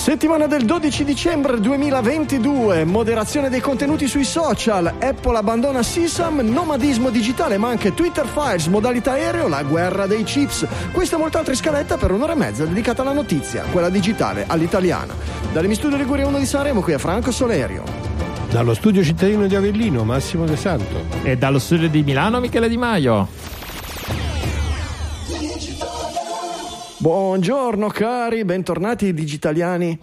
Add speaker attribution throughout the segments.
Speaker 1: Settimana del 12 dicembre 2022, moderazione dei contenuti sui social, Apple abbandona SISAM, nomadismo digitale ma anche Twitter Files, modalità aereo, la guerra dei chips. Questa e molta altra scaletta per un'ora e mezza dedicata alla notizia, quella digitale, all'italiana. Dalle studio Liguria 1 di Sanremo qui a Franco Solerio.
Speaker 2: Dallo studio cittadino di Avellino, Massimo De Santo.
Speaker 3: E dallo studio di Milano, Michele Di Maio.
Speaker 1: Buongiorno cari, bentornati digitaliani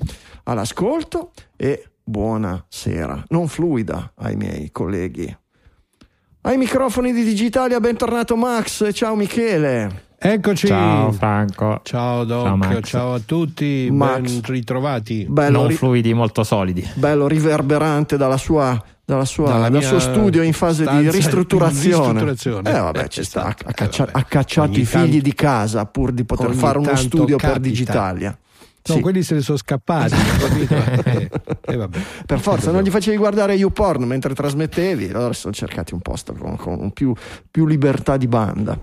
Speaker 1: all'ascolto e buonasera, non fluida ai miei colleghi. Ai microfoni di Digitalia, bentornato Max, ciao Michele.
Speaker 2: Eccoci.
Speaker 3: Ciao Franco.
Speaker 2: Ciao Doc,
Speaker 3: Ciao,
Speaker 2: ciao, a tutti,
Speaker 1: Max.
Speaker 2: ben ritrovati.
Speaker 1: Bello,
Speaker 3: non
Speaker 1: ri-
Speaker 3: fluidi, molto solidi.
Speaker 1: bello riverberante dalla sua, dalla sua- dal suo studio in fase di
Speaker 2: stanza di
Speaker 1: ristrutturazione.
Speaker 2: ristrutturazione.
Speaker 1: Eh vabbè,
Speaker 2: Eh,
Speaker 1: ci sta, ha,
Speaker 2: esatto.
Speaker 1: caccia-
Speaker 2: Eh, vabbè.
Speaker 1: ha cacciato
Speaker 2: Ogni
Speaker 1: i figli
Speaker 2: tanto-
Speaker 1: di casa pur di poter fare uno studio per
Speaker 2: capita.
Speaker 1: Digitalia.
Speaker 2: No,
Speaker 1: Sì.
Speaker 2: quelli se ne sono scappati? Eh, eh.
Speaker 1: Per forza, non gli facevi guardare YouPorn mentre trasmettevi, allora si sono cercati un posto con, con più, più libertà di banda.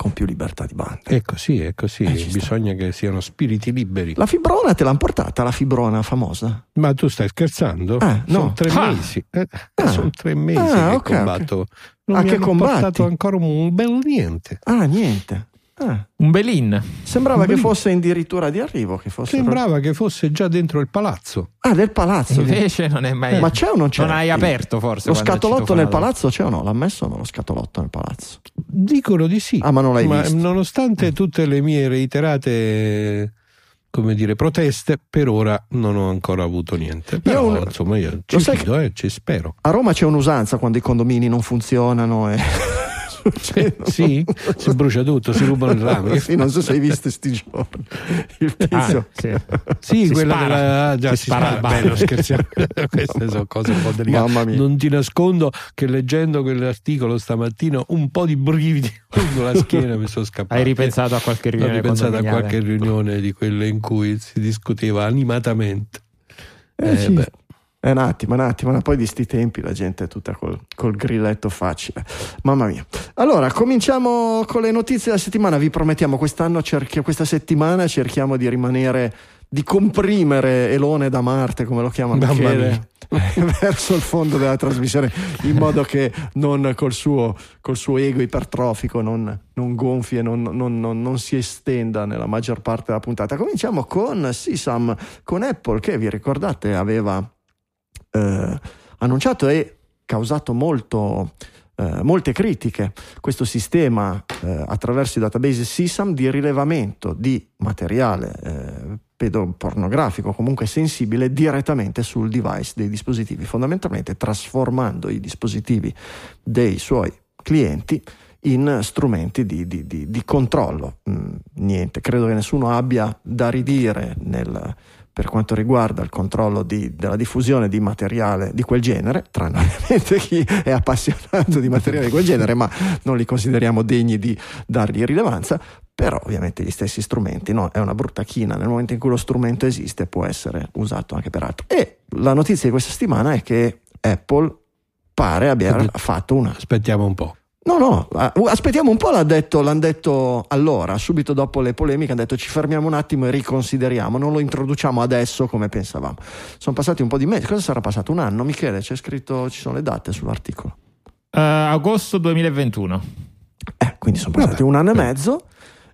Speaker 1: Con più libertà di banda.
Speaker 2: È così, è così.
Speaker 1: Eh, ci sta.
Speaker 2: Bisogna che siano spiriti liberi.
Speaker 1: La fibrona te l'hanno portata, la fibrona famosa?
Speaker 2: Ma tu stai scherzando?
Speaker 1: Eh, no.
Speaker 2: Sono tre
Speaker 3: Ah.
Speaker 2: mesi. Eh,
Speaker 1: Ah.
Speaker 2: Sono tre mesi
Speaker 1: Ah,
Speaker 2: che
Speaker 1: ok,
Speaker 2: combatto. Non
Speaker 1: Ah,
Speaker 2: mi
Speaker 1: che
Speaker 2: hanno
Speaker 1: combatti?
Speaker 2: portato ancora un bel niente.
Speaker 1: Ah, niente. Ah,
Speaker 3: Un belin.
Speaker 1: sembrava che
Speaker 2: Bellissimo.
Speaker 1: fosse addirittura di arrivo. Che fosse
Speaker 2: Sembrava che fosse già dentro il palazzo.
Speaker 1: Ah, del palazzo.
Speaker 3: Invece non è mai.
Speaker 1: Ma c'è o non c'è?
Speaker 3: Non hai aperto forse.
Speaker 1: Lo scatolotto nel palazzo c'è o no? L'ha messo o no lo scatolotto nel palazzo?
Speaker 2: Dicono di sì.
Speaker 1: Ah, ma non l'hai visto?
Speaker 2: nonostante tutte le mie reiterate come dire, proteste, per ora non ho ancora avuto niente. Però,
Speaker 1: un-
Speaker 2: insomma, io ci fido, eh, ci spero.
Speaker 1: A Roma c'è un'usanza quando i condomini non funzionano e... succedono-
Speaker 2: Sì, si brucia tutto, si rubano il rame.
Speaker 1: sì, non so se hai visto sti giorni. Il tizio.
Speaker 3: Ah, sì.
Speaker 2: Sì,
Speaker 3: Si
Speaker 2: quella
Speaker 3: spara.
Speaker 2: della ah, già
Speaker 3: Si
Speaker 2: si,
Speaker 3: spara
Speaker 2: spara, scherziamo. Queste sono cose un po' delicate.
Speaker 1: Mamma mia.
Speaker 2: Non ti nascondo che leggendo quell'articolo stamattina un po' di brividi lungo la schiena mi sono scappati.
Speaker 3: Hai ripensato a qualche
Speaker 2: Ho
Speaker 3: riunione
Speaker 2: ripensato a qualche riunione di quelle in cui si discuteva animatamente.
Speaker 1: Eh,
Speaker 2: Eh,
Speaker 1: sì.
Speaker 2: beh.
Speaker 1: È un attimo, un attimo, ma poi di sti tempi la gente è tutta col, col grilletto facile. Mamma mia. Allora, cominciamo con le notizie della settimana. Vi promettiamo quest'anno, cerchi- questa settimana cerchiamo di rimanere, di comprimere Elone da Marte, come lo chiama
Speaker 2: Mamma
Speaker 1: Michele, verso il fondo della trasmissione, in modo che non col suo, col suo ego ipertrofico non, non gonfi e non, non- non- non si estenda nella maggior parte della puntata. Cominciamo con Sisam, con Apple, che vi ricordate aveva eh, annunciato e causato molto, eh, molte critiche. Questo sistema eh, attraverso i database SISAM di rilevamento di materiale eh, pedopornografico comunque sensibile direttamente sul device dei dispositivi fondamentalmente trasformando i dispositivi dei suoi clienti in strumenti di, di- di- di controllo. Mm, niente credo che nessuno abbia da ridire nel per quanto riguarda il controllo di- della diffusione di materiale di quel genere, tranne ovviamente chi è appassionato di materiale di quel genere, ma non li consideriamo degni di dargli rilevanza, però ovviamente gli stessi strumenti, no? è una brutta china, nel momento in cui lo strumento esiste può essere usato anche per altro. E la notizia di questa settimana è che Apple pare abbia fatto una
Speaker 2: Aspettiamo un po'.
Speaker 1: No, no, ah, aspettiamo un po', l'ha detto, l'hanno detto allora, subito dopo le polemiche, hanno detto ci fermiamo un attimo e riconsideriamo, non lo introduciamo adesso come pensavamo. Sono passati un po' di mesi, cosa sarà passato? Un anno, Michele? C'è scritto, ci sono le date sull'articolo.
Speaker 3: Eh, agosto 2021.
Speaker 1: Eh, quindi sono passati un anno e mezzo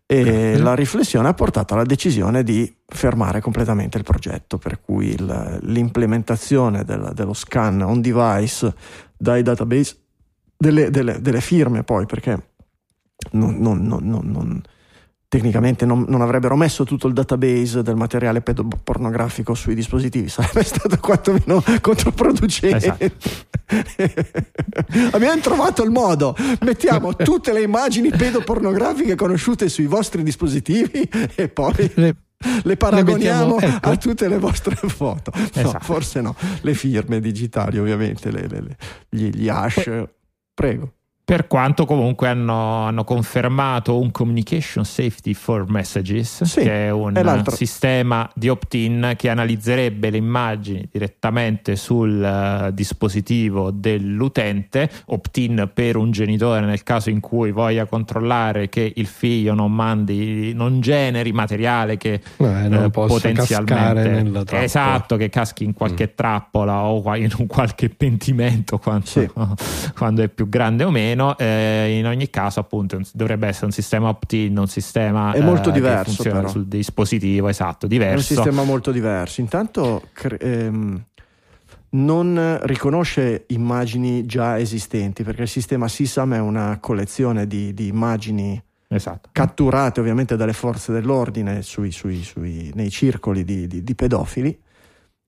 Speaker 1: e la riflessione ha portato alla decisione di fermare completamente il progetto, per cui il- l'implementazione del- dello scan on device dai database delle, delle- delle firme poi, perché non- non- non- non- non- tecnicamente non, non avrebbero messo tutto il database del materiale pedopornografico sui dispositivi, sarebbe stato quantomeno controproducente. Abbiamo trovato il modo, mettiamo tutte le immagini pedopornografiche conosciute sui vostri dispositivi e poi
Speaker 2: Le-
Speaker 1: le paragoniamo
Speaker 2: mettiamo- ecco.
Speaker 1: a tutte le vostre foto. No,
Speaker 3: Esatto.
Speaker 1: forse no, le firme digitali ovviamente, le- le- le- gli, gli hash. Prego.
Speaker 3: Per quanto comunque hanno, hanno confermato un Communication Safety for Messages,
Speaker 1: Sì,
Speaker 3: che è un
Speaker 1: è
Speaker 3: sistema di opt-in che analizzerebbe le immagini direttamente sul eh, dispositivo dell'utente, opt-in per un genitore nel caso in cui voglia controllare che il figlio non mandi, non generi materiale che
Speaker 2: Eh, non possa
Speaker 3: potenzialmente esatto che caschi in qualche trappola o in un qualche pentimento quando,
Speaker 1: Sì.
Speaker 3: quando è più grande o meno eh, in ogni caso appunto dovrebbe essere un sistema opt-in un sistema
Speaker 1: È molto
Speaker 3: eh,
Speaker 1: diverso, però.
Speaker 3: sul dispositivo esatto
Speaker 1: È un
Speaker 3: diverso
Speaker 1: sistema molto diverso. Intanto cre- ehm, non riconosce immagini già esistenti perché il sistema SISAM è una collezione di, di immagini
Speaker 3: esatto
Speaker 1: catturate ovviamente dalle forze dell'ordine sui- sui- sui- nei circoli di, di- di pedofili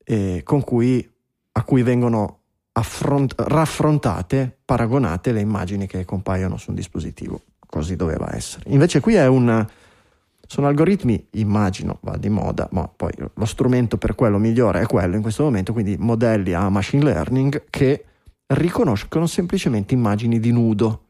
Speaker 1: eh, con cui, a cui vengono affront- raffrontate, paragonate le immagini che compaiono su un dispositivo. Così doveva essere. Invece qui un... Sono algoritmi, immagino, va di moda, ma poi lo strumento per quello migliore è quello in questo momento, quindi modelli a machine learning che riconoscono semplicemente immagini di nudo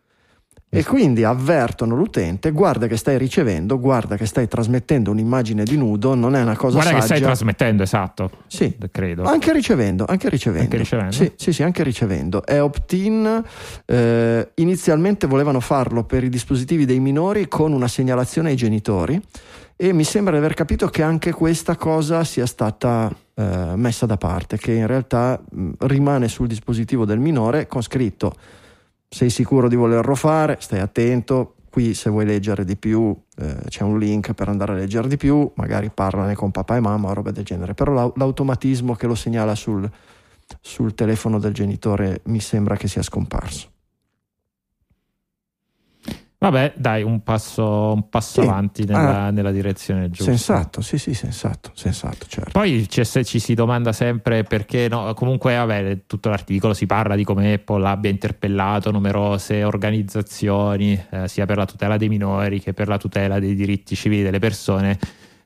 Speaker 1: e quindi avvertono l'utente guarda che stai ricevendo, guarda che stai trasmettendo un'immagine di nudo, non è una cosa
Speaker 3: guarda che
Speaker 1: saggia.
Speaker 3: stai trasmettendo esatto
Speaker 1: Sì,
Speaker 3: credo
Speaker 1: anche ricevendo, anche ricevendo.
Speaker 3: Anche ricevendo?
Speaker 1: Sì, sì, sì, anche ricevendo. È opt-in. eh, inizialmente volevano farlo per i dispositivi dei minori con una segnalazione ai genitori e mi sembra di aver capito che anche questa cosa sia stata eh, messa da parte, che in realtà mh, rimane sul dispositivo del minore con scritto sei sicuro di volerlo fare, stai attento, qui se vuoi leggere di più eh, c'è un link per andare a leggere di più, magari parlane con papà e mamma o roba del genere, però l'au- l'automatismo che lo segnala sul, sul telefono del genitore mi sembra che sia scomparso.
Speaker 3: Vabbè dai un passo, un passo
Speaker 1: Sì.
Speaker 3: avanti nella,
Speaker 1: Ah.
Speaker 3: nella direzione giusta
Speaker 1: Sensato, sì sì, sensato, sensato, certo.
Speaker 3: Poi c'è- se ci si domanda sempre perché, no, comunque, vabbè, tutto l'articolo si parla di come Apple abbia interpellato numerose organizzazioni, eh, sia per la tutela dei minori che per la tutela dei diritti civili delle persone.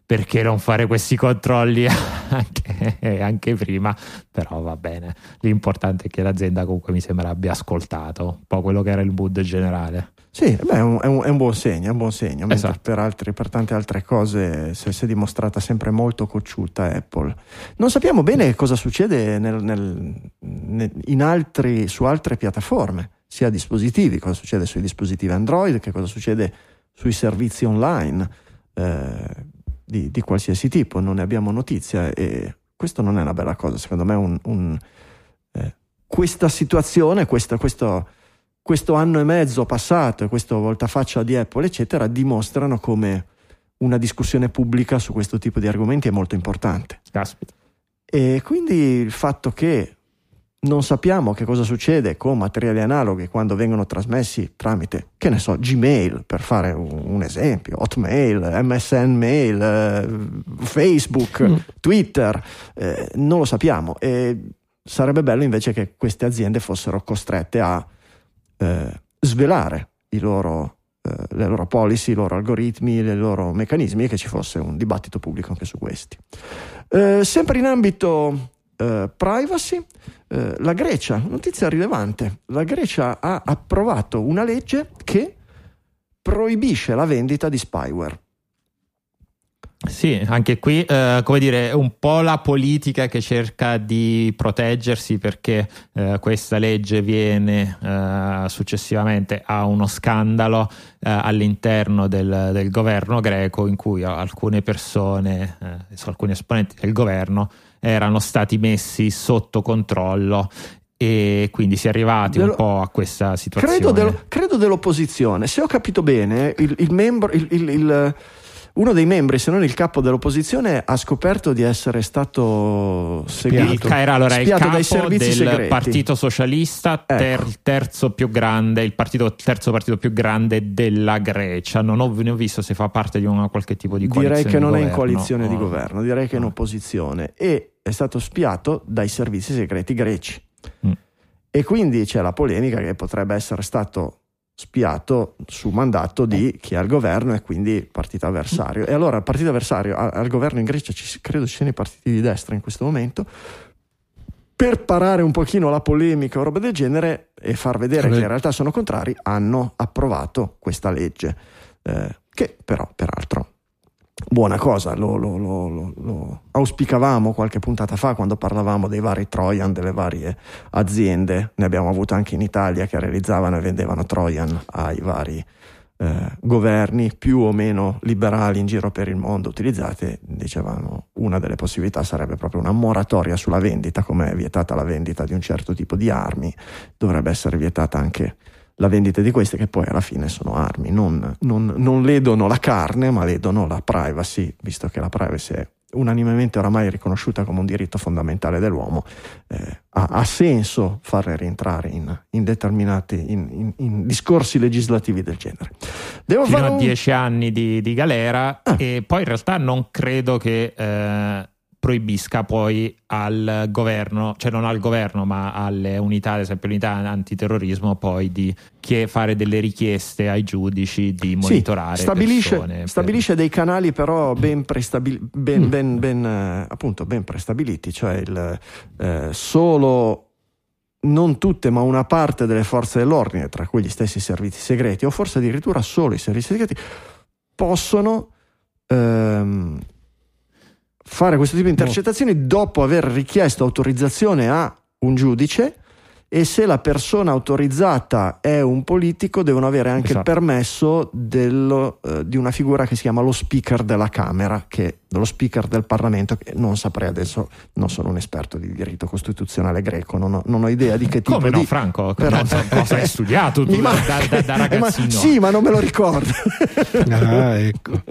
Speaker 3: Perché non fare questi controlli anche, anche prima? Però va bene. L'importante è che l'azienda comunque mi sembra abbia ascoltato un po' quello che era il mood generale.
Speaker 1: Sì, beh, è, un, è un- è un buon segno, è un buon segno.
Speaker 3: Esatto.
Speaker 1: per, altri- per tante altre cose si, è dimostrata sempre molto cocciuta Apple. Non sappiamo bene cosa succede nel- nel- altri- su altre piattaforme, sia dispositivi, cosa succede sui dispositivi Android, che cosa succede sui servizi online eh, di, di qualsiasi tipo. Non ne abbiamo notizia e questo non è una bella cosa. Secondo me un- un, eh, questa situazione, questa- questo questo anno e mezzo passato e questo voltafaccia di Apple, eccetera, dimostrano come una discussione pubblica su questo tipo di argomenti è molto importante.
Speaker 3: Caspita.
Speaker 1: E quindi il fatto che non sappiamo che cosa succede con materiali analoghi quando vengono trasmessi tramite, che ne so, Gmail, per fare un, un esempio, Hotmail, MSN Mail, eh, Facebook,
Speaker 2: Mm.
Speaker 1: Twitter, eh, non lo sappiamo. E sarebbe bello invece che queste aziende fossero costrette a eh, svelare loro, eh, le loro policy, i loro algoritmi, i loro meccanismi e che ci fosse un dibattito pubblico anche su questi. Eh, sempre in ambito eh, privacy, eh, la Grecia, notizia rilevante, la Grecia ha approvato una legge che proibisce la vendita di spyware.
Speaker 3: Sì, anche qui, eh, come dire, è un po' la politica che cerca di proteggersi perché eh, questa legge viene eh, successivamente a uno scandalo eh, all'interno del, del governo greco in cui alcune persone, eh, alcuni esponenti del governo erano stati messi sotto controllo e quindi si è arrivati
Speaker 1: Dello-
Speaker 3: un po' a questa situazione.
Speaker 1: Credo, dello- credo dell'opposizione. Se ho capito bene, il, il membro, il- il- il- uno dei membri, se non il capo dell'opposizione, ha scoperto di essere stato seguito.
Speaker 3: Era allora il capo
Speaker 1: dai servizi
Speaker 3: del
Speaker 1: segreti.
Speaker 3: Partito Socialista, ter-
Speaker 1: Ecco.
Speaker 3: il terzo più grande, il partito, terzo partito più grande della Grecia. Non ho, ne ho visto se fa parte di una qualche tipo di coalizione.
Speaker 1: Direi che
Speaker 3: di
Speaker 1: non è in coalizione di
Speaker 3: Oh.
Speaker 1: governo, direi che è in
Speaker 3: No.
Speaker 1: opposizione e è stato spiato dai servizi segreti greci.
Speaker 3: Mm.
Speaker 1: E quindi c'è la polemica che potrebbe essere stato spiato su mandato di chi è al governo e quindi partito avversario. E allora partito avversario al governo in Grecia, ci, credo ci siano i partiti di destra in questo momento, per parare un pochino la polemica o roba del genere e far vedere che in realtà sono contrari, hanno approvato questa legge, eh, che però peraltro buona cosa, lo, lo, lo, lo, auspicavamo qualche puntata fa quando parlavamo dei vari Trojan delle varie aziende, ne abbiamo avuto anche in Italia che realizzavano e vendevano Trojan ai vari eh, governi più o meno liberali in giro per il mondo utilizzate, dicevano una delle possibilità sarebbe proprio una moratoria sulla vendita, come è vietata la vendita di un certo tipo di armi, dovrebbe essere vietata anche la vendita di queste che poi alla fine sono armi, non, non, non ledono la carne ma ledono la privacy, visto che la privacy è unanimemente oramai riconosciuta come un diritto fondamentale dell'uomo, eh, ha, ha, senso farle rientrare in, in determinati in, in, in, discorsi legislativi del genere.
Speaker 3: Devo Fino a un... dieci anni di, di galera ah. e poi in realtà non credo che eh, proibisca poi al governo, cioè non al governo ma alle unità, ad esempio l'unità antiterrorismo, poi di fare delle richieste ai giudici di monitorare.
Speaker 1: Sì, stabilisce, stabilisce dei canali però ben, prestabil- ben, mm. ben, ben, eh, appunto, ben prestabiliti, cioè il, eh, solo non tutte, ma una parte delle forze dell'ordine, tra cui gli stessi servizi segreti, o forse addirittura solo i servizi segreti, possono ehm, fare questo tipo di intercettazioni dopo aver richiesto autorizzazione a un giudice e se la persona autorizzata è un politico devono avere anche esatto. il permesso dello, eh, di una figura che si chiama lo speaker della Camera, che è lo speaker del Parlamento, che non saprei adesso, non sono un esperto di diritto costituzionale greco, non ho, non ho idea di che tipo
Speaker 3: Come
Speaker 1: di...
Speaker 3: no, Franco? Però... Non so, cosa hai studiato tu ma... da, da, da, ragazzino?
Speaker 1: Ma, sì, ma non me lo ricordo.
Speaker 2: ah, ecco.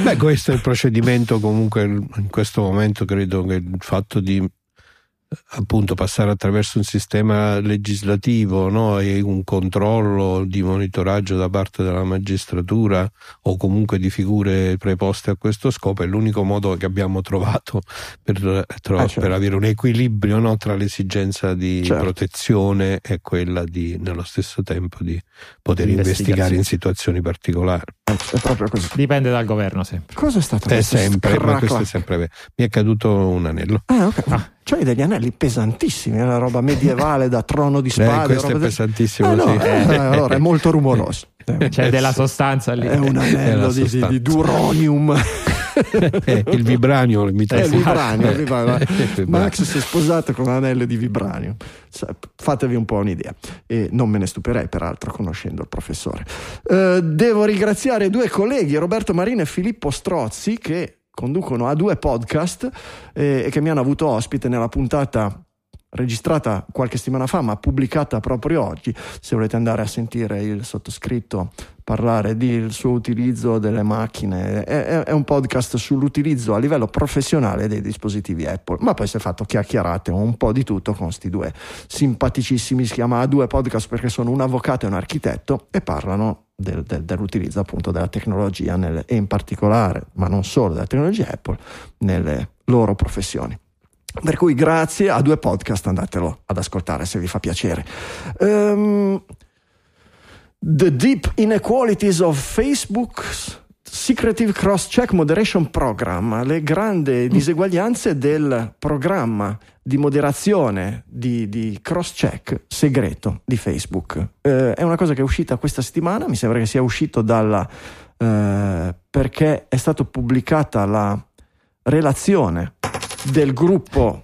Speaker 2: Beh, questo è il procedimento comunque in questo momento credo che il fatto di appunto passare attraverso un sistema legislativo no? e un controllo di monitoraggio da parte della magistratura o comunque di figure preposte a questo scopo è l'unico modo che abbiamo trovato per, tro- ah, certo. per avere un equilibrio no? tra l'esigenza di certo. protezione e quella di nello stesso tempo di poter investigare in situazioni particolari.
Speaker 1: È proprio così.
Speaker 3: Dipende dal governo sempre.
Speaker 1: Cosa è stato?
Speaker 2: È sempre, ma questo è sempre vero. Mi è caduto un anello.
Speaker 1: Ah, ok. Ah. Cioè degli anelli pesantissimi, è una roba medievale da trono di spade.
Speaker 2: Eh, questo è pesantissimo, ah, no,
Speaker 1: sì. eh, allora è molto rumoroso.
Speaker 3: C'è della sostanza lì.
Speaker 1: È un anello di, di, di duronium.
Speaker 2: il vibranio,
Speaker 1: il, eh, il vibranio, il vibranio. Max si è sposato con un anello di vibranio. Fatevi un po' un'idea. E non me ne stupirei, peraltro, conoscendo il professore. Uh, devo ringraziare due colleghi, Roberto Marino e Filippo Strozzi, che conducono a due podcast eh, e che mi hanno avuto ospite nella puntata registrata qualche settimana fa ma pubblicata proprio oggi. Se volete andare a sentire il sottoscritto parlare del suo utilizzo delle macchine è, è, un podcast sull'utilizzo a livello professionale dei dispositivi Apple. Ma poi si è fatto chiacchierate un po' di tutto con questi due simpaticissimi. Si chiama due podcast perché sono un avvocato e un architetto e parlano del, del, dell'utilizzo appunto della tecnologia nelle, e in particolare, ma non solo della tecnologia Apple, nelle loro professioni. Per cui grazie a due podcast, andatelo ad ascoltare se vi fa piacere. Um, the Deep Inequalities of Facebook's Secretive Cross-Check Moderation Program, le grandi diseguaglianze del programma di moderazione di, di cross-check segreto di Facebook. Eh, è una cosa che è uscita questa settimana, mi sembra che sia uscito dalla... Eh, perché è stata pubblicata la relazione del gruppo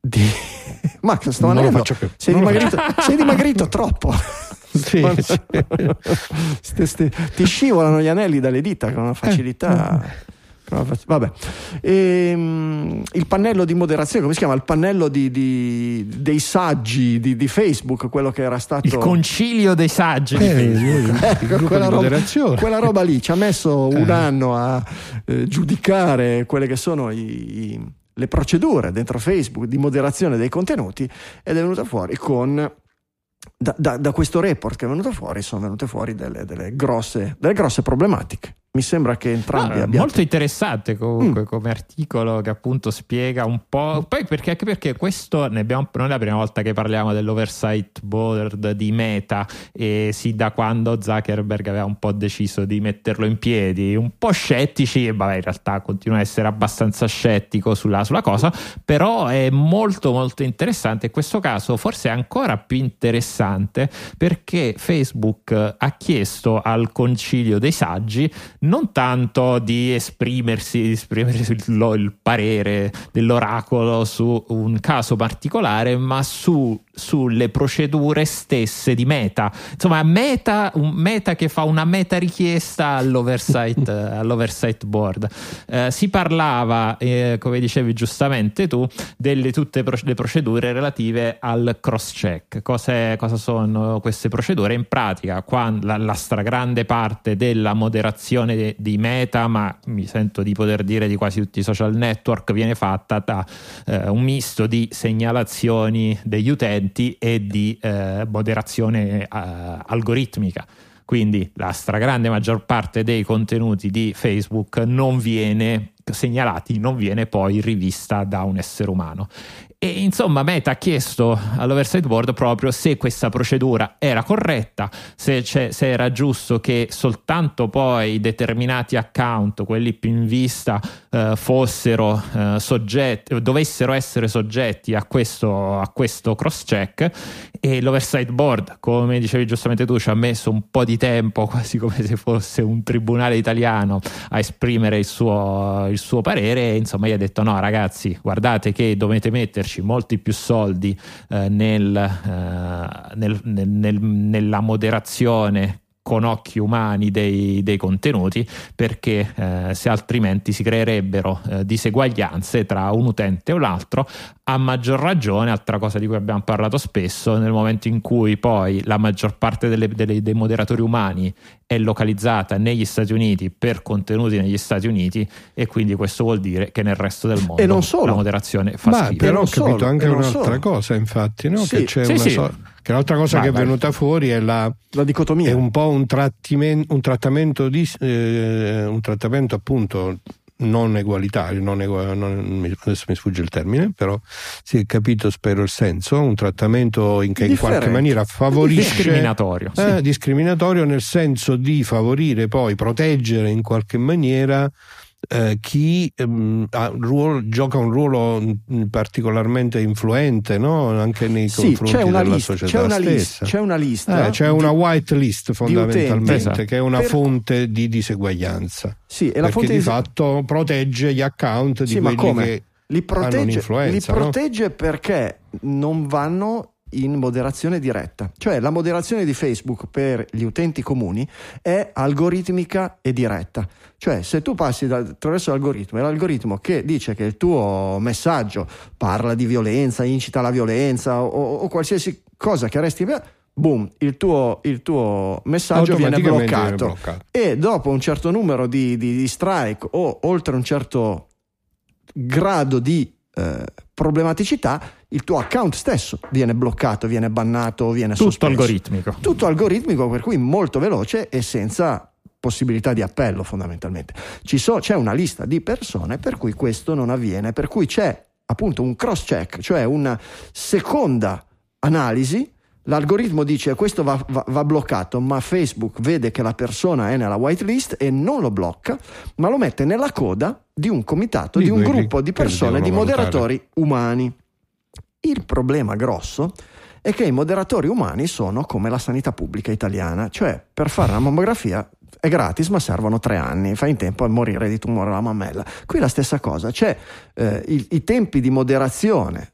Speaker 1: di... Max, sto anello, sei dimagrito, sei dimagrito troppo.
Speaker 2: Sì, sì.
Speaker 1: Ti scivolano gli anelli dalle dita con una facilità. Eh. Vabbè. E, um, il pannello di moderazione, come si chiama? Il pannello di, di, dei saggi di, di, Facebook, quello che era stato.
Speaker 3: Il concilio dei saggi di eh,
Speaker 1: ecco, quella, roba, quella, roba, lì ci ha messo un eh. anno a eh, giudicare quelle che sono i, i, le procedure dentro Facebook di moderazione dei contenuti ed è venuta fuori con da, da, da, questo report che è venuto fuori sono venute fuori delle, delle, grosse, delle grosse, problematiche. Mi sembra che entrambi
Speaker 3: Ah,
Speaker 1: abbiano.
Speaker 3: molto interessante comunque
Speaker 1: Mm.
Speaker 3: come articolo che appunto spiega un po'. Poi perché, anche perché questo ne abbiamo, non è la prima volta che parliamo dell'oversight board di Meta e sì da quando Zuckerberg aveva un po' deciso di metterlo in piedi, un po' scettici e vabbè in realtà continua a essere abbastanza scettico sulla, sulla cosa, però è molto molto interessante. In questo caso forse è ancora più interessante perché Facebook ha chiesto al concilio dei saggi non tanto di esprimersi, di esprimere il, il parere dell'oracolo su un caso particolare, ma su- sulle procedure stesse di Meta. Insomma, Meta, Meta che fa una meta richiesta all'oversight, all'oversight board. Eh, si parlava, eh, come dicevi giustamente tu, delle tutte le procedure relative al cross check. Cos'è- cosa sono queste procedure? In pratica, la, la stragrande parte della moderazione de- di Meta, ma mi sento di poter dire di quasi tutti i social network, viene fatta da eh, un misto di segnalazioni degli utenti e di eh, moderazione eh, algoritmica. Quindi la stragrande maggior parte dei contenuti di Facebook non viene segnalati, non viene poi rivista da un essere umano. E insomma, Meta ha chiesto all'oversight board proprio se questa procedura era corretta, se, se era giusto che soltanto poi determinati account, quelli più in vista, eh, fossero eh, soggetti, dovessero essere soggetti a questo, a questo cross check. E l'oversight board, come dicevi giustamente tu, ci ha messo un po' di tempo, quasi come se fosse un tribunale italiano, a esprimere il suo, il suo parere. E insomma, gli ha detto: no, ragazzi, guardate che dovete metterci molti più soldi eh, nel, eh, nel- nel- nella moderazione con occhi umani dei, dei contenuti perché eh, se altrimenti si creerebbero eh, diseguaglianze tra un utente e un altro a maggior ragione, altra cosa di cui abbiamo parlato spesso, nel momento in cui poi la maggior parte delle- delle- dei moderatori umani è localizzata negli Stati Uniti per contenuti negli Stati Uniti e quindi questo vuol dire che nel resto del mondo
Speaker 1: E non solo.
Speaker 3: la moderazione fa
Speaker 2: Ma
Speaker 3: schifo.
Speaker 2: però ho capito
Speaker 1: solo,
Speaker 2: anche un'altra
Speaker 1: solo.
Speaker 2: cosa, infatti, no?
Speaker 1: Sì,
Speaker 2: che c'è
Speaker 3: sì,
Speaker 2: una
Speaker 3: sì.
Speaker 2: so- che l'altra cosa
Speaker 3: Vai,
Speaker 2: che è
Speaker 3: vai.
Speaker 2: venuta fuori è, la,
Speaker 1: La dicotomia.
Speaker 2: è un po' un, trattimen- un trattamento di, eh, un trattamento appunto non egualitario, non egua- non- adesso mi sfugge il termine, però si è capito, spero, il senso, un trattamento in che in qualche
Speaker 1: Differente.
Speaker 2: maniera favorisce
Speaker 3: discriminatorio.
Speaker 2: eh, discriminatorio nel senso di favorire poi, proteggere in qualche maniera eh, chi ehm, ruolo- gioca un ruolo mm, particolarmente influente no? anche nei
Speaker 1: Sì,
Speaker 2: confronti
Speaker 1: una,
Speaker 2: della
Speaker 1: lista,
Speaker 2: società
Speaker 1: c'è, una
Speaker 2: stessa.
Speaker 1: lista, c'è una lista.
Speaker 2: Eh, c'è una white list fondamentalmente
Speaker 3: Esatto.
Speaker 2: che è una
Speaker 1: Per-
Speaker 2: fonte di diseguaglianza
Speaker 1: Sì, e la
Speaker 2: perché
Speaker 1: fonte
Speaker 2: di
Speaker 1: di
Speaker 2: fatto protegge gli account
Speaker 1: Sì,
Speaker 2: di
Speaker 1: ma
Speaker 2: quelli che
Speaker 1: li protegge, li
Speaker 2: un'influenza no?
Speaker 1: protegge perché non vanno in moderazione diretta. Cioè la moderazione di Facebook per gli utenti comuni è algoritmica e diretta. Cioè se tu passi da- attraverso l'algoritmo e l'algoritmo che dice che il tuo messaggio parla di violenza, incita alla violenza o, o qualsiasi cosa che resti... Boom, il tuo, il tuo messaggio viene bloccato.
Speaker 2: viene bloccato.
Speaker 1: e dopo un certo numero di, di- di strike o oltre un certo grado di eh, problematicità, il tuo account stesso viene bloccato, viene bannato, viene
Speaker 3: Tutto
Speaker 1: sospeso.
Speaker 3: algoritmico.
Speaker 1: Tutto algoritmico, per cui molto veloce e senza possibilità di appello fondamentalmente. Ci so- c'è una lista di persone per cui questo non avviene, per cui c'è appunto un cross check, cioè una seconda analisi. L'algoritmo dice questo va, va- va bloccato, ma Facebook vede che la persona è nella whitelist e non lo blocca, ma lo mette nella coda di un comitato,
Speaker 2: Di
Speaker 1: di un gruppo di persone, di
Speaker 2: valutare.
Speaker 1: moderatori umani. Il problema grosso è che i moderatori umani sono come la sanità pubblica italiana, cioè per fare una mammografia è gratis ma servono tre anni, fai in tempo a morire di tumore alla mammella. Qui la stessa cosa, c'è eh, i, i tempi di moderazione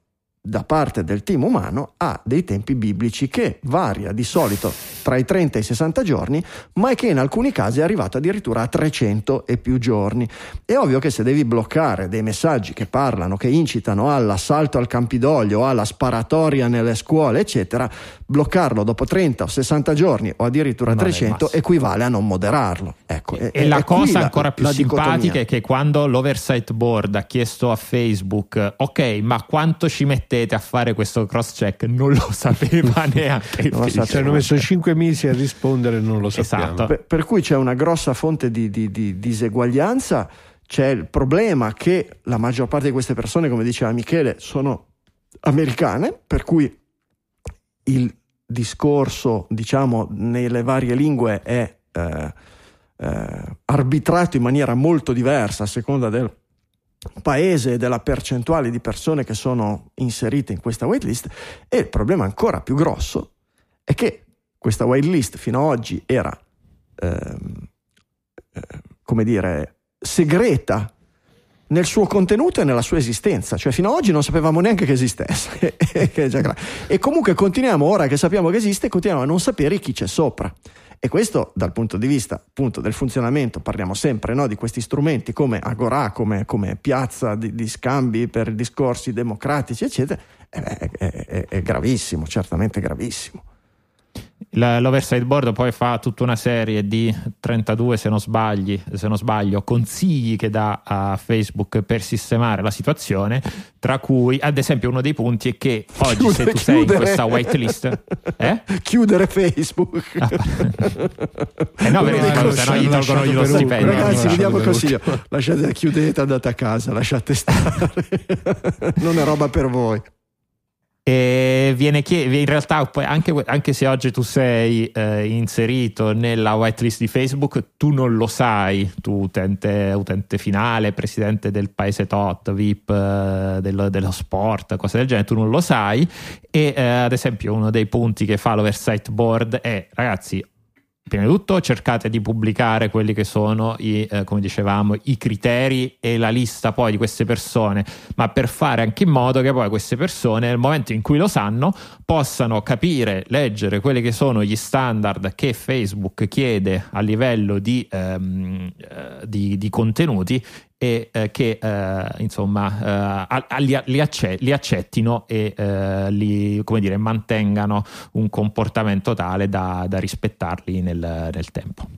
Speaker 1: da parte del team umano ha dei tempi biblici che varia di solito tra i 30 e i 60 giorni, ma che in alcuni casi è arrivato addirittura a 300 e più giorni. È ovvio che se devi bloccare dei messaggi che parlano, che incitano all'assalto al Campidoglio, alla sparatoria nelle scuole, eccetera, bloccarlo dopo 30 o 60 giorni o addirittura
Speaker 3: Non è il
Speaker 1: 300
Speaker 3: massimo.
Speaker 1: equivale a non moderarlo. Ecco,
Speaker 3: E,
Speaker 1: è-
Speaker 3: la
Speaker 1: è
Speaker 3: cosa
Speaker 1: la-
Speaker 3: ancora più
Speaker 1: la
Speaker 3: simpatica
Speaker 1: dicotomia.
Speaker 3: è che quando l'oversight board ha chiesto a Facebook, ok, ma quanto ci mettete mettete a fare questo cross check non lo sapeva neanche
Speaker 1: Non lo sapeva.
Speaker 2: Ci hanno messo 5 mesi a rispondere e non lo sappiamo.
Speaker 3: Esatto.
Speaker 1: Per, per cui c'è una grossa fonte di, di- di diseguaglianza, c'è il problema che la maggior parte di queste persone, come diceva Michele, sono americane, per cui il discorso, diciamo, nelle varie lingue è eh, eh, arbitrato in maniera molto diversa a seconda del paese della percentuale di persone che sono inserite in questa waitlist e il problema ancora più grosso è che questa waitlist fino ad oggi era ehm, eh, come dire segreta nel suo contenuto e nella sua esistenza, cioè fino ad oggi non sapevamo neanche che esistesse e comunque continuiamo ora che sappiamo che esiste, continuiamo a non sapere chi c'è sopra. E questo dal punto di vista appunto del funzionamento, parliamo sempre no, di questi strumenti come Agora, come, come piazza di, di scambi per discorsi democratici, eccetera, è, è- è- è gravissimo, certamente gravissimo.
Speaker 3: L'oversight board poi fa tutta una serie di 32, se non, sbagli, se non sbaglio, consigli che dà a Facebook per sistemare la situazione, tra cui ad esempio uno dei punti è che oggi se tu sei in questa whitelist... Eh?
Speaker 1: chiudere Facebook.
Speaker 3: Eh no, perché
Speaker 2: L'hanno
Speaker 3: se no gli tolgono lo stipendio.
Speaker 1: Ragazzi, vi
Speaker 2: lasciate
Speaker 1: diamo consiglio: lasciate, chiudete, andate a casa, lasciate stare, non è roba per voi.
Speaker 3: E viene chie- in realtà anche, anche se oggi tu sei eh, inserito nella whitelist di Facebook, tu non lo sai, tu utente, utente finale, presidente del paese tot, VIP eh, dello, dello sport, cose del genere, tu non lo sai. E eh, ad esempio uno dei punti che fa l'oversight board è ragazzi prima di tutto cercate di pubblicare quelli che sono i, eh, come dicevamo, i criteri e la lista poi di queste persone, ma per fare anche in modo che poi queste persone nel momento in cui lo sanno possano capire, leggere quelli che sono gli standard che Facebook chiede a livello di, ehm, eh, di- di contenuti e eh, che eh, insomma eh, li, li acce- li accettino e eh, li come dire mantengano un comportamento tale da, da rispettarli nel, nel tempo.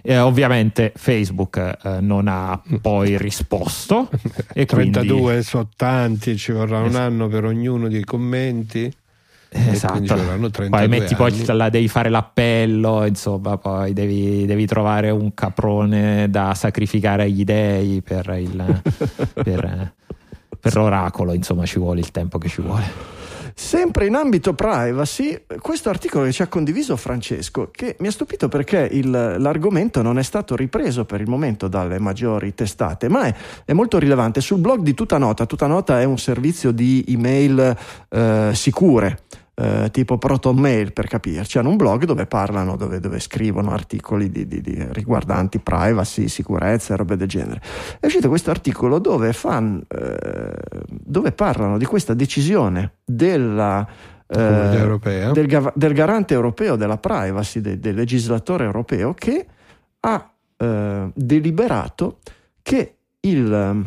Speaker 3: Eh, ovviamente Facebook eh, non ha poi risposto e
Speaker 2: 32 sono tanti, ci vorrà un anno per ognuno dei commenti. E ci
Speaker 3: esatto.
Speaker 2: vorranno 32
Speaker 3: Poi metti poi
Speaker 2: anni.
Speaker 3: la- devi fare l'appello, insomma, poi devi, devi trovare un caprone da sacrificare agli dei per, il, per, per l'oracolo, insomma, ci vuole il tempo che ci vuole.
Speaker 1: Sempre in ambito privacy, questo articolo che ci ha condiviso Francesco, che mi ha stupito perché il- l'argomento non è stato ripreso per il momento dalle maggiori testate, ma è, è molto rilevante. Sul blog di Tutta Nota, Tutta Nota è un servizio di email eh, sicure. Eh, tipo Proton Mail per capirci, hanno un blog dove parlano, dove, dove scrivono articoli di- di- di- riguardanti privacy, sicurezza e robe del genere. È uscito questo articolo dove, fan, eh, dove parlano di questa decisione della, eh, del, del garante europeo della privacy, de- del legislatore europeo, che ha eh, deliberato che il,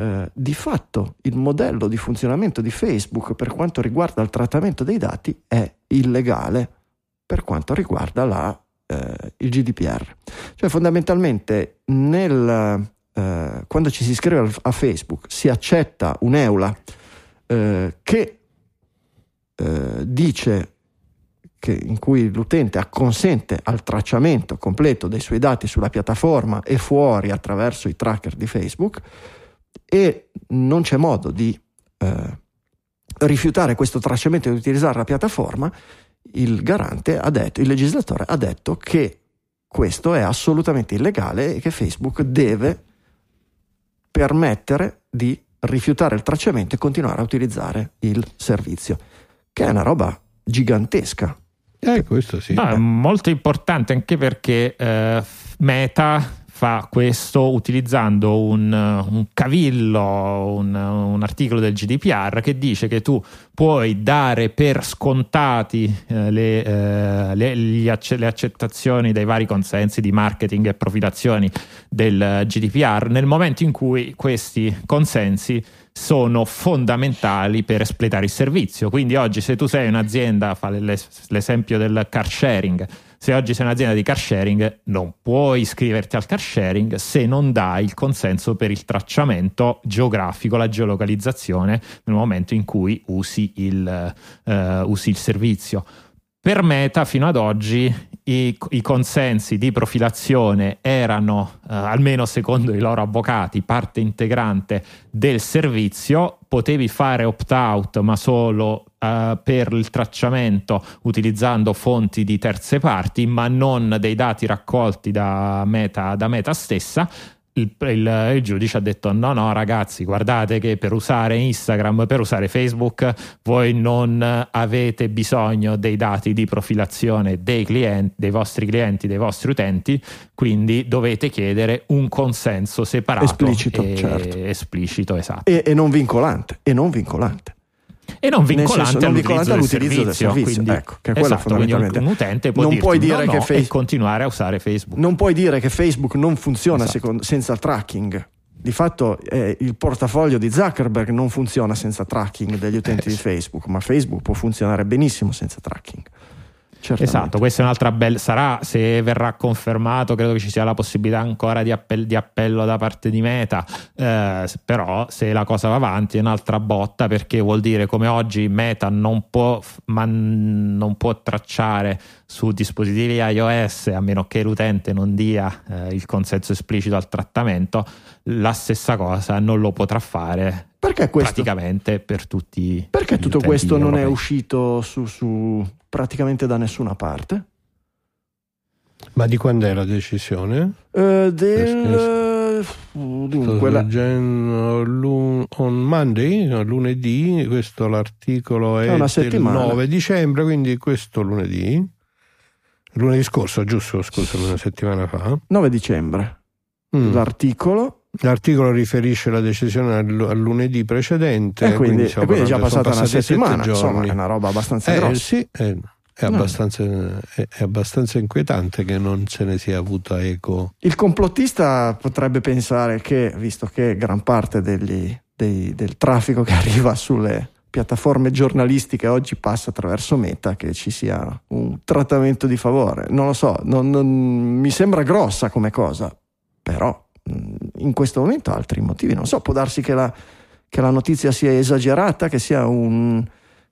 Speaker 1: eh, di fatto il modello di funzionamento di Facebook per quanto riguarda il trattamento dei dati è illegale per quanto riguarda la, eh, il GDPR. Cioè fondamentalmente nel, eh, quando ci si iscrive a Facebook si accetta un'eula eh, che eh, dice che- in cui l'utente acconsente al tracciamento completo dei suoi dati sulla piattaforma e fuori attraverso i tracker di Facebook e non c'è modo di eh, rifiutare questo tracciamento e di utilizzare la piattaforma, il garante ha detto, il legislatore ha detto che questo è assolutamente illegale e che Facebook deve permettere di rifiutare il tracciamento e continuare a utilizzare il servizio, che è una roba gigantesca.
Speaker 2: Eh, questo sì.
Speaker 3: No, è molto importante anche perché eh, Meta fa questo utilizzando un, un cavillo, un, un articolo del GDPR che dice che tu puoi dare per scontati eh, le, eh, le- acce- le accettazioni dei vari consensi di marketing e profilazioni del GDPR nel momento in cui questi consensi sono fondamentali per espletare il servizio. Quindi oggi se tu sei un'azienda, fa l'es- l'esempio del car sharing, Se oggi sei un'azienda di car sharing, non puoi iscriverti al car sharing se non dai il consenso per il tracciamento geografico, la geolocalizzazione nel momento in cui usi il, uh, usi il servizio. Per Meta fino ad oggi i, i consensi di profilazione erano, eh, almeno secondo i loro avvocati, parte integrante del servizio, potevi fare opt-out ma solo eh, per il tracciamento utilizzando fonti di terze parti, ma non dei dati raccolti da Meta, da Meta stessa. Il, il, il, giudice ha detto no no ragazzi guardate che per usare Instagram per usare Facebook voi non avete bisogno dei dati di profilazione dei clienti dei vostri clienti dei vostri utenti quindi dovete chiedere un consenso separato
Speaker 1: esplicito, certo.
Speaker 3: esplicito esatto.
Speaker 1: E, e non vincolante e non vincolante
Speaker 3: e non vincolante,
Speaker 1: senso, non vincolante
Speaker 3: all'utilizzo,
Speaker 1: del servizio,
Speaker 3: del servizio.
Speaker 1: Quindi, ecco, che esatto,
Speaker 3: fondamentalmente un utente può
Speaker 1: non puoi dire
Speaker 3: no,
Speaker 1: che
Speaker 3: no,
Speaker 1: Facebook,
Speaker 3: e continuare a usare Facebook.
Speaker 1: Non puoi dire che Facebook non funziona
Speaker 3: esatto.
Speaker 1: secondo, senza tracking. Di fatto eh, il portafoglio di Zuckerberg non funziona senza tracking degli utenti
Speaker 3: eh,
Speaker 1: di Facebook, ma Facebook può funzionare benissimo senza tracking. Certamente.
Speaker 3: Esatto, questa è un'altra bella. Sarà se verrà confermato, credo che ci sia la possibilità ancora di, appell- di appello da parte di Meta. Eh, però, se la cosa va avanti, è un'altra botta perché vuol dire come oggi Meta non può, man- non può tracciare su dispositivi iOS a meno che l'utente non dia eh, il consenso esplicito al trattamento. La stessa cosa non lo potrà fare
Speaker 1: perché questo,
Speaker 3: praticamente per tutti.
Speaker 1: Perché tutto questo
Speaker 3: europei.
Speaker 1: non è uscito su, su praticamente da nessuna parte?
Speaker 2: Ma di quando è la decisione?
Speaker 1: Uh, del, uh, dunque, la...
Speaker 2: on Monday, lunedì, questo l'articolo è
Speaker 1: una
Speaker 2: del 9 dicembre, quindi questo lunedì, lunedì scorso, giusto? Scusa, una settimana fa.
Speaker 1: 9 dicembre. Mm. L'articolo
Speaker 2: L'articolo riferisce la decisione al, al lunedì precedente.
Speaker 1: E quindi,
Speaker 2: quindi,
Speaker 1: e quindi è già passata una settimana, insomma, è una roba abbastanza
Speaker 2: eh,
Speaker 1: grossa.
Speaker 2: Sì, è, è, no. abbastanza, è, è, abbastanza, inquietante che non se ne sia avuta eco.
Speaker 1: Il complottista potrebbe pensare che, visto che gran parte degli, dei, del traffico che arriva sulle piattaforme giornalistiche oggi passa attraverso Meta, che ci sia un trattamento di favore. Non lo so, non, non, mi sembra grossa come cosa, però in questo momento altri motivi. Non so, può darsi che la, che la notizia sia esagerata, che sia un.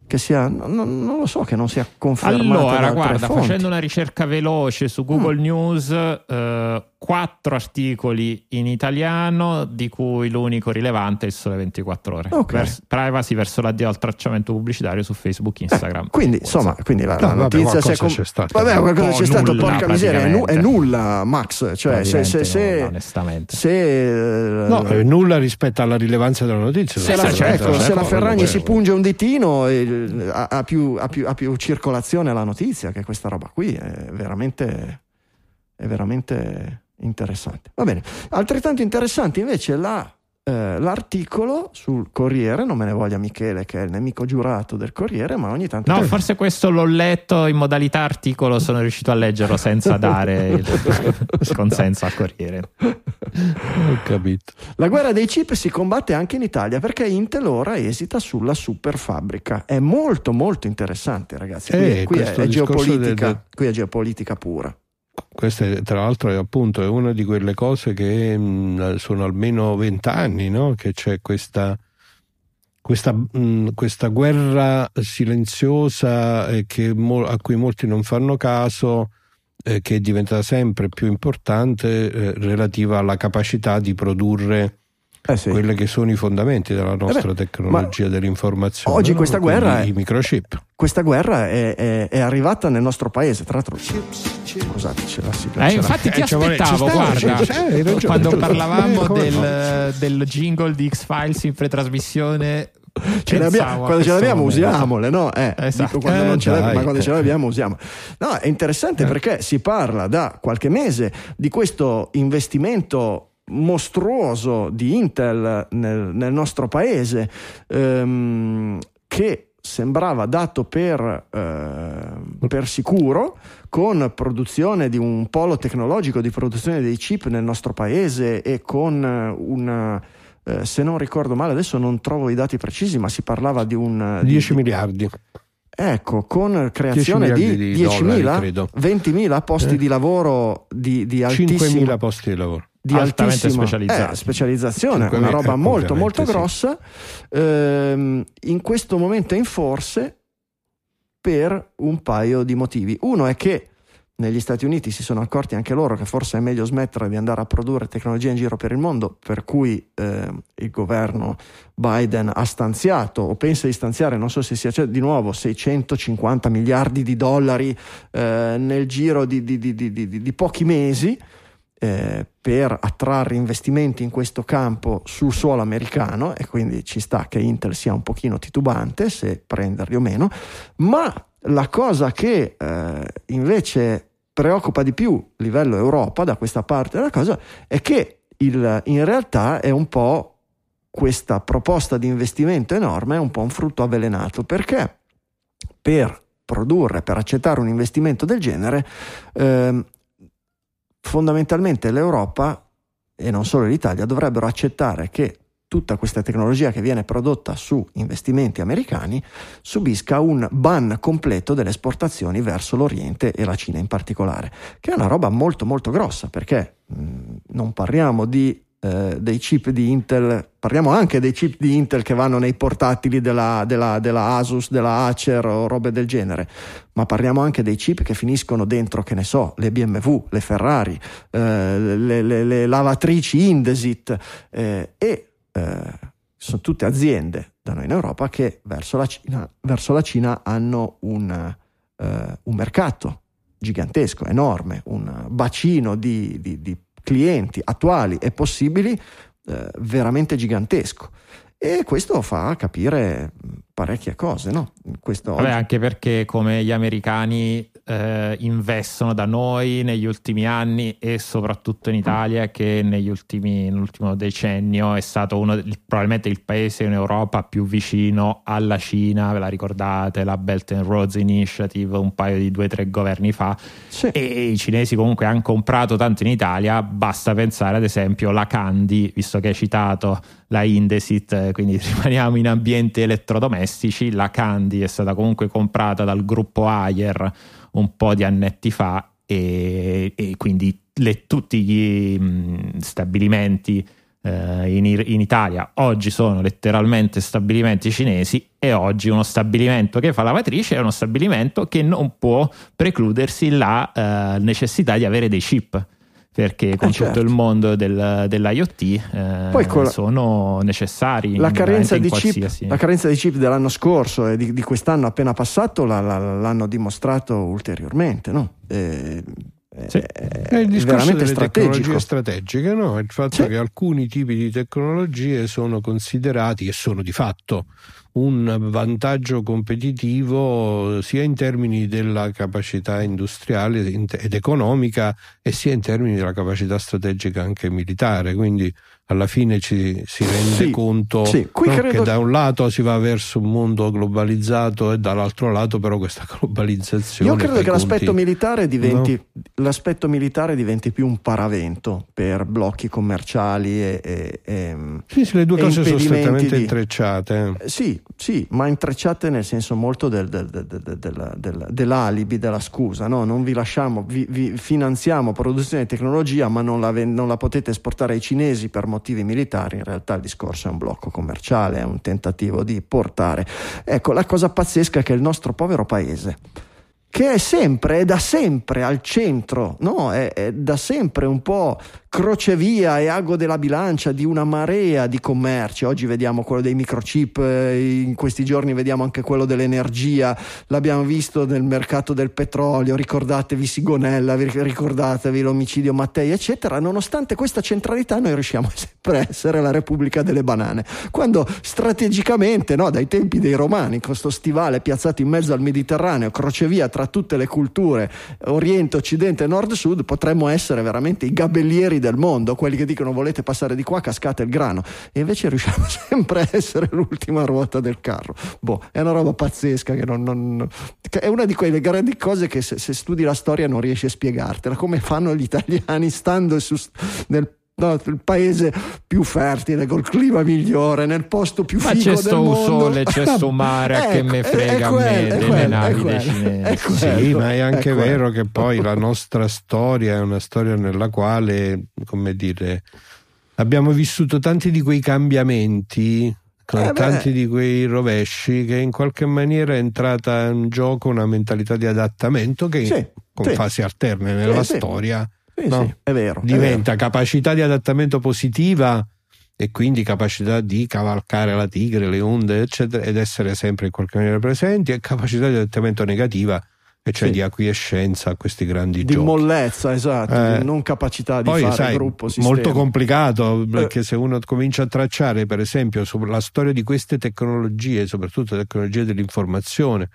Speaker 1: Che sia, non, non lo so, che non sia confermata.
Speaker 3: Allora, guarda,
Speaker 1: fonti.
Speaker 3: facendo una ricerca veloce su Google mm. News, eh, quattro articoli in italiano, di cui l'unico rilevante è il Sole 24 Ore.
Speaker 1: Okay.
Speaker 3: Vers- privacy verso l'addio al tracciamento pubblicitario su Facebook, Instagram.
Speaker 1: Eh, quindi, insomma, quindi la, la
Speaker 2: no,
Speaker 1: notizia
Speaker 2: vabbè,
Speaker 1: com-
Speaker 2: c'è stato.
Speaker 1: Vabbè, qualcosa c'è stato,
Speaker 3: nulla,
Speaker 1: porca miseria, è, nu- è, nulla, Max. Cioè, se, se, se,
Speaker 3: nulla, onestamente.
Speaker 1: Se,
Speaker 2: no, è nulla rispetto alla rilevanza della notizia.
Speaker 1: Se, la, certo, ecco, se la Ferragni si punge un ditino, eh, ha, ha, più, ha, più, ha più circolazione la notizia che questa roba qui è veramente. È veramente interessante. Va bene, altrettanto interessante invece la, eh, l'articolo sul Corriere, non me ne voglia Michele che è il nemico giurato del Corriere, ma ogni tanto...
Speaker 3: No, forse questo l'ho letto in modalità articolo, sono riuscito a leggerlo senza dare il consenso al Corriere.
Speaker 2: Ho capito.
Speaker 1: La guerra dei chip si combatte anche in Italia perché Intel ora esita sulla super fabbrica. È molto molto interessante ragazzi, qui,
Speaker 2: eh,
Speaker 1: qui, è, è geopolitica,
Speaker 2: del...
Speaker 1: qui è geopolitica pura
Speaker 2: questa tra l'altro è appunto è una di quelle cose che mh, sono almeno vent'anni no? che c'è questa, questa, mh, questa guerra silenziosa eh, mo, a cui molti non fanno caso eh, che è diventata sempre più importante eh, relativa alla capacità di produrre
Speaker 1: eh sì.
Speaker 2: quelli che sono i fondamenti della nostra
Speaker 1: eh beh,
Speaker 2: tecnologia dell'informazione.
Speaker 1: Oggi
Speaker 2: no?
Speaker 1: questa
Speaker 2: Quindi
Speaker 1: guerra,
Speaker 2: i microchip.
Speaker 1: Questa guerra è, è, è, arrivata nel nostro paese, tra l'altro. Scusate, c'è la sigla.
Speaker 3: Eh, infatti ti aspettavo, guarda,
Speaker 2: ragione,
Speaker 3: quando parlavamo del, del jingle di X-Files in pretrasmissione
Speaker 1: Ce abbiamo, quando ce l'abbiamo usiamole, no? Eh,
Speaker 3: esatto.
Speaker 1: quando
Speaker 2: eh,
Speaker 1: non ce l'abbiamo, ma quando
Speaker 2: eh.
Speaker 1: ce l'abbiamo usiamo. No, è interessante
Speaker 2: Eh.
Speaker 1: perché si parla da qualche mese di questo investimento mostruoso di Intel nel, nel nostro paese ehm, che sembrava dato per, eh, per sicuro con produzione di un polo tecnologico di produzione dei chip nel nostro paese e con una eh, se non ricordo male, adesso non trovo i dati precisi, ma si parlava di un
Speaker 2: 10 miliardi.
Speaker 1: Ecco, con creazione
Speaker 2: 10
Speaker 1: di,
Speaker 2: di
Speaker 1: 10.000,
Speaker 2: dollari, credo.
Speaker 1: 20.000 posti
Speaker 2: Eh.
Speaker 1: di lavoro di, di altissima
Speaker 2: 5.000 posti di lavoro.
Speaker 1: Di
Speaker 3: Altamente
Speaker 1: altissima
Speaker 3: specializzati.
Speaker 1: eh, specializzazione,
Speaker 2: 5.000,
Speaker 1: una roba
Speaker 2: eh,
Speaker 1: molto molto
Speaker 2: sì.
Speaker 1: grossa, ehm, in questo momento è in forse per un paio di motivi. Uno è che negli Stati Uniti si sono accorti anche loro che forse è meglio smettere di andare a produrre tecnologia in giro per il mondo, per cui ehm, il governo Biden ha stanziato o pensa di stanziare, non so se sia cioè, di nuovo 650 miliardi di dollari eh, nel giro di, di- di- di- di- di pochi mesi eh, per attrarre investimenti in questo campo sul suolo americano e quindi ci sta che Intel sia un pochino titubante se prenderli o meno, ma la cosa che eh, invece preoccupa di più a livello Europa da questa parte della cosa è che il- in realtà è un po' questa proposta di investimento enorme è un po' un frutto avvelenato. Perché? Per produrre, per accettare un investimento del genere, ehm, fondamentalmente l'Europa e non solo l'Italia dovrebbero accettare che tutta questa tecnologia che viene prodotta su investimenti americani subisca un ban completo delle esportazioni verso l'Oriente e la Cina in particolare, che è una roba molto molto grossa perché mh, non parliamo di eh, dei chip di Intel, parliamo anche dei chip di Intel che vanno nei portatili della, della- della Asus, della Acer o robe del genere, ma parliamo anche dei chip che finiscono dentro, che ne so, le BMW, le Ferrari, eh, le, le- le lavatrici Indesit eh, e eh, sono tutte aziende da noi in Europa che verso la Cina, verso la Cina hanno un, eh, un mercato gigantesco, enorme, un bacino di, di- di clienti attuali e possibili eh, veramente gigantesco. E questo fa capire parecchie cose, no? Questo
Speaker 3: Vabbè,
Speaker 1: oggi-
Speaker 3: anche perché come gli americani eh, investono da noi negli ultimi anni e soprattutto in Italia che negli ultimi, nell'ultimo decennio è stato uno, il- probabilmente il paese in Europa più vicino alla Cina, ve la ricordate, la Belt and Roads Initiative un paio di due o tre governi fa
Speaker 1: Sì.
Speaker 3: e i cinesi comunque hanno comprato tanto in Italia, basta pensare ad esempio alla Candy, visto che hai citato la Indesit, eh, quindi rimaniamo in ambienti elettrodomestici, la Candy è stata comunque comprata dal gruppo Ayer un po' di annetti fa e, e quindi le- tutti gli mh, stabilimenti eh, in, in Italia oggi sono letteralmente stabilimenti cinesi e oggi uno stabilimento che fa lavatrice è uno stabilimento che non può precludersi la eh, necessità di avere dei chip perché con
Speaker 1: certo.
Speaker 3: tutto il mondo del- dell'IoT eh,
Speaker 1: la-
Speaker 3: sono necessari
Speaker 1: la carenza,
Speaker 3: in
Speaker 1: di chip, la carenza di chip dell'anno scorso e di, di quest'anno appena passato la- la- l'hanno dimostrato ulteriormente, no? Eh,
Speaker 3: Sì.
Speaker 1: è,
Speaker 2: il discorso
Speaker 1: veramente
Speaker 2: delle
Speaker 1: strategico.
Speaker 2: tecnologie strategiche, no? il fatto
Speaker 1: Sì.
Speaker 2: che alcuni tipi di tecnologie sono considerati e sono di fatto un vantaggio competitivo sia in termini della capacità industriale ed economica e sia in termini della capacità strategica anche militare. Quindi alla fine ci si rende
Speaker 1: Sì,
Speaker 2: conto
Speaker 1: sì.
Speaker 2: No,
Speaker 1: credo-
Speaker 2: che da un lato si va verso un mondo globalizzato e dall'altro lato però questa globalizzazione
Speaker 1: Io credo che l'aspetto
Speaker 2: conti-
Speaker 1: militare, diventi, l'aspetto militare diventi più un paravento per blocchi commerciali e, e- e-
Speaker 2: Sì, sì, le due cose sono strettamente
Speaker 1: di-
Speaker 2: intrecciate.
Speaker 1: Sì, sì, ma intrecciate nel senso molto del- del- del- del- del- del- dell'alibi, della scusa, no? Non vi lasciamo, vi, vi finanziamo produzione di tecnologia, ma non la, non la potete esportare ai cinesi per motivi militari. In realtà il discorso è un blocco commerciale, è un tentativo di portare. Ecco, la cosa pazzesca è che il nostro povero paese, che è sempre, è da sempre al centro, no? È, è da sempre un po' crocevia e ago della bilancia di una marea di commerci. Oggi vediamo quello dei microchip, eh, in questi giorni vediamo anche quello dell'energia, l'abbiamo visto nel mercato del petrolio, ricordatevi Sigonella, vi- ricordatevi l'omicidio Mattei, eccetera. Nonostante questa centralità noi riusciamo sempre a essere la Repubblica delle banane, quando strategicamente, no, dai tempi dei romani, con questo stivale piazzato in mezzo al Mediterraneo, crocevia tra tutte le culture, Oriente, Occidente, Nord, Sud, potremmo essere veramente i gabellieri del mondo, quelli che dicono volete passare di qua, cascate il grano, e invece riusciamo sempre a essere l'ultima ruota del carro. Boh, è una roba pazzesca che non, non- è una di quelle grandi cose che se, se studi la storia non riesci a spiegartela, come fanno gli italiani stando su- nel no, il paese più fertile, col clima migliore, nel posto più
Speaker 3: Ma
Speaker 1: figo
Speaker 3: c'è
Speaker 1: del
Speaker 3: sto
Speaker 1: mondo.
Speaker 3: sole, c'è sto mare, a che
Speaker 1: Ecco,
Speaker 3: me
Speaker 1: è-
Speaker 3: frega
Speaker 1: è
Speaker 3: a me
Speaker 1: è
Speaker 3: delle
Speaker 1: quello,
Speaker 3: navi
Speaker 1: è
Speaker 3: dei
Speaker 1: quello,
Speaker 3: cinesi.
Speaker 1: è quello.
Speaker 2: Sì, ma è anche
Speaker 1: Ecco.
Speaker 2: vero che poi la nostra storia è una storia nella quale, come dire, abbiamo vissuto tanti di quei cambiamenti, con
Speaker 1: Eh
Speaker 2: tanti di quei rovesci, che in qualche maniera è entrata in gioco una mentalità di adattamento che
Speaker 1: Sì,
Speaker 2: con
Speaker 1: sì.
Speaker 2: fasi alterne nella
Speaker 1: Sì, sì.
Speaker 2: storia
Speaker 1: Sì,
Speaker 2: no?
Speaker 1: sì, è vero. è
Speaker 2: diventa capacità di adattamento positiva e quindi capacità di cavalcare la tigre, le onde, eccetera, ed essere sempre in qualche maniera presenti, e capacità di adattamento negativa, e cioè
Speaker 1: Sì.
Speaker 2: di acquiescenza a questi grandi
Speaker 1: di
Speaker 2: giochi.
Speaker 1: mollezza, esatto,
Speaker 2: Eh,
Speaker 1: di non capacità di
Speaker 2: Poi,
Speaker 1: fare
Speaker 2: sai,
Speaker 1: gruppo, sistema.
Speaker 2: molto complicato
Speaker 1: Eh.
Speaker 2: perché se uno comincia a tracciare, per esempio, sulla storia di queste tecnologie, soprattutto tecnologie dell'informazione,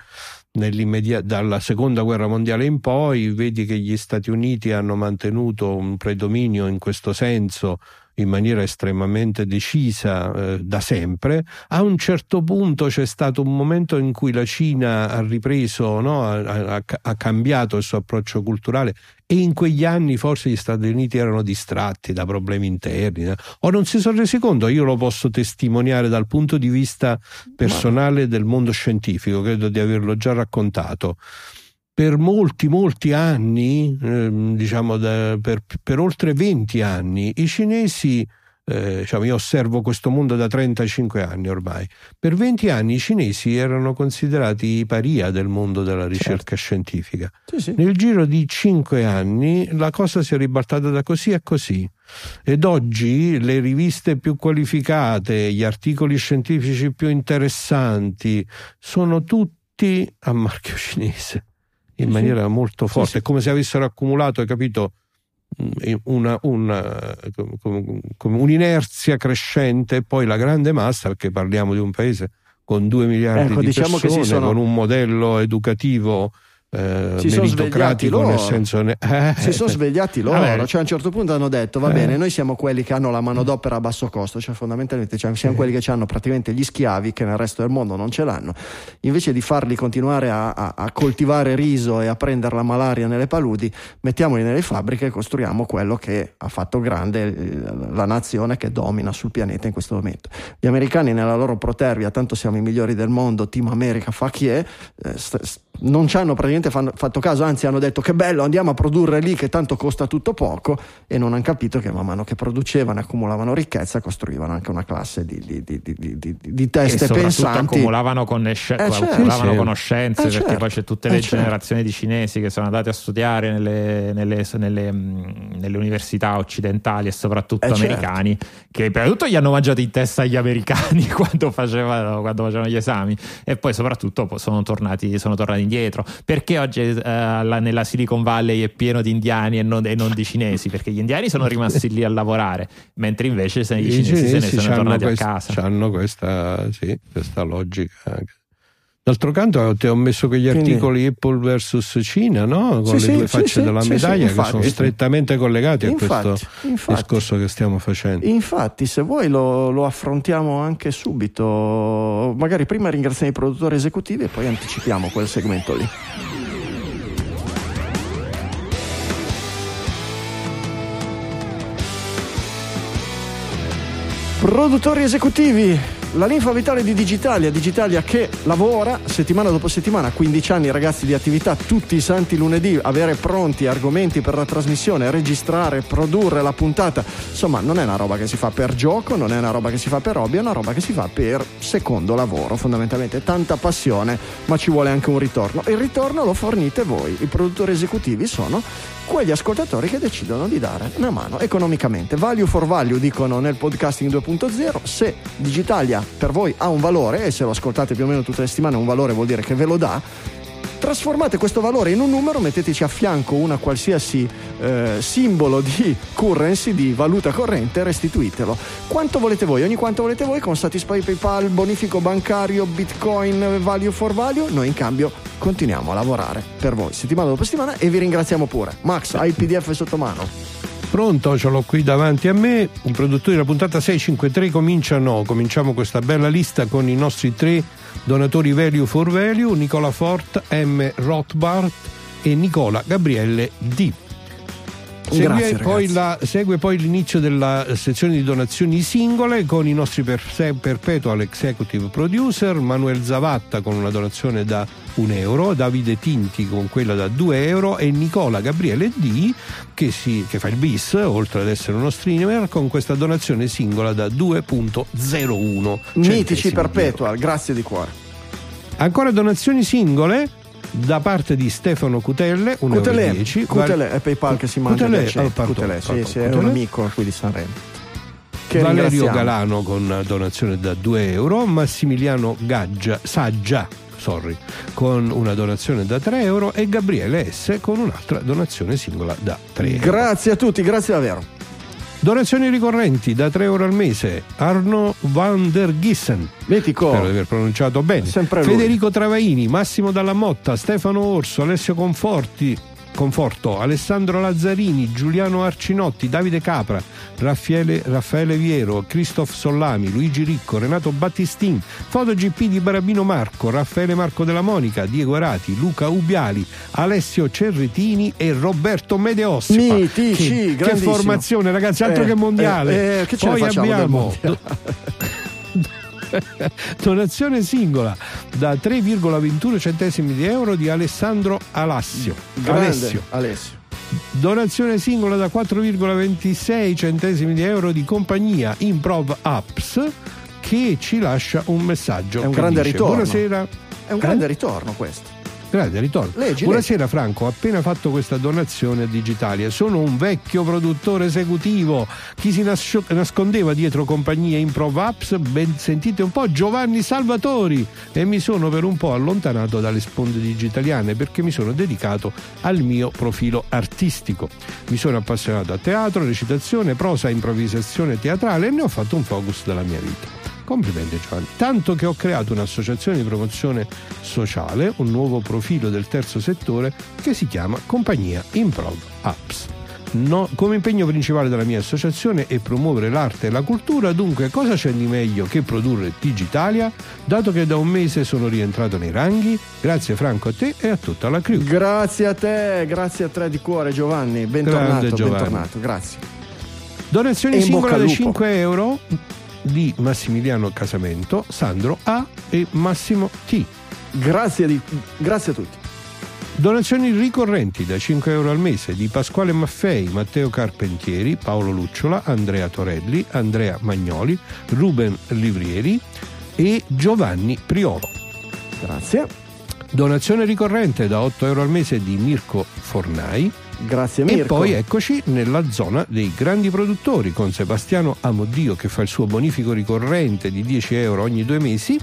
Speaker 2: dalla seconda guerra mondiale in poi, vedi che gli Stati Uniti hanno mantenuto un predominio in questo senso in maniera estremamente decisa eh, da sempre. A un certo punto c'è stato un momento in cui la Cina ha ripreso, no? ha, ha- ha cambiato il suo approccio culturale e in quegli anni forse gli Stati Uniti erano distratti da problemi interni eh, o non si sono resi conto, io lo posso testimoniare dal punto di vista personale del mondo scientifico, credo di averlo già raccontato. Per molti, molti anni, ehm, diciamo da- per, per oltre 20 anni, i cinesi, eh, diciamo, io osservo questo mondo da 35 anni ormai, per 20 anni i cinesi erano considerati i paria del mondo della ricerca scientifica.
Speaker 1: Sì, sì.
Speaker 2: Nel giro di cinque anni la cosa si è ribaltata da così a così. Ed oggi le riviste più qualificate, gli articoli scientifici più interessanti sono tutti a marchio cinese in
Speaker 1: Sì,
Speaker 2: maniera molto forte, è come se avessero accumulato, hai capito, una, una- come- come un'inerzia crescente e poi la grande massa, perché parliamo di un paese con 2 miliardi
Speaker 1: Ecco,
Speaker 2: di
Speaker 1: diciamo
Speaker 2: persone,
Speaker 1: sono-
Speaker 2: con un modello educativo eh,
Speaker 1: Si sono svegliati
Speaker 2: meritocratico nel
Speaker 1: loro.
Speaker 2: senso ne- eh,
Speaker 1: Si sono svegliati loro,
Speaker 3: Vabbè.
Speaker 1: cioè a un certo punto hanno detto va
Speaker 2: Eh.
Speaker 1: bene, noi siamo quelli che hanno la manodopera a basso costo, cioè fondamentalmente cioè, siamo quelli che hanno praticamente gli schiavi che nel resto del mondo non ce l'hanno, invece di farli continuare a, a- a coltivare riso e a prendere la malaria nelle paludi, mettiamoli nelle fabbriche e costruiamo quello che ha fatto grande eh, la nazione che domina sul pianeta in questo momento. Gli americani nella loro protervia, tanto siamo i migliori del mondo, Team America fa chi è, eh, non ci hanno praticamente fan- fatto caso, anzi hanno detto che bello, andiamo a produrre lì che tanto costa tutto poco e non hanno capito che man mano che producevano e accumulavano ricchezza costruivano anche una classe di, di- di- di- di- di- di
Speaker 3: E
Speaker 1: teste
Speaker 3: soprattutto
Speaker 1: pensanti.
Speaker 3: accumulavano, connesce-
Speaker 1: Eh, certo.
Speaker 3: accumulavano
Speaker 2: Sì, sì.
Speaker 3: conoscenze
Speaker 1: Eh,
Speaker 3: perché
Speaker 1: certo.
Speaker 3: poi c'è tutte
Speaker 1: Eh,
Speaker 3: le
Speaker 1: certo.
Speaker 3: generazioni di cinesi che sono andate a studiare nelle, nelle- nelle, mh, nelle università occidentali e soprattutto
Speaker 1: Eh, certo.
Speaker 3: americani che prima di tutto gli hanno mangiato in testa gli americani quando facevano, quando facevano gli esami e poi soprattutto sono tornati, sono tornati indietro perché oggi eh, la- nella Silicon Valley è pieno di indiani e non, e non di cinesi perché gli indiani sono rimasti lì a lavorare mentre invece se, i cinesi, se ne sono tornati
Speaker 2: quest-
Speaker 3: a casa
Speaker 2: c'hanno questa, sì, questa logica. D'altro canto ti ho messo quegli
Speaker 1: Quindi-
Speaker 2: articoli Apple versus Cina, no? con
Speaker 1: Sì,
Speaker 2: le due
Speaker 1: sì,
Speaker 2: facce
Speaker 1: sì,
Speaker 2: della medaglia
Speaker 1: sì,
Speaker 2: che
Speaker 1: infatti.
Speaker 2: sono strettamente collegati a
Speaker 1: Infatti,
Speaker 2: questo
Speaker 1: infatti.
Speaker 2: discorso che stiamo facendo.
Speaker 1: Infatti, se vuoi lo, lo affrontiamo anche subito, magari prima ringraziamo i produttori esecutivi e poi anticipiamo quel segmento lì. Produttori esecutivi, la linfa vitale di Digitalia, Digitalia che lavora settimana dopo settimana, 15 anni ragazzi di attività tutti i santi lunedì, avere pronti argomenti per la trasmissione, registrare, produrre la puntata, insomma non è una roba che si fa per gioco, non è una roba che si fa per hobby, è una roba che si fa per secondo lavoro, fondamentalmente tanta passione, ma ci vuole anche un ritorno. Il ritorno lo fornite voi, i produttori esecutivi sono quegli ascoltatori che decidono di dare una mano economicamente. Value for value dicono nel podcasting 2.0, se Digitalia per voi ha un valore e se lo ascoltate più o meno tutte le settimane un valore vuol dire che ve lo dà, trasformate questo valore in un numero, metteteci a fianco una qualsiasi eh, simbolo di currency, di valuta corrente, restituitelo. Quanto volete voi? Ogni quanto volete voi con Satisfy PayPal, bonifico bancario, Bitcoin, value for value. Noi in cambio continuiamo a lavorare per voi settimana dopo settimana e vi ringraziamo pure. Max, hai il PDF sotto mano?
Speaker 2: Pronto, ce l'ho qui davanti a me. I produttori della puntata 653 cominciano. Cominciamo questa bella lista con i nostri tre donatori value for value: Nicola Fort, M. Rothbart e Nicola Gabriele D. Segue poi, la- segue poi l'inizio della sezione di donazioni singole con i nostri per- perpetual executive producer, Manuel Zavatta con una donazione da un euro, Davide Tinti con quella da 2 euro e Nicola Gabriele D che, si- che fa il bis, oltre ad essere uno streamer, con questa donazione singola da 2.01.
Speaker 1: Mitici perpetual, grazie di cuore.
Speaker 2: Ancora donazioni singole da parte di Stefano Cutelle, 1,10
Speaker 1: Cutelè,
Speaker 2: euro.
Speaker 1: Cutelè è PayPal che si mangia centro.
Speaker 2: oh, pardon,
Speaker 1: Cutelè, sì,
Speaker 2: pardon,
Speaker 1: sì, è un amico qui di Sanremo.
Speaker 2: Valerio. Galano con una donazione da 2 euro, Massimiliano Gaggia, Saggia sorry, con una donazione da 3 euro e Gabriele S con un'altra donazione singola da 3 euro.
Speaker 1: Grazie a tutti, grazie davvero.
Speaker 2: Donazioni ricorrenti da 3 euro al mese, Arno van der Gissen.
Speaker 1: Mitico.
Speaker 2: Spero di aver pronunciato bene. Federico Travaini, Massimo Dalla Motta, Stefano Orso, Alessio Conforti, Conforto, Alessandro Lazzarini, Giuliano Arcinotti, Davide Capra, Raffaele, Raffaele Viero, Christoph Sollami, Luigi Ricco, Renato Battistin, Foto GP di Barabino Marco, Raffaele Marco della Monica, Diego Arati, Luca Ubiali, Alessio Cerretini e Roberto Medeossi.
Speaker 1: Mitici,
Speaker 2: che, che formazione ragazzi, altro
Speaker 1: Eh,
Speaker 2: che mondiale.
Speaker 1: eh, eh, che
Speaker 2: Poi abbiamo? donazione singola da 3,21 centesimi di euro di Alessandro Alassio.
Speaker 1: Grande.
Speaker 2: Alessio.
Speaker 1: Alessio.
Speaker 2: Donazione singola da 4,26 centesimi di euro di compagnia Improv Apps che ci lascia un messaggio.
Speaker 1: È un grande
Speaker 2: dice,
Speaker 1: ritorno.
Speaker 2: Buonasera.
Speaker 1: È un grande ritorno questo.
Speaker 2: Grande ritorno.
Speaker 1: Leggi,
Speaker 2: Buonasera Franco, ho appena fatto questa donazione a Digitalia. Sono un vecchio produttore esecutivo. Chi si nascio- nascondeva dietro compagnie Improv Apps, ben sentite un po' Giovanni Salvatori e mi sono per un po' allontanato dalle sponde digitaliane perché mi sono dedicato al mio profilo artistico. Mi sono appassionato a teatro, recitazione, prosa, improvvisazione teatrale e ne ho fatto un focus della mia vita. Complimenti Giovanni. Tanto che ho creato un'associazione di promozione sociale, un nuovo profilo del terzo settore che si chiama Compagnia Improv Apps. No- come impegno principale della mia associazione è promuovere l'arte e la cultura, dunque cosa c'è di meglio che produrre Digitalia? Dato che da un mese sono rientrato nei ranghi, grazie Franco a te e a tutta la crew.
Speaker 1: Grazie a te, grazie a te di cuore Giovanni. Bentornato,
Speaker 2: Grande Giovanni.
Speaker 1: bentornato, grazie.
Speaker 2: Donazioni singole da
Speaker 1: lupo.
Speaker 2: 5 euro di Massimiliano Casamento, Sandro A e Massimo T.
Speaker 1: Grazie, di- grazie a tutti.
Speaker 2: Donazioni ricorrenti da 5 euro al mese di Pasquale Maffei, Matteo Carpentieri, Paolo Lucciola, Andrea Torelli, Andrea Magnoli, Ruben Livrieri e Giovanni Priolo.
Speaker 1: Grazie.
Speaker 2: Donazione ricorrente da 8 euro al mese di Mirko Fornai.
Speaker 1: Grazie Mirko.
Speaker 2: E poi eccoci nella zona dei grandi produttori con Sebastiano Amodio che fa il suo bonifico ricorrente di 10 euro ogni due mesi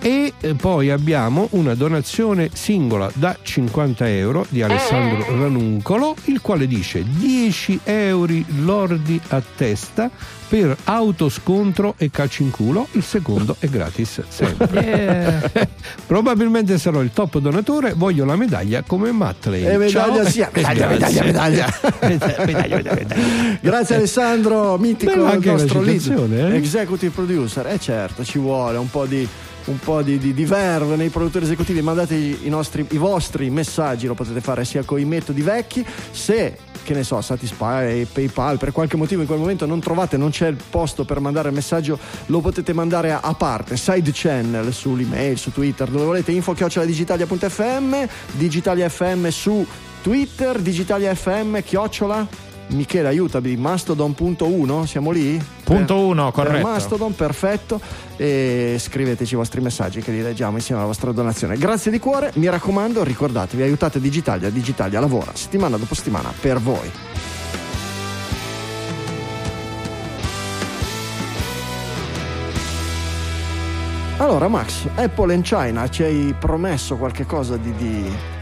Speaker 2: e eh, poi abbiamo una donazione singola da 50 euro di Alessandro Ranuncolo il quale dice 10 euro lordi a testa per autoscontro e calcio in culo, il secondo è gratis sempre. Probabilmente sarò il top donatore, voglio la medaglia come Matley.
Speaker 1: E medaglia
Speaker 2: Ciao.
Speaker 1: sia. Medaglia,
Speaker 2: Grazie.
Speaker 1: medaglia, medaglia.
Speaker 2: medaglia, medaglia, medaglia.
Speaker 1: Grazie Alessandro, mitico il
Speaker 2: anche la
Speaker 1: nostro lead,
Speaker 2: eh?
Speaker 1: executive producer. Eh certo, ci vuole un po' di un po' di, di, di verve nei produttori esecutivi, mandate i, nostri, i vostri messaggi, lo potete fare sia con i metodi vecchi, se che ne so, Satisfy, PayPal, per qualche motivo in quel momento non trovate, non c'è il posto per mandare il messaggio, lo potete mandare a, a parte, side channel sull'email, su Twitter, dove volete, info digitalia.fm, Digitalia FM su Twitter, Digitalia FM, chiocciola. Michele aiutami, mastodon.1, siamo lì?
Speaker 3: Punto
Speaker 1: Per-
Speaker 3: uno,
Speaker 1: per
Speaker 3: corretto.
Speaker 1: Mastodon, perfetto. E scriveteci i vostri messaggi che li leggiamo insieme alla vostra donazione. Grazie di cuore, mi raccomando, ricordatevi, aiutate Digitalia, Digitalia lavora settimana dopo settimana per voi. Allora Max, Apple in China, ci hai promesso qualche cosa di... di...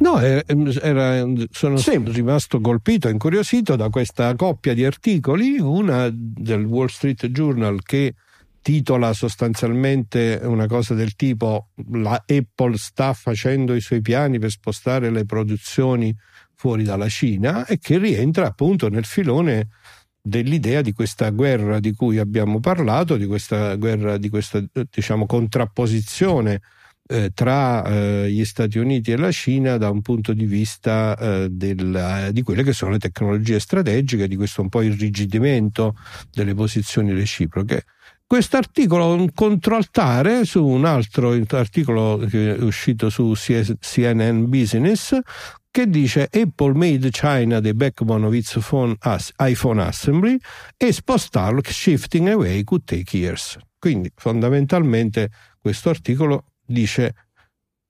Speaker 2: No, era- era- sono
Speaker 1: Sì.
Speaker 2: rimasto colpito, incuriosito da questa coppia di articoli, una del Wall Street Journal che titola sostanzialmente una cosa del tipo la Apple sta facendo i suoi piani per spostare le produzioni fuori dalla Cina e che rientra appunto nel filone dell'idea di questa guerra di cui abbiamo parlato, di questa guerra, di questa diciamo contrapposizione eh, tra eh, gli Stati Uniti e la Cina da un punto di vista eh, del, di quelle che sono le tecnologie strategiche, di questo un po' irrigidimento delle posizioni reciproche. Quest'articolo un controaltare su un altro articolo che è uscito su CNN Business che dice Apple made China the backbone of its phone as, iPhone assembly e spostarlo shifting away could take years. Quindi fondamentalmente questo articolo dice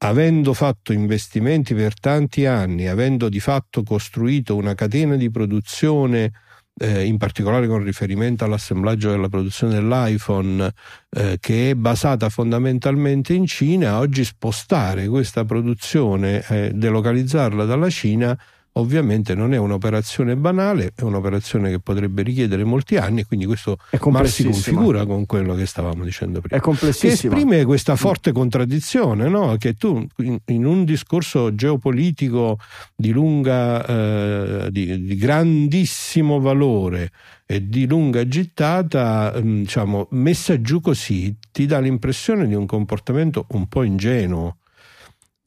Speaker 2: avendo fatto investimenti per tanti anni, avendo di fatto costruito una catena di produzione eh, in particolare con riferimento all'assemblaggio della produzione dell'iPhone, eh, che è basata fondamentalmente in Cina, oggi spostare questa produzione, eh, delocalizzarla dalla Cina, ovviamente non è un'operazione banale, è un'operazione che potrebbe richiedere molti anni, quindi questo mal si configura con quello che stavamo dicendo prima.
Speaker 1: È complessissimo.
Speaker 2: Che esprime questa forte contraddizione, no? che tu in, un discorso geopolitico di lunga, eh, di, di grandissimo valore e di lunga gittata, mm, diciamo, messa giù così, ti dà l'impressione di un comportamento un po' ingenuo,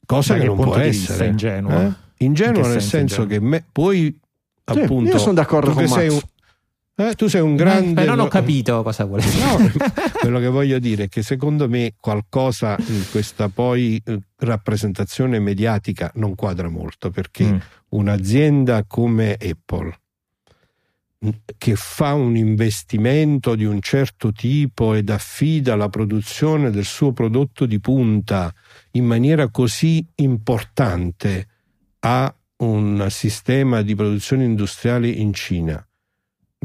Speaker 2: cosa da che non può essere.
Speaker 3: Ingenuo.
Speaker 2: Eh? Ingenuo nel senso, che me, poi sì, appunto...
Speaker 1: Io sono d'accordo con.
Speaker 2: Un, eh, tu sei un grande.
Speaker 3: Eh, non ho capito cosa vuole dire. No,
Speaker 2: quello che voglio dire è che secondo me qualcosa in questa poi eh, rappresentazione mediatica non quadra molto perché mm. un'azienda come Apple che fa un investimento di un certo tipo ed affida la produzione del suo prodotto di punta in maniera così importante a un sistema di produzione industriale in Cina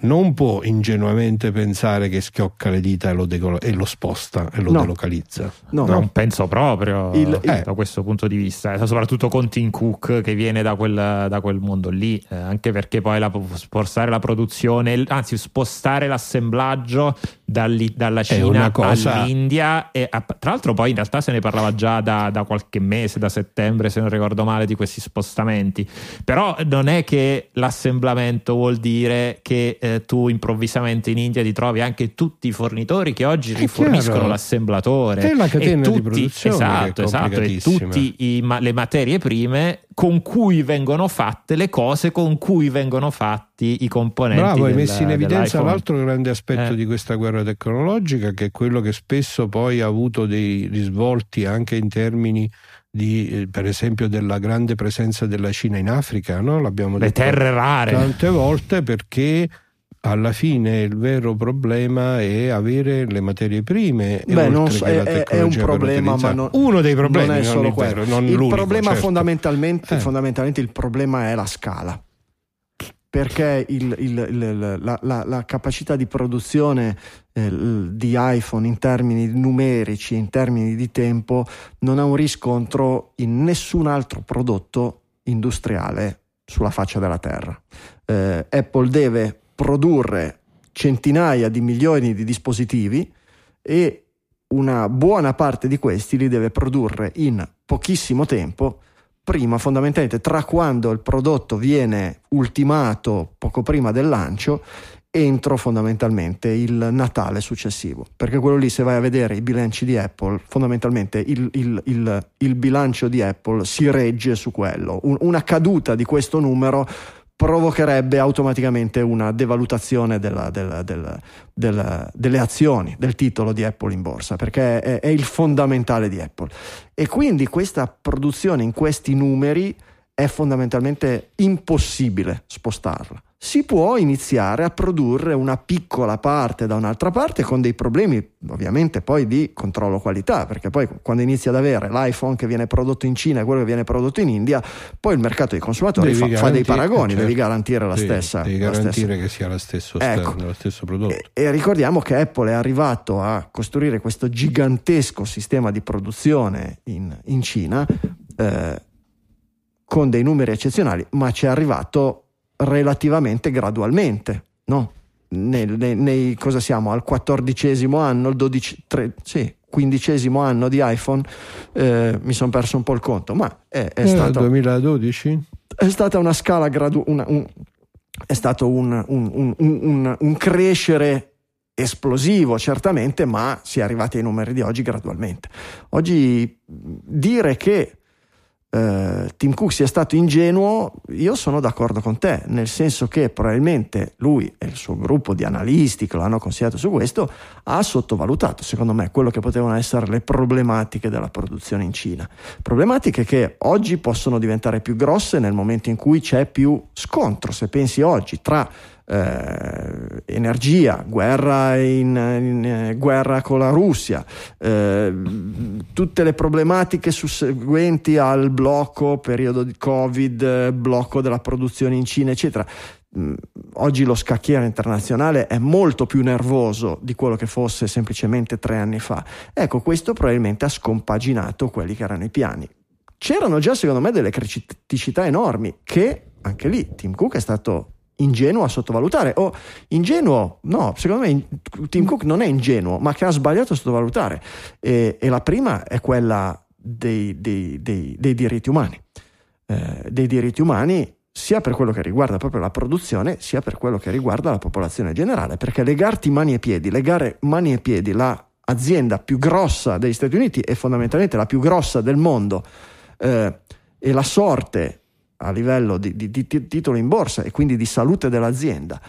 Speaker 2: non può ingenuamente pensare che schiocca le dita e lo, de- e lo sposta e lo no. delocalizza.
Speaker 3: No, no, non penso proprio il, eh. da questo punto di vista, eh, soprattutto con Tim Cook che viene da quel, da quel mondo lì, eh, anche perché poi la, spostare la produzione, anzi spostare l'assemblaggio dalli, dalla Cina cosa... all'India e tra l'altro poi in realtà se ne parlava già da, da, qualche mese, da settembre se non ricordo male, di questi spostamenti, però non è che l'assemblamento vuol dire che eh, tu improvvisamente in India ti trovi anche tutti i fornitori che oggi riforniscono chiaro. l'assemblatore
Speaker 2: e la catena
Speaker 3: tutti,
Speaker 2: di produzione
Speaker 3: esatto, esatto, e tutte le materie prime con cui vengono fatte le cose con cui vengono fatti i componenti.
Speaker 2: Bravo,
Speaker 3: hai
Speaker 2: messo in evidenza l'altro grande aspetto eh. di questa guerra tecnologica, che è quello che spesso poi ha avuto dei risvolti anche in termini di, eh, per esempio della grande presenza della Cina in Africa, no? l'abbiamo
Speaker 3: le terre rare
Speaker 2: tante volte perché alla fine il vero problema è avere le materie prime.
Speaker 1: Beh, non so, è, è, un problema, ma non,
Speaker 2: uno dei problemi non
Speaker 1: è solo
Speaker 2: quello. Non
Speaker 1: il
Speaker 2: problema
Speaker 1: certo. fondamentalmente, eh. fondamentalmente il problema è la scala. Perché il, il, il, la, la, la, capacità di produzione eh, di iPhone in termini numerici, in termini di tempo, non ha un riscontro in nessun altro prodotto industriale sulla faccia della Terra. Eh, Apple deve produrre centinaia di milioni di dispositivi e una buona parte di questi li deve produrre in pochissimo tempo, prima fondamentalmente tra quando il prodotto viene ultimato poco prima del lancio entro fondamentalmente il Natale successivo, perché quello lì se vai a vedere i bilanci di Apple, fondamentalmente il, il, il, il bilancio di Apple si regge su quello, Un, una caduta di questo numero provocherebbe automaticamente una devalutazione della, della, della, delle azioni del titolo di Apple in borsa, perché è, è, il fondamentale di Apple. E quindi questa produzione in questi numeri è fondamentalmente impossibile spostarla si può iniziare a produrre una piccola parte da un'altra parte con dei problemi ovviamente poi di controllo qualità, perché poi quando inizi ad avere l'iPhone che viene prodotto in Cina e quello che viene prodotto in India, poi il mercato dei consumatori fa, fa, dei paragoni, certo. devi garantire la
Speaker 2: sì,
Speaker 1: stessa.
Speaker 2: Devi garantire stessa. che sia lo stesso, ecco. lo stesso prodotto. E,
Speaker 1: e, ricordiamo che Apple è arrivato a costruire questo gigantesco sistema di produzione in, in Cina eh, con dei numeri eccezionali, ma ci è arrivato relativamente gradualmente, no? Nei, nei, nei, cosa siamo al quattordicesimo anno, il dodici, tre, sì, quindicesimo anno di iPhone, eh, mi sono perso un po' il conto, ma è, è
Speaker 2: eh,
Speaker 1: stato
Speaker 2: 2012
Speaker 1: è stata una scala graduale, un, è stato un, un, un, crescere esplosivo certamente, ma si è arrivati ai numeri di oggi gradualmente. Oggi dire che eh, Tim Cook sia stato ingenuo, io sono d'accordo con te, nel senso che probabilmente lui e il suo gruppo di analisti che l'hanno consigliato su questo ha sottovalutato, secondo me, quello che potevano essere le problematiche della produzione in Cina. Problematiche che oggi possono diventare più grosse nel momento in cui c'è più scontro, se pensi oggi, tra eh, energia, guerra, in, in, eh, guerra, con la Russia, eh, tutte le problematiche susseguenti al blocco, periodo di Covid, blocco della produzione in Cina, eccetera. Mm, oggi lo scacchiere internazionale è molto più nervoso di quello che fosse semplicemente tre anni fa. Ecco, questo probabilmente ha scompaginato quelli che erano i piani. C'erano già, secondo me, delle criticità enormi che anche lì Tim Cook è stato ingenuo a sottovalutare. O ingenuo no secondo me Tim Cook non è ingenuo ma che ha sbagliato a sottovalutare. E, e la prima è quella dei, dei, dei, dei diritti umani. Eh, dei diritti umani sia per quello che riguarda proprio la produzione sia per quello che riguarda la popolazione generale. Perché legarti mani e piedi legare mani e piedi l'azienda più grossa degli Stati Uniti e fondamentalmente la più grossa del mondo eh, e la sorte a livello di, di, di, titolo in borsa e quindi di salute dell'azienda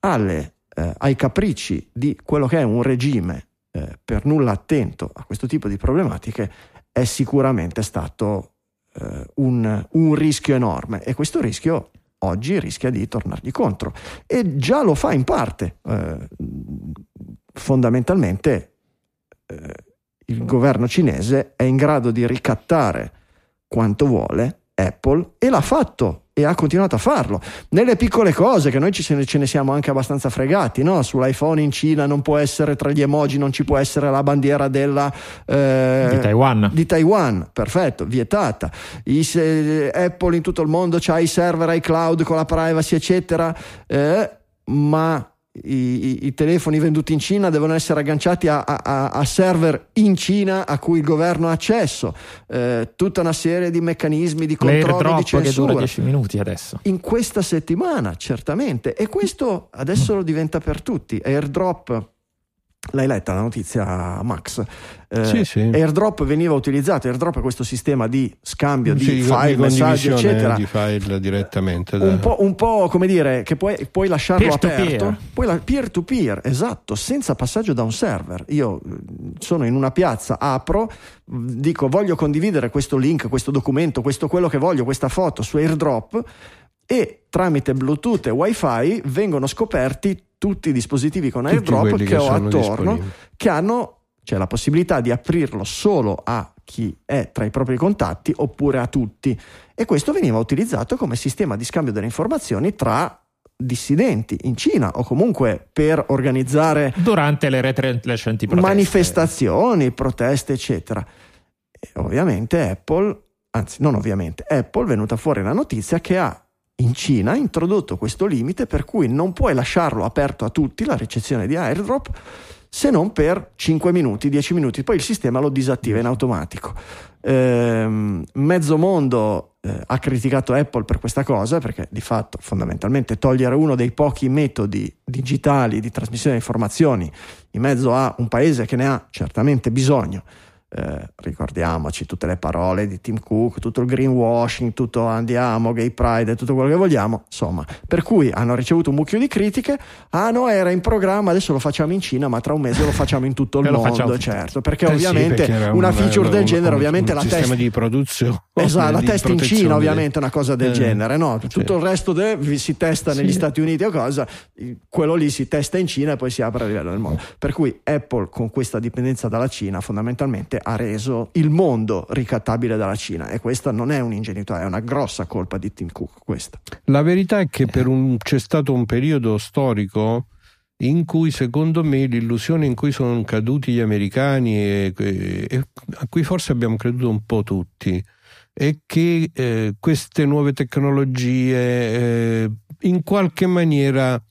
Speaker 1: alle, eh, ai capricci di quello che è un regime eh, per nulla attento a questo tipo di problematiche è sicuramente stato eh, un, un rischio enorme e questo rischio oggi rischia di tornargli contro e già lo fa in parte. Eh, fondamentalmente eh, il governo cinese è in grado di ricattare quanto vuole Apple e l'ha fatto e ha continuato a farlo. Nelle piccole cose che noi ce ne siamo anche abbastanza fregati no? sull'iPhone in Cina non può essere tra gli emoji non ci può essere la bandiera della,
Speaker 3: eh, di Taiwan.
Speaker 1: di Taiwan. Perfetto vietata. I, se, Apple in tutto il mondo ha i server iCloud con la privacy eccetera eh, ma i, i, telefoni venduti in Cina devono essere agganciati a, a, a server in Cina a cui il governo ha accesso, eh, tutta una serie di meccanismi di controllo di censura.
Speaker 3: che dura 10 minuti adesso.
Speaker 1: In questa settimana, certamente, e questo adesso lo diventa per tutti. Airdrop L'hai letta la notizia, Max?
Speaker 2: Eh, sì, sì.
Speaker 1: AirDrop veniva utilizzato. AirDrop è questo sistema di scambio sì, di file, messaggi, eccetera.
Speaker 2: Di file direttamente.
Speaker 1: Da... Un, po', un, po', come dire che puoi, puoi lasciarlo peer aperto. Puoi peer to peer, esatto, senza passaggio da un server. Io mm, sono in una piazza, apro, dico voglio condividere questo link, questo documento, questo quello che voglio, questa foto su AirDrop e tramite Bluetooth e WiFi vengono scoperti tutti i dispositivi con airdrop che, che ho attorno che hanno cioè, la possibilità di aprirlo solo a chi è tra i propri contatti oppure a tutti. E questo veniva utilizzato come sistema di scambio delle informazioni tra dissidenti in Cina o comunque per organizzare
Speaker 3: durante le recenti proteste.
Speaker 1: manifestazioni, proteste eccetera. E ovviamente Apple anzi non ovviamente Apple è venuta fuori la notizia che ha in Cina ha introdotto questo limite per cui non puoi lasciarlo aperto a tutti la ricezione di airdrop se non per 5 minuti, 10 minuti, poi il sistema lo disattiva in automatico. Ehm, mezzo mondo eh, ha criticato Apple per questa cosa perché di fatto fondamentalmente togliere uno dei pochi metodi digitali di trasmissione di informazioni in mezzo a un paese che ne ha certamente bisogno eh, ricordiamoci tutte le parole di Tim Cook, tutto il greenwashing, tutto andiamo, gay pride tutto quello che vogliamo, insomma, per cui hanno ricevuto un mucchio di critiche, ah no era in programma, adesso lo facciamo in Cina, ma tra un mese lo facciamo in tutto il mondo, certo, perché eh ovviamente sì, perché una feature del genere, un, ovviamente
Speaker 2: un
Speaker 1: la testa
Speaker 2: di produzione,
Speaker 1: esatto, la testa in Cina ovviamente una cosa del eh, genere, no? Tutto sì. il resto de, si testa negli sì. Stati Uniti o cosa, quello lì si testa in Cina e poi si apre a livello del mondo. Per cui Apple con questa dipendenza dalla Cina fondamentalmente ha reso il mondo ricattabile dalla Cina e questa non è un'ingenuità, è una grossa colpa di Tim Cook. Questa.
Speaker 2: La verità è che un, c'è stato un periodo storico in cui secondo me l'illusione in cui sono caduti gli americani e, e a cui forse abbiamo creduto un po' tutti è che eh, queste nuove tecnologie eh, in qualche maniera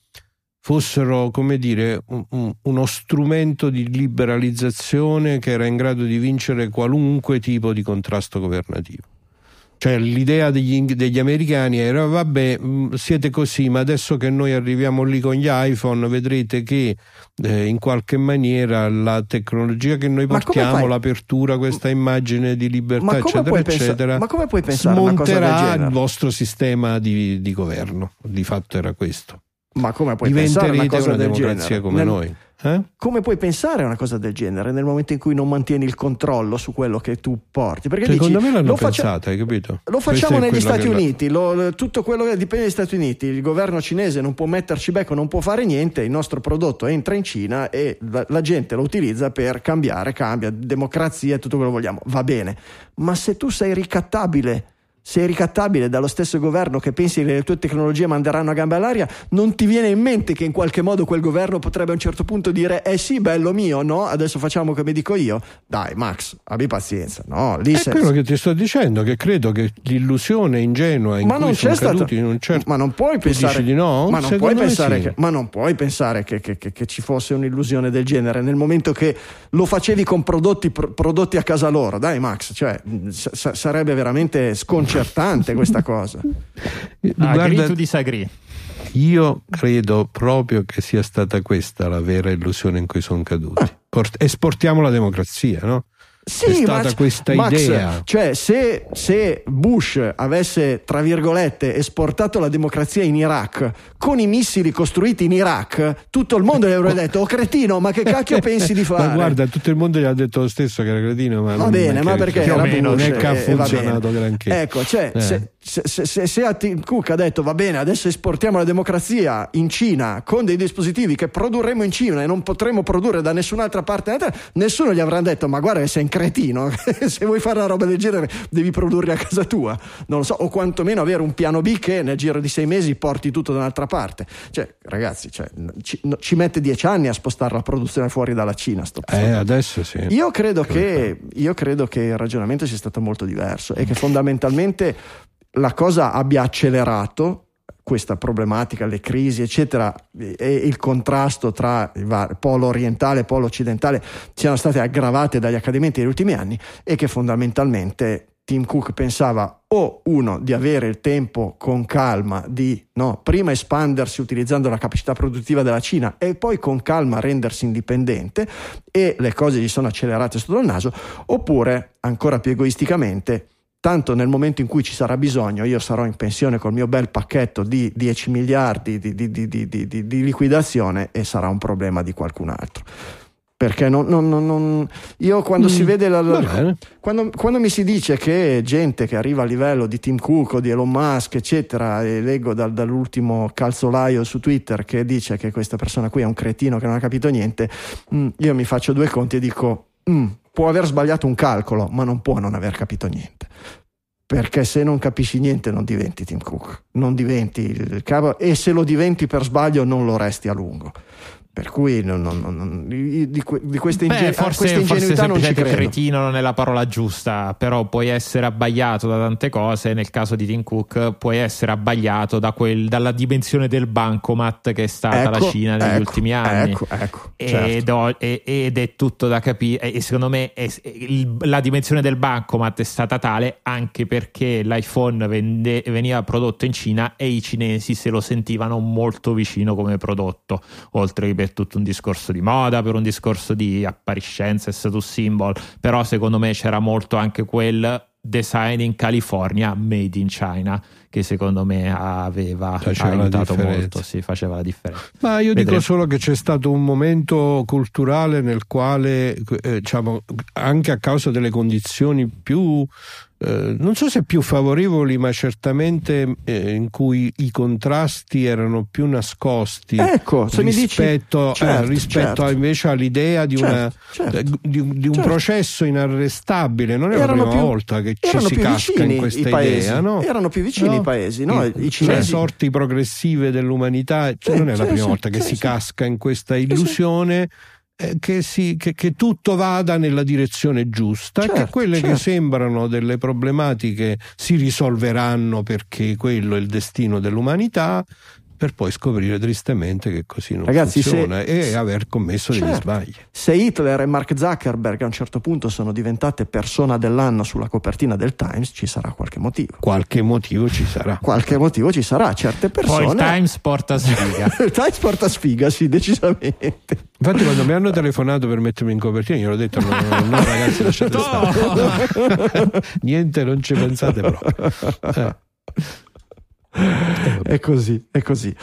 Speaker 2: fossero, come dire, un, uno strumento di liberalizzazione che era in grado di vincere qualunque tipo di contrasto governativo. Cioè l'idea degli, degli americani era vabbè mh, siete così ma adesso che noi arriviamo lì con gli iPhone vedrete che eh, in qualche maniera la tecnologia che noi portiamo, l'apertura, questa immagine di libertà eccetera eccetera
Speaker 1: ma come puoi pensare
Speaker 2: smonterà il vostro sistema di, di governo. Di fatto era questo.
Speaker 1: Ma come puoi pensare una
Speaker 2: Diventerete
Speaker 1: cosa
Speaker 2: una
Speaker 1: del
Speaker 2: democrazia
Speaker 1: genere?
Speaker 2: come
Speaker 1: Nel-
Speaker 2: noi. Eh?
Speaker 1: Come puoi pensare a una cosa del genere nel momento in cui non mantieni il controllo su quello che tu porti? Perché
Speaker 2: Secondo
Speaker 1: dici,
Speaker 2: me l'hanno
Speaker 1: lo faccia-
Speaker 2: pensato, hai capito?
Speaker 1: Lo facciamo negli Stati
Speaker 2: la-
Speaker 1: Uniti, lo- tutto quello che dipende dagli Stati Uniti, il governo cinese non può metterci becco, non può fare niente, il nostro prodotto entra in Cina e la, la gente lo utilizza per cambiare, cambia, democrazia e tutto quello che vogliamo, va bene, ma se tu sei ricattabile, sei ricattabile dallo stesso governo che pensi che le tue tecnologie manderanno a gambe all'aria, non ti viene in mente che in qualche modo quel governo potrebbe a un certo punto dire eh sì, bello mio, no? Adesso facciamo come dico io. Dai Max, abbi pazienza, no? Lì
Speaker 2: È quello che ti sto dicendo, che credo che l'illusione ingenua in
Speaker 1: ma
Speaker 2: cui
Speaker 1: non
Speaker 2: sono caduti in un certo...
Speaker 1: ma non puoi pensare
Speaker 2: di no?
Speaker 1: ma non puoi pensare,
Speaker 2: sì.
Speaker 1: che, ma non puoi pensare che, che- che- che ci fosse un'illusione del genere nel momento che lo facevi con prodotti, pro- prodotti a casa loro dai Max cioè, sa- sarebbe veramente sconcertante questa cosa
Speaker 3: Agree
Speaker 2: Guarda,
Speaker 3: to disagree.
Speaker 2: io credo proprio che sia stata questa la vera illusione in cui sono caduti.
Speaker 1: Ah.
Speaker 2: Port- esportiamo la democrazia, no?
Speaker 1: Sì,
Speaker 2: È stata
Speaker 1: ma-
Speaker 2: questa
Speaker 1: Max,
Speaker 2: idea.
Speaker 1: Cioè, se, se Bush avesse, tra virgolette, esportato la democrazia in Iraq con i missili costruiti in Iraq, tutto il mondo gli avrebbe detto: Oh cretino, ma che cacchio pensi di fare?
Speaker 2: Ma guarda, tutto il mondo gli ha detto lo stesso che era cretino, ma
Speaker 1: Va
Speaker 2: non
Speaker 1: bene, ma perché era
Speaker 2: meno,
Speaker 1: Bush
Speaker 2: non è che ha
Speaker 1: e- e va
Speaker 2: funzionato granché.
Speaker 1: Ecco, cioè,
Speaker 2: Eh.
Speaker 1: se, se, se- se a Tim Cook ha detto va bene, adesso esportiamo la democrazia in Cina con dei dispositivi che produrremo in Cina e non potremo produrre da nessun'altra parte, nessuno gli avrà detto ma guarda che sei un cretino, se vuoi fare una roba del genere devi produrre a casa tua, non lo so, o quantomeno avere un piano B che nel giro di sei mesi porti tutto da un'altra parte. Cioè, ragazzi, cioè, ci, no- ci mette dieci anni a spostare la produzione fuori dalla Cina. Sto,
Speaker 2: Eh, adesso sì.
Speaker 1: io credo, che, io credo che il ragionamento sia stato molto diverso e che fondamentalmente la cosa abbia accelerato questa problematica, le crisi, eccetera, e il contrasto tra il polo orientale e polo occidentale siano state aggravate dagli accadimenti degli ultimi anni e che fondamentalmente Tim Cook pensava o uno di avere il tempo con calma di no, prima espandersi utilizzando la capacità produttiva della Cina e poi con calma rendersi indipendente e le cose gli sono accelerate sotto il naso, oppure ancora più egoisticamente tanto nel momento in cui ci sarà bisogno io sarò in pensione col mio bel pacchetto di 10 miliardi di, di- di- di- di- di- di liquidazione e sarà un problema di qualcun altro. Perché non, non- non- non- io quando si vede la, la-
Speaker 2: Mm,
Speaker 1: quando, quando mi si dice che gente che arriva a livello di Tim Cook o di Elon Musk, eccetera, e leggo dal- dall'ultimo calzolaio su Twitter che dice che questa persona qui è un cretino che non ha capito niente, mm, io mi faccio due conti e dico: "Mm, può aver sbagliato un calcolo, ma non può non aver capito niente. Perché se non capisci niente non diventi Tim Cook, non diventi il capo e se lo diventi per sbaglio non lo resti a lungo. Per cui non- non- non- di, di que- di questa,
Speaker 3: Beh, forse,
Speaker 1: ingenuità non ci
Speaker 3: semplicemente
Speaker 1: credo.
Speaker 3: cretino non è la parola giusta, però puoi essere abbagliato da tante cose. Nel caso di Tim Cook, puoi essere abbagliato da quel- dalla dimensione del bancomat che è stata la
Speaker 1: Ecco,
Speaker 3: Cina negli
Speaker 1: ecco,
Speaker 3: ultimi anni.
Speaker 1: Ecco, ecco,
Speaker 3: Ed,
Speaker 1: certo.
Speaker 3: ho- e- ed è tutto da capire. E secondo me è- il- la dimensione del bancomat è stata tale anche perché l'iPhone vende- veniva prodotto in Cina e i cinesi se lo sentivano molto vicino come prodotto, oltre che per tutto un discorso di moda, per un discorso di appariscenza e status symbol. Però secondo me c'era molto anche quel design in California made in China che secondo me aveva
Speaker 2: Faceva
Speaker 3: aiutato molto, sì, faceva la differenza.
Speaker 2: Ma io dico
Speaker 3: Vedremo.
Speaker 2: solo che c'è stato un momento culturale nel quale, eh, diciamo, anche a causa delle condizioni più, eh, non so se più favorevoli, ma certamente eh, in cui i contrasti erano più nascosti
Speaker 1: Ecco, mi dici-
Speaker 2: rispetto, eh,
Speaker 1: certo,
Speaker 2: rispetto
Speaker 1: certo.
Speaker 2: a- invece all'idea di, una-
Speaker 1: Certo, certo.
Speaker 2: eh, di un- di un
Speaker 1: Certo.
Speaker 2: processo inarrestabile. Non è la
Speaker 1: Erano
Speaker 2: prima
Speaker 1: più-
Speaker 2: volta che ci si casca in questa
Speaker 1: i
Speaker 2: idea. No?
Speaker 1: erano più vicini i paesi, no? I
Speaker 2: Le
Speaker 1: cinesi-
Speaker 2: sorti progressive dell'umanità, cioè
Speaker 1: Sì,
Speaker 2: non è la
Speaker 1: sì,
Speaker 2: prima
Speaker 1: sì,
Speaker 2: volta che
Speaker 1: sì,
Speaker 2: si
Speaker 1: sì.
Speaker 2: casca in questa illusione. eh, Che, si- che- che tutto vada nella direzione giusta, che
Speaker 1: Certo,
Speaker 2: quelle che
Speaker 1: certo.
Speaker 2: sembrano delle problematiche si risolveranno perché quello è il destino dell'umanità, per poi scoprire tristemente che così non
Speaker 1: Ragazzi,
Speaker 2: funziona
Speaker 1: se-
Speaker 2: e aver commesso degli
Speaker 1: Certo.
Speaker 2: sbagli.
Speaker 1: Se Hitler e Mark Zuckerberg a un certo punto sono diventate persona dell'anno sulla copertina del Times, ci sarà qualche motivo.
Speaker 2: Qualche motivo ci sarà.
Speaker 1: Qualche motivo ci sarà, certe persone.
Speaker 3: Poi il Times porta sfiga.
Speaker 1: Il Times porta sfiga, sì, decisamente.
Speaker 2: Infatti, quando mi hanno telefonato per mettermi in copertina, io ho detto: no, no, no, ragazzi, lasciate stare. Niente, non ci pensate proprio. Eh.
Speaker 1: È così, è così.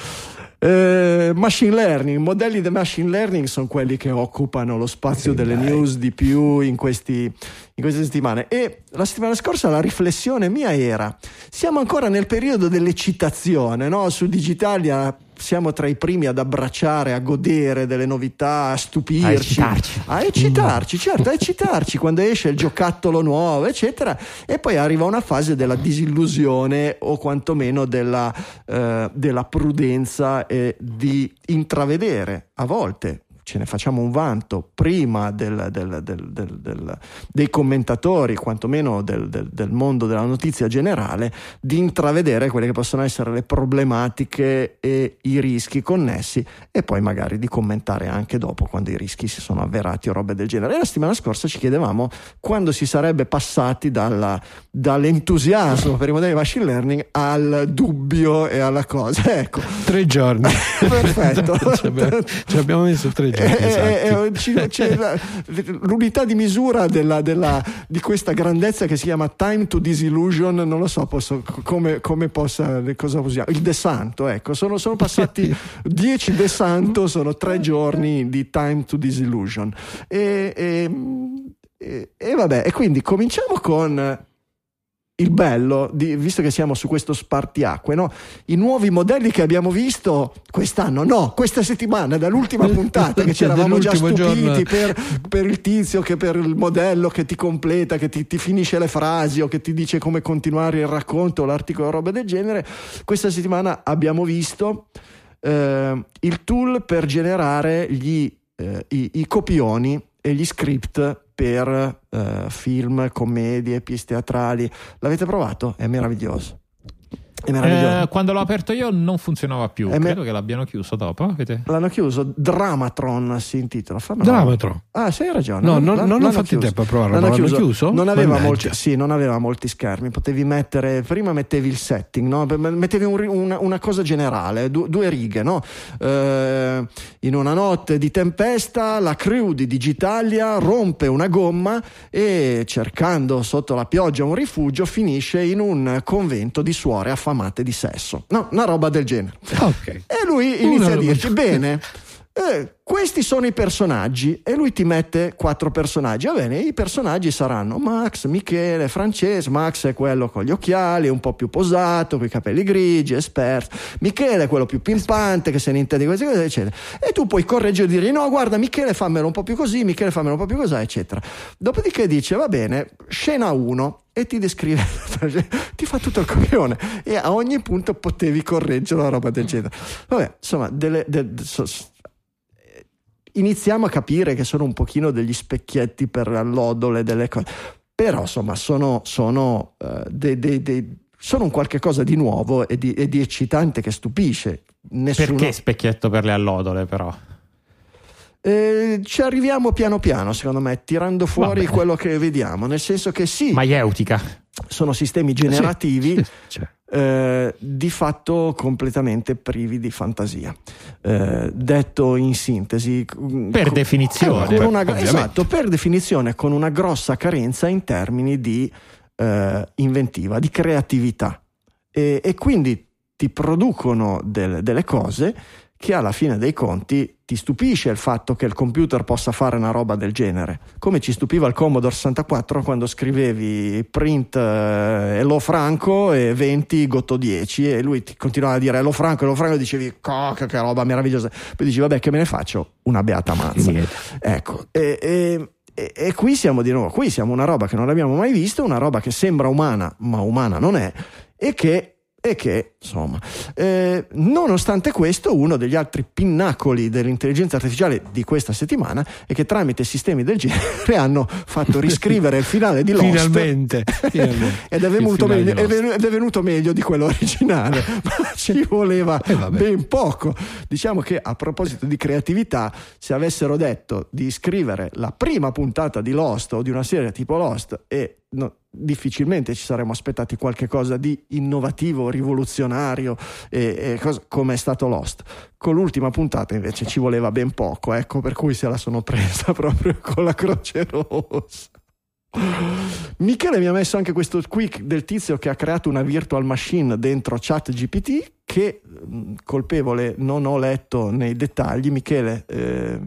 Speaker 1: Eh, machine learning, modelli di machine learning sono quelli che occupano lo spazio delle news di più in, questi, in queste settimane. E la settimana scorsa la riflessione mia era: siamo ancora nel periodo dell'eccitazione, no? Su Digitalia siamo tra i primi ad abbracciare, a godere delle novità, a stupirci,
Speaker 3: A eccitarci.
Speaker 1: a eccitarci, certo, a eccitarci quando esce il giocattolo nuovo, eccetera, e poi arriva una fase della disillusione o quantomeno della, eh, della prudenza e di intravedere a volte. Ce ne facciamo un vanto prima del- del- del- dei commentatori, quantomeno del, del- del mondo della notizia generale, di intravedere quelle che possono essere le problematiche e i rischi connessi e poi magari di commentare anche dopo quando i rischi si sono avverati o robe del genere. E la settimana scorsa ci chiedevamo quando si sarebbe passati dalla- dall'entusiasmo per i modelli di machine learning al dubbio e alla cosa. Ecco,
Speaker 2: Tre giorni.
Speaker 1: Perfetto.
Speaker 2: ci, abbiamo, ci abbiamo messo tre
Speaker 1: eh, eh, eh, ci- c'è la- l'unità di misura della- della- di questa grandezza che si chiama time to disillusion, non lo so posso- come, come possa, cosa usiamo? Il De Santo, ecco, sono, sono passati 10 De Santo, sono tre giorni di time to disillusion. E, e- e- e vabbè, e quindi cominciamo con il bello, di- visto che siamo su questo spartiacque, no? i nuovi modelli che abbiamo visto quest'anno, no, questa settimana, dall'ultima puntata che ci eravamo già stupiti per, per il tizio che per il modello che ti completa, che ti, ti finisce le frasi o che ti dice come continuare il racconto, l'articolo, roba del genere. Questa settimana abbiamo visto eh, il tool per generare gli, eh, i, i copioni e gli script per eh, film, commedie, pièce teatrali. L'avete provato? È meraviglioso. È.
Speaker 3: Eh, quando l'ho aperto io non funzionava più.
Speaker 1: Eh, me-
Speaker 3: Credo che l'abbiano chiuso dopo. Avete-
Speaker 1: L'hanno chiuso, Dramatron si intitola. Fanno-
Speaker 2: Dramatron.
Speaker 1: Ah, sì, hai ragione.
Speaker 2: No, non- non ho fatto in
Speaker 1: chiuso.
Speaker 2: tempo a provarlo,
Speaker 1: L'hanno
Speaker 2: l'hanno chiuso?
Speaker 1: Non aveva, molti, sì, non aveva molti schermi. Potevi mettere, prima mettevi il setting, no? mettevi un una, una cosa generale, du- due righe. No? Eh, in una notte di tempesta, la crew di Digitalia rompe una gomma e cercando sotto la pioggia un rifugio, finisce in un convento di suore affamate di sesso. No, una roba del genere.
Speaker 2: Ok.
Speaker 1: E lui
Speaker 2: Una
Speaker 1: inizia a
Speaker 2: roba-
Speaker 1: dirci: Bene, eh, questi sono i personaggi. E lui ti mette quattro personaggi. Va bene, i personaggi saranno Max, Michele, Francesco. Max è quello con gli occhiali, un po' più posato, con i capelli grigi, esperto. Michele è quello più pimpante, che se ne intende queste cose, eccetera. E tu puoi correggere e dire: No, guarda, Michele fammelo un po' più così, Michele fammelo un po' più così, eccetera. Dopodiché dice: Va bene, scena 1 e ti descrive, ti fa tutto il copione e a ogni punto potevi correggere una roba del genere. Vabbè, insomma, delle- de- so- iniziamo a capire che sono un pochino degli specchietti per allodole delle cose, però insomma sono, sono, eh, dei- dei- dei- sono un qualche cosa di nuovo e di, e di eccitante che stupisce. Nessuno...
Speaker 3: Perché specchietto per le allodole, però?
Speaker 1: Eh, ci arriviamo piano piano, secondo me, tirando fuori quello che vediamo, nel senso che sì,
Speaker 3: Maieutica.
Speaker 1: sono sistemi generativi.
Speaker 2: Sì, sì, cioè,
Speaker 1: eh, di fatto completamente privi di fantasia. Eh, detto in sintesi,
Speaker 3: Per
Speaker 1: co-
Speaker 3: definizione,
Speaker 1: con una- esatto, per definizione, con una grossa carenza in termini di eh, inventiva, di creatività. E, e quindi ti producono del- delle cose che alla fine dei conti ti stupisce il fatto che il computer possa fare una roba del genere. Come ci stupiva il Commodore 64 quando scrivevi print eh, Hello Franco e 20 Gotto 10 e lui ti continuava a dire Hello Franco, Hello Franco e dicevi cocca che roba meravigliosa. Poi dici vabbè che me ne faccio? Una beata mazza. Ecco, e, e- e- e qui siamo di nuovo, qui siamo una roba che non abbiamo mai visto, una roba che sembra umana, ma umana non è, e che e che, insomma, eh, nonostante questo, uno degli altri pinnacoli dell'intelligenza artificiale di questa settimana è che tramite sistemi del genere hanno fatto riscrivere il finale di Lost.
Speaker 2: Finalmente, finalmente.
Speaker 1: ed, è venuto meglio, ed è venuto meglio di quello originale, ma ci voleva eh, ben poco. Diciamo che a proposito di creatività, se avessero detto di scrivere la prima puntata di Lost o di una serie tipo Lost e no, difficilmente ci saremmo aspettati qualche cosa di innovativo, rivoluzionario e, e come è stato Lost. Con l'ultima puntata invece ci voleva ben poco, ecco per cui se la sono presa proprio con la croce rossa. Michele mi ha messo anche questo quick del tizio che ha creato una virtual machine dentro chat GPT che colpevole non ho letto nei dettagli. Michele, eh,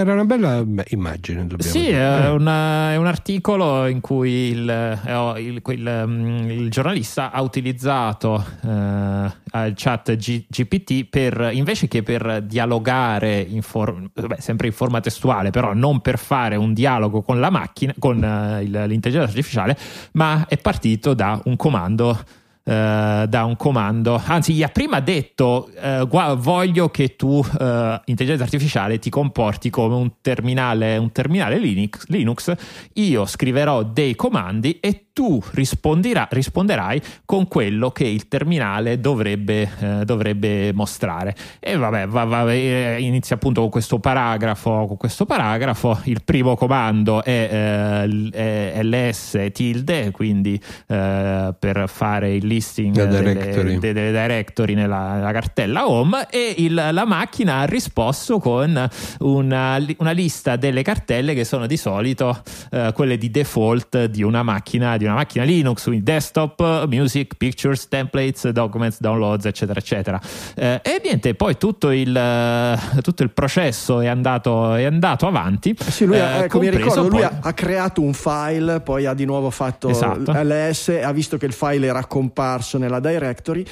Speaker 2: era una bella immagine.
Speaker 3: Sì, è, una, è, un articolo in cui il, eh, il, il, mm, il giornalista ha utilizzato eh, il chat G, GPT per, invece che per dialogare in for, beh, sempre in forma testuale, però non per fare un dialogo con la macchina, con uh, l'intelligenza artificiale, ma è partito da un comando Uh, da un comando, anzi gli ha prima detto uh, voglio che tu, uh, intelligenza artificiale, ti comporti come un terminale, un terminale Linux, Linux, io scriverò dei comandi e tu risponderai con quello che il terminale dovrebbe, eh, dovrebbe mostrare. E vabbè, va, eh, inizia appunto con questo paragrafo. Con questo paragrafo. Il primo comando è, eh, è ls tilde, quindi eh, per fare il listing delle directory, delle, delle directory nella, nella, cartella home, e il, la macchina ha risposto con una, una, lista delle cartelle che sono di solito eh, quelle di default di una macchina di una macchina Linux, quindi desktop, music, pictures, templates, documents, downloads, eccetera, eccetera. Eh, e niente, poi tutto il, eh, tutto il processo è andato, è andato avanti.
Speaker 1: Sì, lui, eh, ecco, mi ricordo, lui ha, ha, creato un file, poi ha di nuovo fatto esatto. ls, ha visto che il file era comparso nella directory.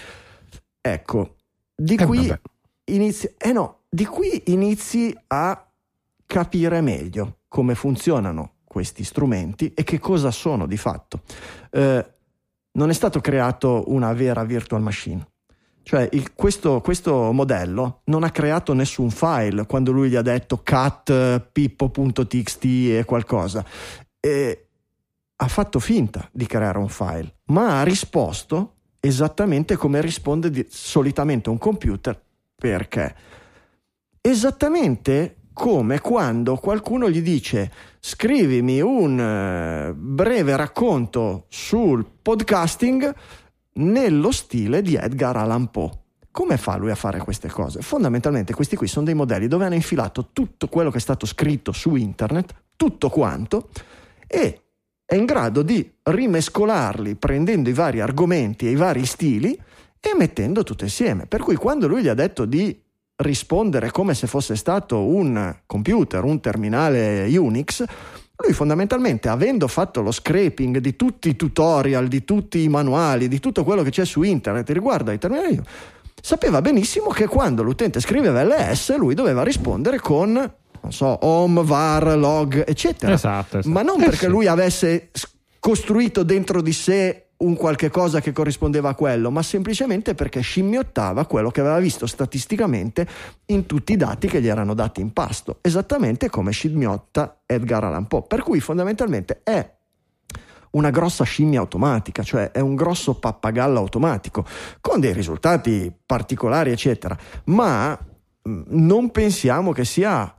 Speaker 1: Ecco, di eh, qui inizi, eh no, di qui inizi a capire meglio come funzionano questi strumenti e che cosa sono di fatto. Eh, non è stato creato una vera virtual machine. Cioè il, questo, questo, modello non ha creato nessun file quando lui gli ha detto cat pippo.txt e qualcosa. E ha fatto finta di creare un file, ma ha risposto esattamente come risponde di, solitamente un computer. Perché? Esattamente come quando qualcuno gli dice scrivimi un eh, breve racconto sul podcasting nello stile di Edgar Allan Poe. Come fa lui a fare queste cose? Fondamentalmente questi qui sono dei modelli dove hanno infilato tutto quello che è stato scritto su internet, tutto quanto, e è in grado di rimescolarli prendendo i vari argomenti e i vari stili e mettendo tutto insieme. Per cui quando lui gli ha detto di rispondere come se fosse stato un computer, un terminale Unix, lui fondamentalmente, avendo fatto lo scraping di tutti i tutorial, di tutti i manuali, di tutto quello che c'è su internet riguardo ai terminali, sapeva benissimo che quando l'utente scriveva LS lui doveva rispondere con, non so, home, var, log, eccetera.
Speaker 3: Esatto, esatto.
Speaker 1: Ma non
Speaker 3: eh
Speaker 1: perché lui avesse costruito dentro di sé un qualche cosa che corrispondeva a quello, ma semplicemente perché scimmiottava quello che aveva visto statisticamente in tutti i dati che gli erano dati in pasto, esattamente come scimmiotta Edgar Allan Poe. Per cui fondamentalmente è una grossa scimmia automatica, cioè è un grosso pappagallo automatico, con dei risultati particolari, eccetera, ma mm, non pensiamo che sia...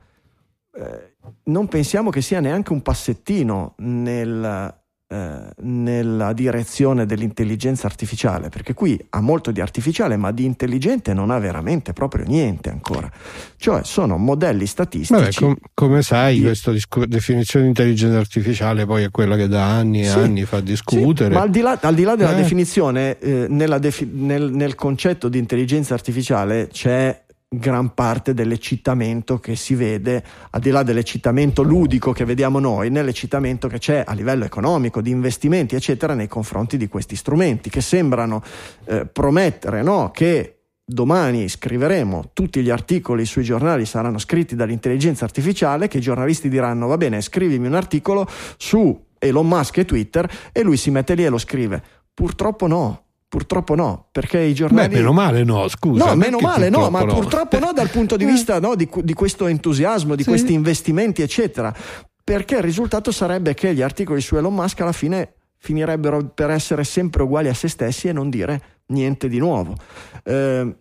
Speaker 1: Eh, non pensiamo che sia neanche un passettino nel eh, nella direzione dell'intelligenza artificiale, perché qui ha molto di artificiale, ma di intelligente non ha veramente proprio niente ancora. Cioè sono modelli statistici.
Speaker 2: Vabbè, com- come sai, di... questa discu- definizione di intelligenza artificiale poi è quella che da anni e sì, anni fa discutere.
Speaker 1: Sì, ma al di là, al di là della eh. definizione, eh, defi- nel, nel concetto di intelligenza artificiale c'è gran parte dell'eccitamento che si vede, al di là dell'eccitamento ludico che vediamo noi, nell'eccitamento che c'è a livello economico, di investimenti, eccetera, nei confronti di questi strumenti che sembrano eh, promettere no, che domani scriveremo tutti gli articoli sui giornali saranno scritti dall'intelligenza artificiale, che i giornalisti diranno va bene, scrivimi un articolo su Elon Musk e Twitter e lui si mette lì e lo scrive. Purtroppo no, Purtroppo no, perché i giornali...
Speaker 2: Beh, meno male no, scusa.
Speaker 1: No, meno male no, ma
Speaker 2: no?
Speaker 1: purtroppo no dal punto di vista no, di, di, questo entusiasmo, di sì. questi investimenti, eccetera. Perché il risultato sarebbe che gli articoli su Elon Musk alla fine finirebbero per essere sempre uguali a se stessi e non dire niente di nuovo. Eh,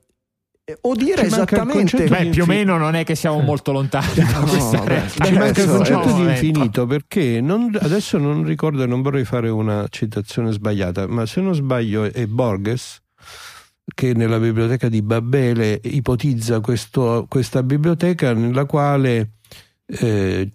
Speaker 1: o dire esattamente
Speaker 3: beh, più o meno non è che siamo eh. molto lontani da no, questa beh,
Speaker 2: ci manca il concetto di infinito perché non, adesso non ricordo non vorrei fare una citazione sbagliata ma se non sbaglio è Borges che nella biblioteca di Babele ipotizza questo, questa biblioteca nella quale eh,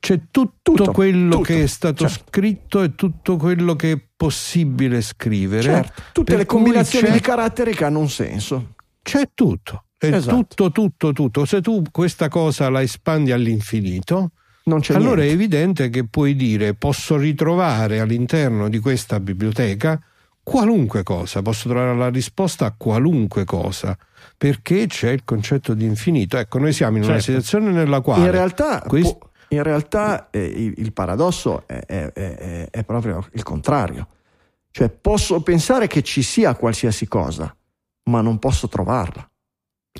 Speaker 2: c'è tutto, tutto quello tutto, che è stato certo. scritto e tutto quello che è possibile scrivere
Speaker 1: certo. tutte le combinazioni di caratteri che hanno un senso
Speaker 2: c'è tutto, è esatto. tutto, tutto, tutto. Se tu questa cosa la espandi all'infinito, allora
Speaker 1: niente.
Speaker 2: è evidente che puoi dire posso ritrovare all'interno di questa biblioteca qualunque cosa, posso trovare la risposta a qualunque cosa, perché c'è il concetto di infinito. Ecco, noi siamo in certo. una situazione nella quale...
Speaker 1: In realtà... Quest... in realtà eh, il, il, paradosso è, è, è, è proprio il contrario. Cioè posso pensare che ci sia qualsiasi cosa, ma non posso trovarla.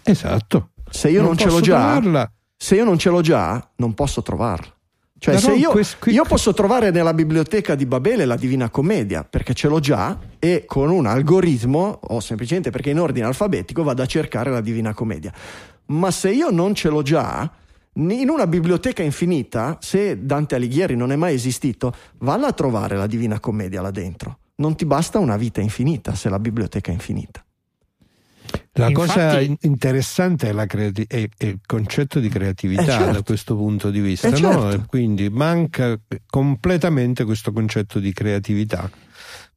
Speaker 2: Esatto.
Speaker 1: Se io non, non ce l'ho già, trovarla. se io non ce l'ho già, non posso trovarla. Cioè, se io, quest, qui, io, posso trovare nella biblioteca di Babele la Divina Commedia perché ce l'ho già e con un algoritmo o semplicemente perché in ordine alfabetico vado a cercare la Divina Commedia. Ma se io non ce l'ho già, in una biblioteca infinita, se Dante Alighieri non è mai esistito, valla a trovare la Divina Commedia là dentro. Non ti basta una vita infinita se la biblioteca è infinita.
Speaker 2: La Infatti, cosa interessante è, creati- è, è, il concetto di creatività eh certo. da questo punto di vista,
Speaker 1: eh certo.
Speaker 2: no? quindi manca completamente questo concetto di creatività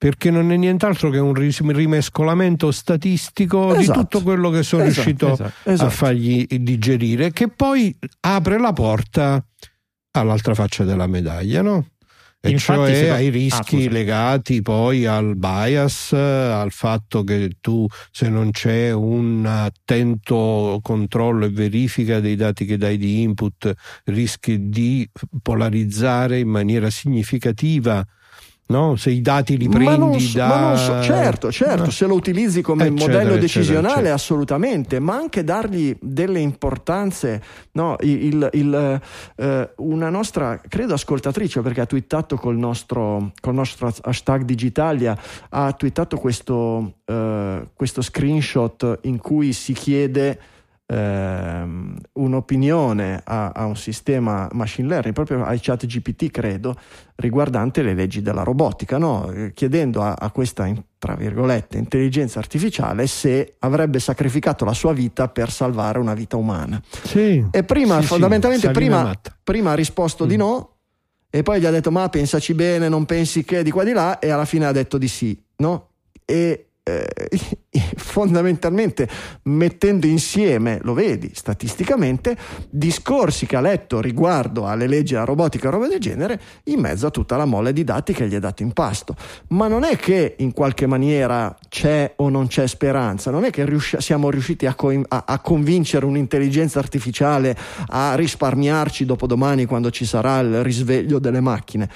Speaker 2: perché non è nient'altro che un rimescolamento statistico esatto. di tutto quello che sono esatto. riuscito esatto. a esatto. fargli digerire, che poi apre la porta all'altra faccia della medaglia, no? E cioè ai rischi ah, legati poi al bias, al fatto che tu se non c'è un attento controllo e verifica dei dati che dai di input rischi di polarizzare in maniera significativa No? se i dati li prendi ma non, da...
Speaker 1: Ma non so, certo, certo, no. se lo utilizzi come eccetera, modello decisionale eccetera, eccetera. assolutamente, ma anche dargli delle importanze, no? il, il, eh, una nostra, credo ascoltatrice, perché ha twittato col nostro, col nostro hashtag Digitalia, ha twittato questo, eh, questo screenshot in cui si chiede ehm, un'opinione a, a, un sistema machine learning, proprio ai chat GPT credo, riguardante le leggi della robotica, no? chiedendo a, a questa, tra virgolette, intelligenza artificiale se avrebbe sacrificato la sua vita per salvare una vita umana.
Speaker 2: Sì,
Speaker 1: e prima, sì, fondamentalmente, sì, prima, prima, ha risposto mm. di no, e poi gli ha detto ma pensaci bene, non pensi che di qua di là, e alla fine ha detto di sì, no? E eh, fondamentalmente mettendo insieme, lo vedi statisticamente, discorsi che ha letto riguardo alle leggi della robotica e roba del genere in mezzo a tutta la mole di dati che gli è dato in pasto. Ma non è che in qualche maniera c'è o non c'è speranza, non è che riusci- siamo riusciti a, co- a, a convincere un'intelligenza artificiale a risparmiarci dopodomani quando ci sarà il risveglio delle macchine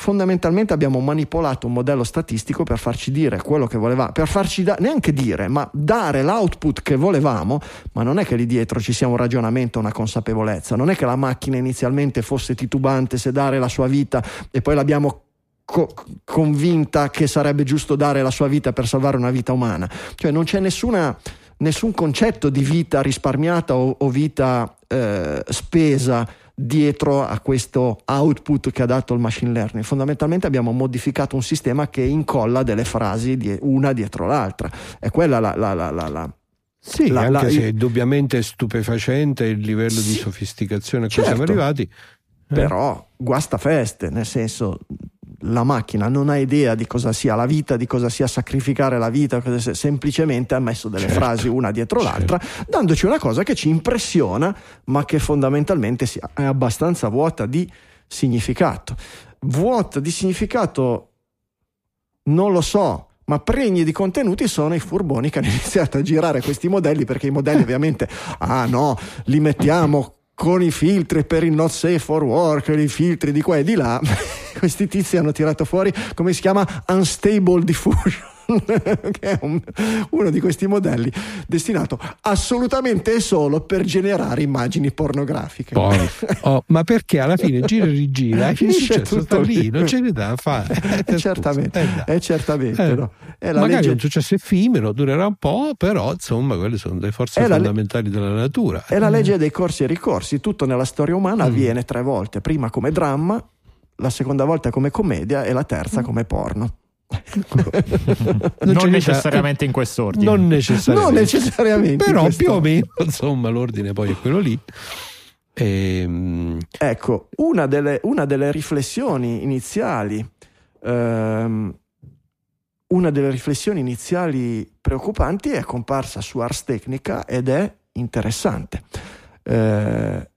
Speaker 1: fondamentalmente abbiamo manipolato un modello statistico per farci dire quello che volevamo, per farci da- neanche dire, ma dare l'output che volevamo, ma non è che lì dietro ci sia un ragionamento, una consapevolezza, non è che la macchina inizialmente fosse titubante se dare la sua vita e poi l'abbiamo Co- convinta che sarebbe giusto dare la sua vita per salvare una vita umana. Cioè non c'è nessuna, nessun concetto di vita risparmiata o, o vita eh, spesa dietro a questo output che ha dato il machine learning. Fondamentalmente abbiamo modificato un sistema che incolla delle frasi di una dietro l'altra. È quella la, la, la, la
Speaker 2: sì, la, anche se è indubbiamente stupefacente il livello sì, di sofisticazione a cui certo, siamo arrivati. Eh.
Speaker 1: Però guasta feste, nel senso la macchina non ha idea di cosa sia la vita, di cosa sia sacrificare la vita, semplicemente ha messo delle certo, frasi una dietro certo. l'altra, dandoci una cosa che ci impressiona, ma che fondamentalmente è abbastanza vuota di significato. Vuota di significato non lo so, ma pregni di contenuti sono i furboni che hanno iniziato a girare questi modelli perché i modelli ovviamente, ah no, li mettiamo con i filtri per il not safe for work, i filtri di qua e di là, questi tizi hanno tirato fuori come si chiama unstable diffusion. che è un- uno di questi modelli destinato assolutamente e solo per generare immagini pornografiche.
Speaker 2: Poi, oh, ma perché alla fine gira e rigira?
Speaker 1: Finisce
Speaker 2: successo?
Speaker 1: tutto
Speaker 2: lì, non ce ne da fare.
Speaker 1: Eh, certamente,
Speaker 2: Eh,
Speaker 1: eh, certamente,
Speaker 2: Eh,
Speaker 1: no? È la
Speaker 2: Magari
Speaker 1: legge-
Speaker 2: è un successo effimero, durerà un po', però insomma quelle sono le forze
Speaker 1: la le-
Speaker 2: fondamentali della natura.
Speaker 1: È la legge dei corsi e ricorsi, tutto nella storia umana
Speaker 2: Mm.
Speaker 1: avviene tre volte, prima come dramma, la seconda volta come commedia e la terza come porno.
Speaker 2: Non
Speaker 3: Non,
Speaker 2: ce ne
Speaker 3: necessariamente in quest'ordine.
Speaker 2: Non necessariamente.
Speaker 1: Non necessariamente
Speaker 2: Però più o meno, insomma, l'ordine poi è quello lì. Ehm,
Speaker 1: Ecco, una delle, una delle riflessioni iniziali, ehm, una delle riflessioni iniziali preoccupanti è comparsa su Ars Technica ed è interessante. Eh,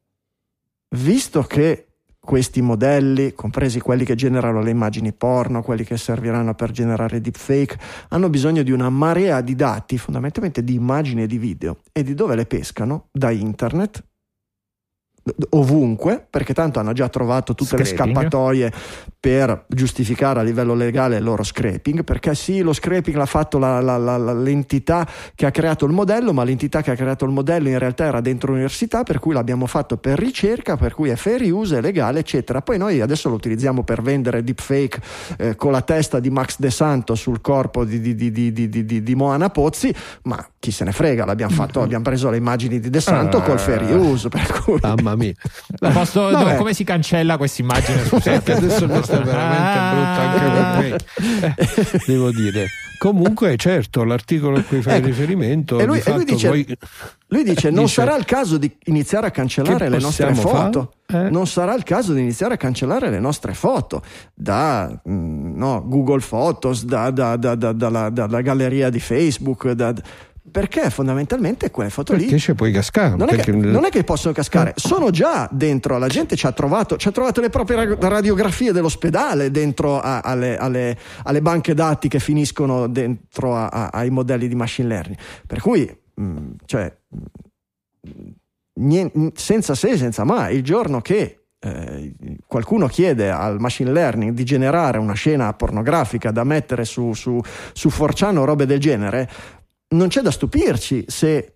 Speaker 1: visto che questi modelli, compresi quelli che generano le immagini porno, quelli che serviranno per generare deepfake, hanno bisogno di una marea di dati, fondamentalmente di immagini e di video, e di dove le pescano? Da internet, ovunque, perché tanto hanno già trovato tutte le
Speaker 3: Scraping.
Speaker 1: scappatoie per giustificare a livello legale il loro scraping, perché sì, lo scraping l'ha fatto la- la- la- l'entità che ha creato il modello, ma l'entità che ha creato il modello in realtà era dentro l'università, per cui l'abbiamo fatto per ricerca, per cui è fair use, è legale, eccetera. Poi noi adesso lo utilizziamo per vendere deepfake eh, con la testa di Max De Santo sul corpo di, di- di- di- di- di- di- di Moana Pozzi, ma chi se ne frega, l'abbiamo fatto, abbiamo preso le immagini di De Santo
Speaker 2: Ah.
Speaker 1: col fair use, per cui...
Speaker 2: mamma mia.
Speaker 3: Posso-
Speaker 1: Vabbè.
Speaker 3: dove- come si cancella questa immagine? Scusate.
Speaker 2: adesso questa è veramente brutta anche per me. Eh, devo dire. Comunque, certo, l'articolo a cui fai
Speaker 1: Ecco,
Speaker 2: riferimento.
Speaker 1: e lui-
Speaker 2: di
Speaker 1: e lui dice-
Speaker 2: poi-
Speaker 1: Lui dice: Non
Speaker 2: Dice,
Speaker 1: sarà il caso di iniziare a cancellare le nostre foto.
Speaker 2: Eh?
Speaker 1: Non sarà il caso di iniziare a cancellare le nostre foto da mm, no, Google Photos, da- da- da- da- dalla, dalla galleria di Facebook. da- perché fondamentalmente quelle foto lì
Speaker 2: Perché ci puoi cascare?
Speaker 1: non è,
Speaker 2: perché-
Speaker 1: che, non è che possono cascare, sono già dentro, la gente ci ha trovato, ci ha trovato le proprie ra- radiografie dell'ospedale dentro a- alle, alle- alle banche dati che finiscono dentro a- a- ai modelli di machine learning. Per cui, mh, cioè, mh, nien- senza se, senza ma, il giorno che eh, qualcuno chiede al machine learning di generare una scena pornografica da mettere su, su, su 4chan o robe del genere, non c'è da stupirci se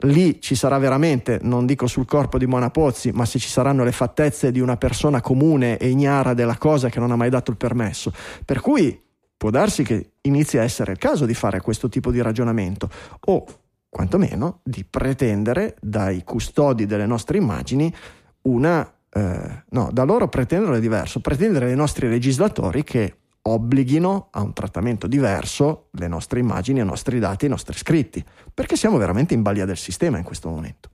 Speaker 1: lì ci sarà veramente, non dico sul corpo di Mona Pozzi, ma se ci saranno le fattezze di una persona comune e ignara della cosa che non ha mai dato il permesso. Per cui può darsi che inizi a essere il caso di fare questo tipo di ragionamento o quantomeno di pretendere dai custodi delle nostre immagini una... eh, no, da loro pretendere è diverso, pretendere dai nostri legislatori che obblighino a un trattamento diverso le nostre immagini, i nostri dati, i nostri scritti, perché siamo veramente in balia del sistema in questo momento.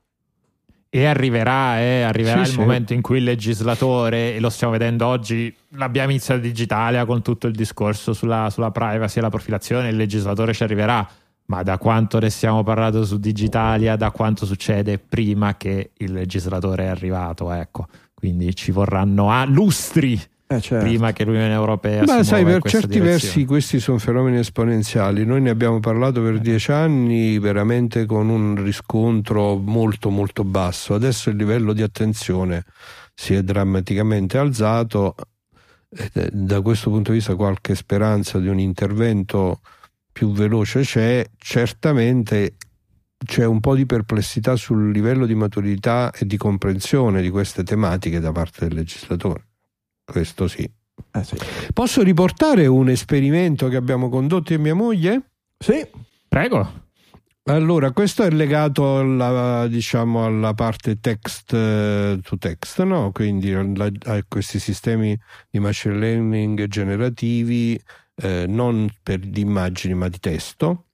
Speaker 3: E arriverà, eh, arriverà
Speaker 2: Sì,
Speaker 3: il
Speaker 2: sì.
Speaker 3: momento in cui il legislatore, e lo stiamo vedendo oggi, l'abbiamo iniziato digitale con tutto il discorso sulla, sulla privacy e la profilazione, il legislatore ci arriverà, ma da quanto ne stiamo parlando su Digitalia, da quanto succede prima che il legislatore è arrivato, ecco. Quindi ci vorranno a lustri
Speaker 1: Eh, certo.
Speaker 3: prima che l'Unione Europea si
Speaker 2: Ma sai, per certi
Speaker 3: direzione.
Speaker 2: versi questi sono fenomeni esponenziali. Noi ne abbiamo parlato per dieci anni veramente con un riscontro molto molto basso. Adesso il livello di attenzione si è drammaticamente alzato. Da questo punto di vista qualche speranza di un intervento più veloce c'è. Certamente c'è un po' di perplessità sul livello di maturità e di comprensione di queste tematiche da parte del legislatore. Questo sì.
Speaker 1: Eh, sì.
Speaker 2: Posso riportare un esperimento che abbiamo condotto io e mia moglie?
Speaker 1: Sì,
Speaker 3: Prego.
Speaker 2: Allora, questo è legato alla, diciamo, alla parte text eh, to text, no? quindi a questi sistemi di machine learning generativi, eh, non per di immagini ma di testo.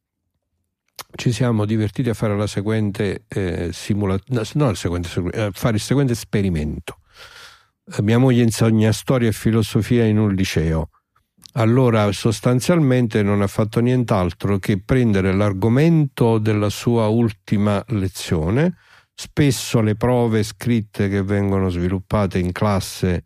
Speaker 2: Ci siamo divertiti a fare la seguente eh, simulazione, no, il seguente, a fare il seguente esperimento. Eh, Mia moglie insegna storia e filosofia in un liceo. Allora, sostanzialmente non ha fatto nient'altro che prendere l'argomento della sua ultima lezione. Spesso le prove scritte che vengono sviluppate in classe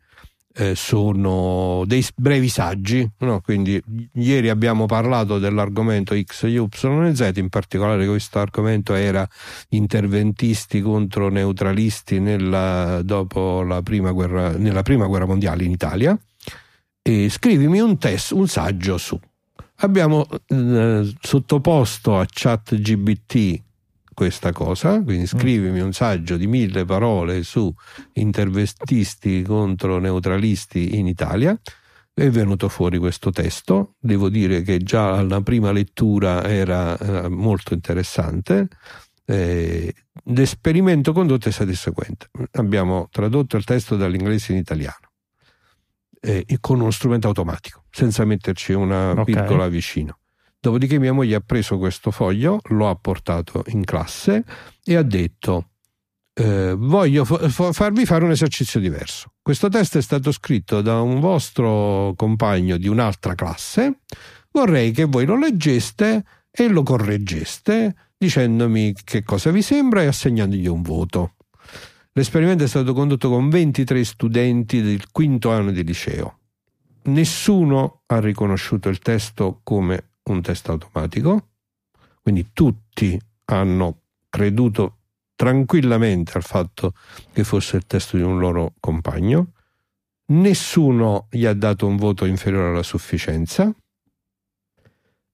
Speaker 2: eh, sono dei brevi saggi. no? Quindi, ieri abbiamo parlato dell'argomento X, Y, e Z, in particolare questo argomento era interventisti contro neutralisti nella, dopo la prima guerra, nella prima guerra mondiale in Italia e scrivimi un test, un saggio su. abbiamo eh, sottoposto a ChatGBT questa cosa, quindi scrivimi un saggio di mille parole su intervestisti contro neutralisti in Italia. È venuto fuori questo testo, devo dire che già alla prima lettura era eh, molto interessante. Eh, l'esperimento condotto è stato il seguente: abbiamo tradotto il testo dall'inglese in italiano eh, con uno strumento automatico, senza metterci una
Speaker 3: Ok.
Speaker 2: virgola vicino. Dopodiché mia moglie ha preso questo foglio, lo ha portato in classe e ha detto eh, voglio fa- farvi fare un esercizio diverso. Questo testo è stato scritto da un vostro compagno di un'altra classe, vorrei che voi lo leggeste e lo correggeste dicendomi che cosa vi sembra e assegnandogli un voto. L'esperimento è stato condotto con 23 studenti del quinto anno di liceo. Nessuno ha riconosciuto il testo come un testo automatico, quindi tutti hanno creduto tranquillamente al fatto che fosse il testo di un loro compagno. Nessuno gli ha dato un voto inferiore alla sufficienza.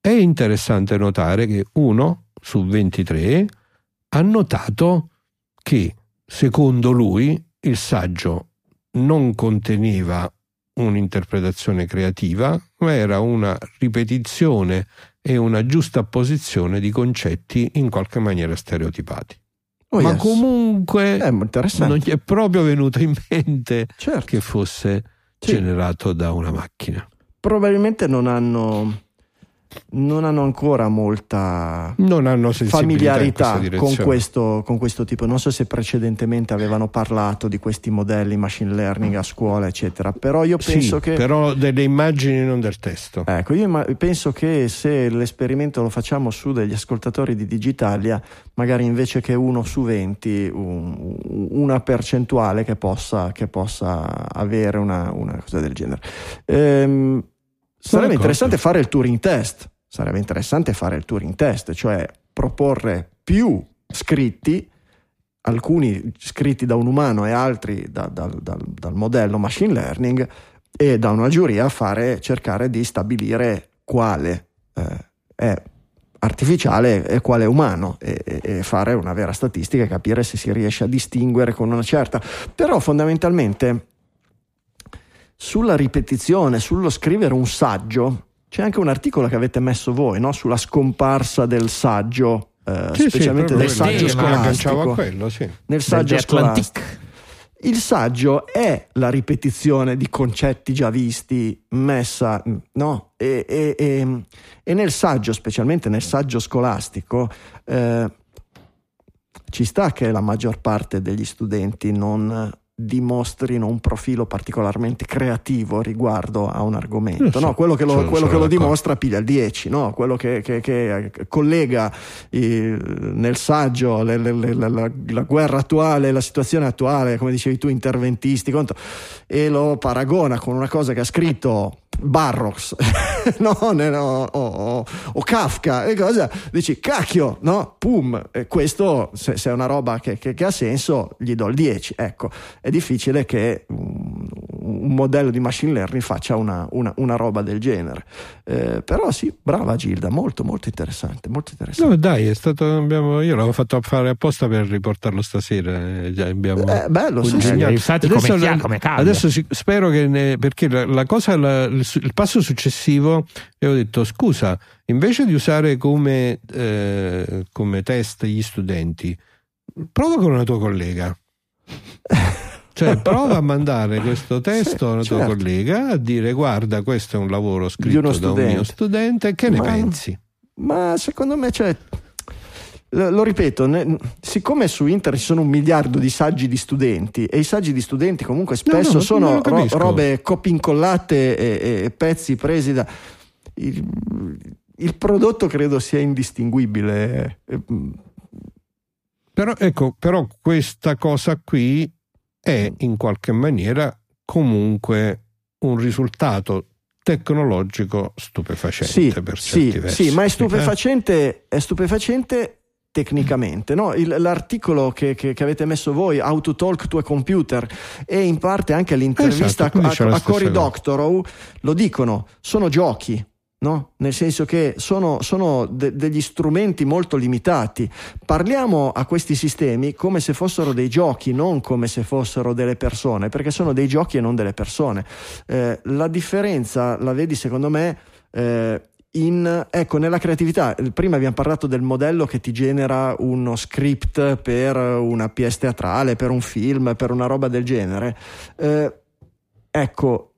Speaker 2: È interessante notare che uno su 23 ha notato che, secondo lui, il saggio non conteneva un'interpretazione creativa, ma era una ripetizione e una giusta posizione di concetti in qualche maniera stereotipati.
Speaker 1: Oh,
Speaker 2: ma
Speaker 1: yes.
Speaker 2: comunque
Speaker 1: interessante.
Speaker 2: non gli è proprio venuto in mente
Speaker 1: Certo.
Speaker 2: che fosse
Speaker 1: Sì.
Speaker 2: generato da una macchina.
Speaker 1: Probabilmente non hanno, non hanno ancora molta
Speaker 2: Non hanno
Speaker 1: familiarità con questo, con questo tipo. Non so se precedentemente avevano parlato di questi modelli machine learning a scuola, eccetera. Però io penso
Speaker 2: sì,
Speaker 1: che.
Speaker 2: però delle immagini non del testo.
Speaker 1: Ecco, io penso che se l'esperimento lo facciamo su degli ascoltatori di Digitalia, magari invece che uno su 20, un- una percentuale che possa, che possa avere una, una cosa del genere. Ehm, sarebbe interessante fare il Turing test, sarebbe interessante fare il Turing test, cioè proporre più scritti alcuni scritti da un umano e altri da- dal- dal- dal modello machine learning e da una giuria fare, cercare di stabilire quale eh, è artificiale e quale è umano e- e fare una vera statistica e capire se si riesce a distinguere con una certa. Però fondamentalmente sulla ripetizione, sullo scrivere un saggio, c'è anche un articolo che avete messo voi no? sulla scomparsa del saggio, eh,
Speaker 2: Sì, sì,
Speaker 1: specialmente
Speaker 2: proprio
Speaker 1: del saggio
Speaker 3: Sì,
Speaker 1: scolastico.
Speaker 2: quello, sì.
Speaker 1: Nel saggio scolastico.
Speaker 3: Atlantic.
Speaker 1: Il saggio è la ripetizione di concetti già visti, messa, no? E, e- e- e nel saggio, specialmente nel saggio scolastico, eh, ci sta che la maggior parte degli studenti non dimostrino un profilo particolarmente creativo riguardo a un argomento.
Speaker 2: So-
Speaker 1: no? Quello, che lo, quello che lo dimostra piglia il 10, no? quello che, che- che collega eh, nel saggio le- le- le- la, la- la guerra attuale, la situazione attuale, come dicevi tu, interventisti, contro, e lo paragona con una cosa che ha scritto Barrocks no, ne- no, o, o- o Kafka e cosa dici cacchio no pum e questo se, se è una roba che, che- che ha senso gli do il 10 ecco è difficile che un, un modello di machine learning faccia una, una- una roba del genere Eh, però sì brava Gilda molto molto interessante molto interessante
Speaker 2: No, dai, è stato. Abbiamo, io l'avevo fatto fare apposta per riportarlo stasera. eh, già abbiamo
Speaker 1: Eh, bello sì, sì.
Speaker 3: infatti
Speaker 2: Adesso,
Speaker 3: come chia- come
Speaker 2: adesso si- spero che. ne- perché la, la cosa, la- il, il passo successivo, io ho detto: scusa, invece di usare come, eh, come test gli studenti, prova con una tua collega. Cioè, prova a mandare questo testo a una tua
Speaker 1: certo.
Speaker 2: collega a dire: Guarda, questo è un lavoro scritto da un mio studente, che ne
Speaker 1: Ma-
Speaker 2: pensi?
Speaker 1: Ma secondo me, cioè, lo ripeto, ne- siccome su internet ci sono un miliardo di saggi di studenti e i saggi di studenti comunque spesso
Speaker 2: no,
Speaker 1: sono
Speaker 2: non lo
Speaker 1: ro- robe copie incollate e, e pezzi presi da... Il, il prodotto credo sia indistinguibile. Eh,
Speaker 2: Però, ecco, però questa cosa qui è in qualche maniera comunque un risultato tecnologico stupefacente
Speaker 1: Sì,
Speaker 2: per
Speaker 1: sì,
Speaker 2: certi versi.
Speaker 1: sì, ma è
Speaker 2: Eh?
Speaker 1: stupefacente, è stupefacente tecnicamente. no? Il- l'articolo che, che- che avete messo voi, How to Talk to a Computer, e in parte anche l'intervista
Speaker 2: Esatto,
Speaker 1: a, a, a Cory. Doctorow, lo dicono, sono giochi. No? Nel senso che sono, sono de- degli strumenti molto limitati. Parliamo a questi sistemi come se fossero dei giochi, non come se fossero delle persone, perché sono dei giochi e non delle persone. Eh, la differenza la vedi secondo me eh, in, ecco, nella creatività. Prima abbiamo parlato del modello che ti genera uno script per una pièce teatrale, per un film, per una roba del genere. Eh, ecco,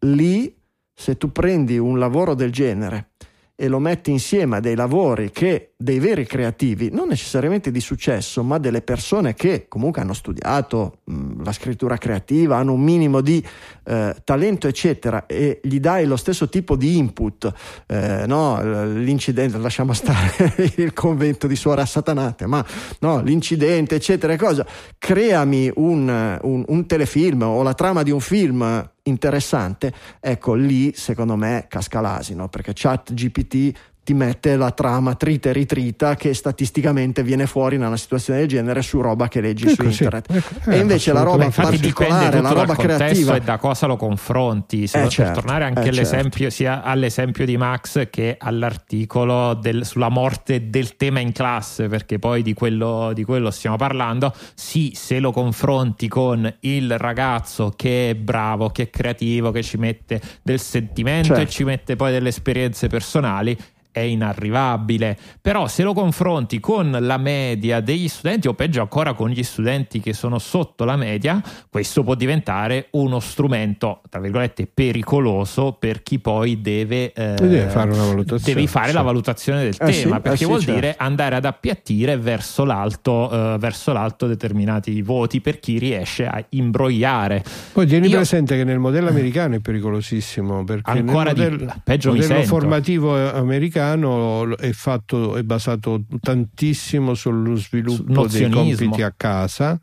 Speaker 1: lì se tu prendi un lavoro del genere e lo metti insieme a dei lavori che dei veri creativi, non necessariamente di successo, ma delle persone che comunque hanno studiato mh, la scrittura creativa, hanno un minimo di eh, talento, eccetera, e gli dai lo stesso tipo di input, eh, no, l'incidente, lasciamo stare il convento di suore assatanate, ma no, l'incidente, eccetera, cosa, creami un, un, un telefilm o la trama di un film interessante, ecco lì secondo me casca l'asino perché chat GPT ti mette la trama trita e ritrita che statisticamente viene fuori in una situazione del genere su roba che leggi
Speaker 2: ecco,
Speaker 1: su internet.
Speaker 2: Sì, ecco,
Speaker 1: e invece la roba particolare, la roba creativa
Speaker 3: e da cosa lo confronti. Se
Speaker 1: eh, certo,
Speaker 3: tornare anche
Speaker 1: eh,
Speaker 3: all'esempio,
Speaker 1: certo.
Speaker 3: sia all'esempio di Max che all'articolo del, sulla morte del tema in classe, perché poi di quello, di quello stiamo parlando. Sì, se lo confronti con il ragazzo che è bravo, che è creativo, che ci mette del sentimento
Speaker 1: certo.
Speaker 3: e ci mette poi delle esperienze personali è inarrivabile, però se lo confronti con la media degli studenti o peggio ancora con gli studenti che sono sotto la media, questo può diventare uno strumento, tra virgolette, pericoloso per chi poi deve, eh,
Speaker 2: deve fare,
Speaker 3: devi fare
Speaker 2: sì.
Speaker 3: la valutazione del
Speaker 1: Eh
Speaker 3: tema,
Speaker 1: sì,
Speaker 3: perché
Speaker 1: eh sì,
Speaker 3: vuol
Speaker 1: certo.
Speaker 3: dire andare ad appiattire verso l'alto, eh, verso l'alto determinati voti per chi riesce a imbrogliare.
Speaker 2: Poi tieni
Speaker 3: Io-
Speaker 2: presente che nel modello americano è pericolosissimo perché
Speaker 3: Ancora
Speaker 2: nel
Speaker 3: di-
Speaker 2: modello,
Speaker 3: peggio mi
Speaker 2: modello formativo eh, americano è, fatto, è basato tantissimo sullo
Speaker 3: Sul
Speaker 2: sviluppo dei compiti a casa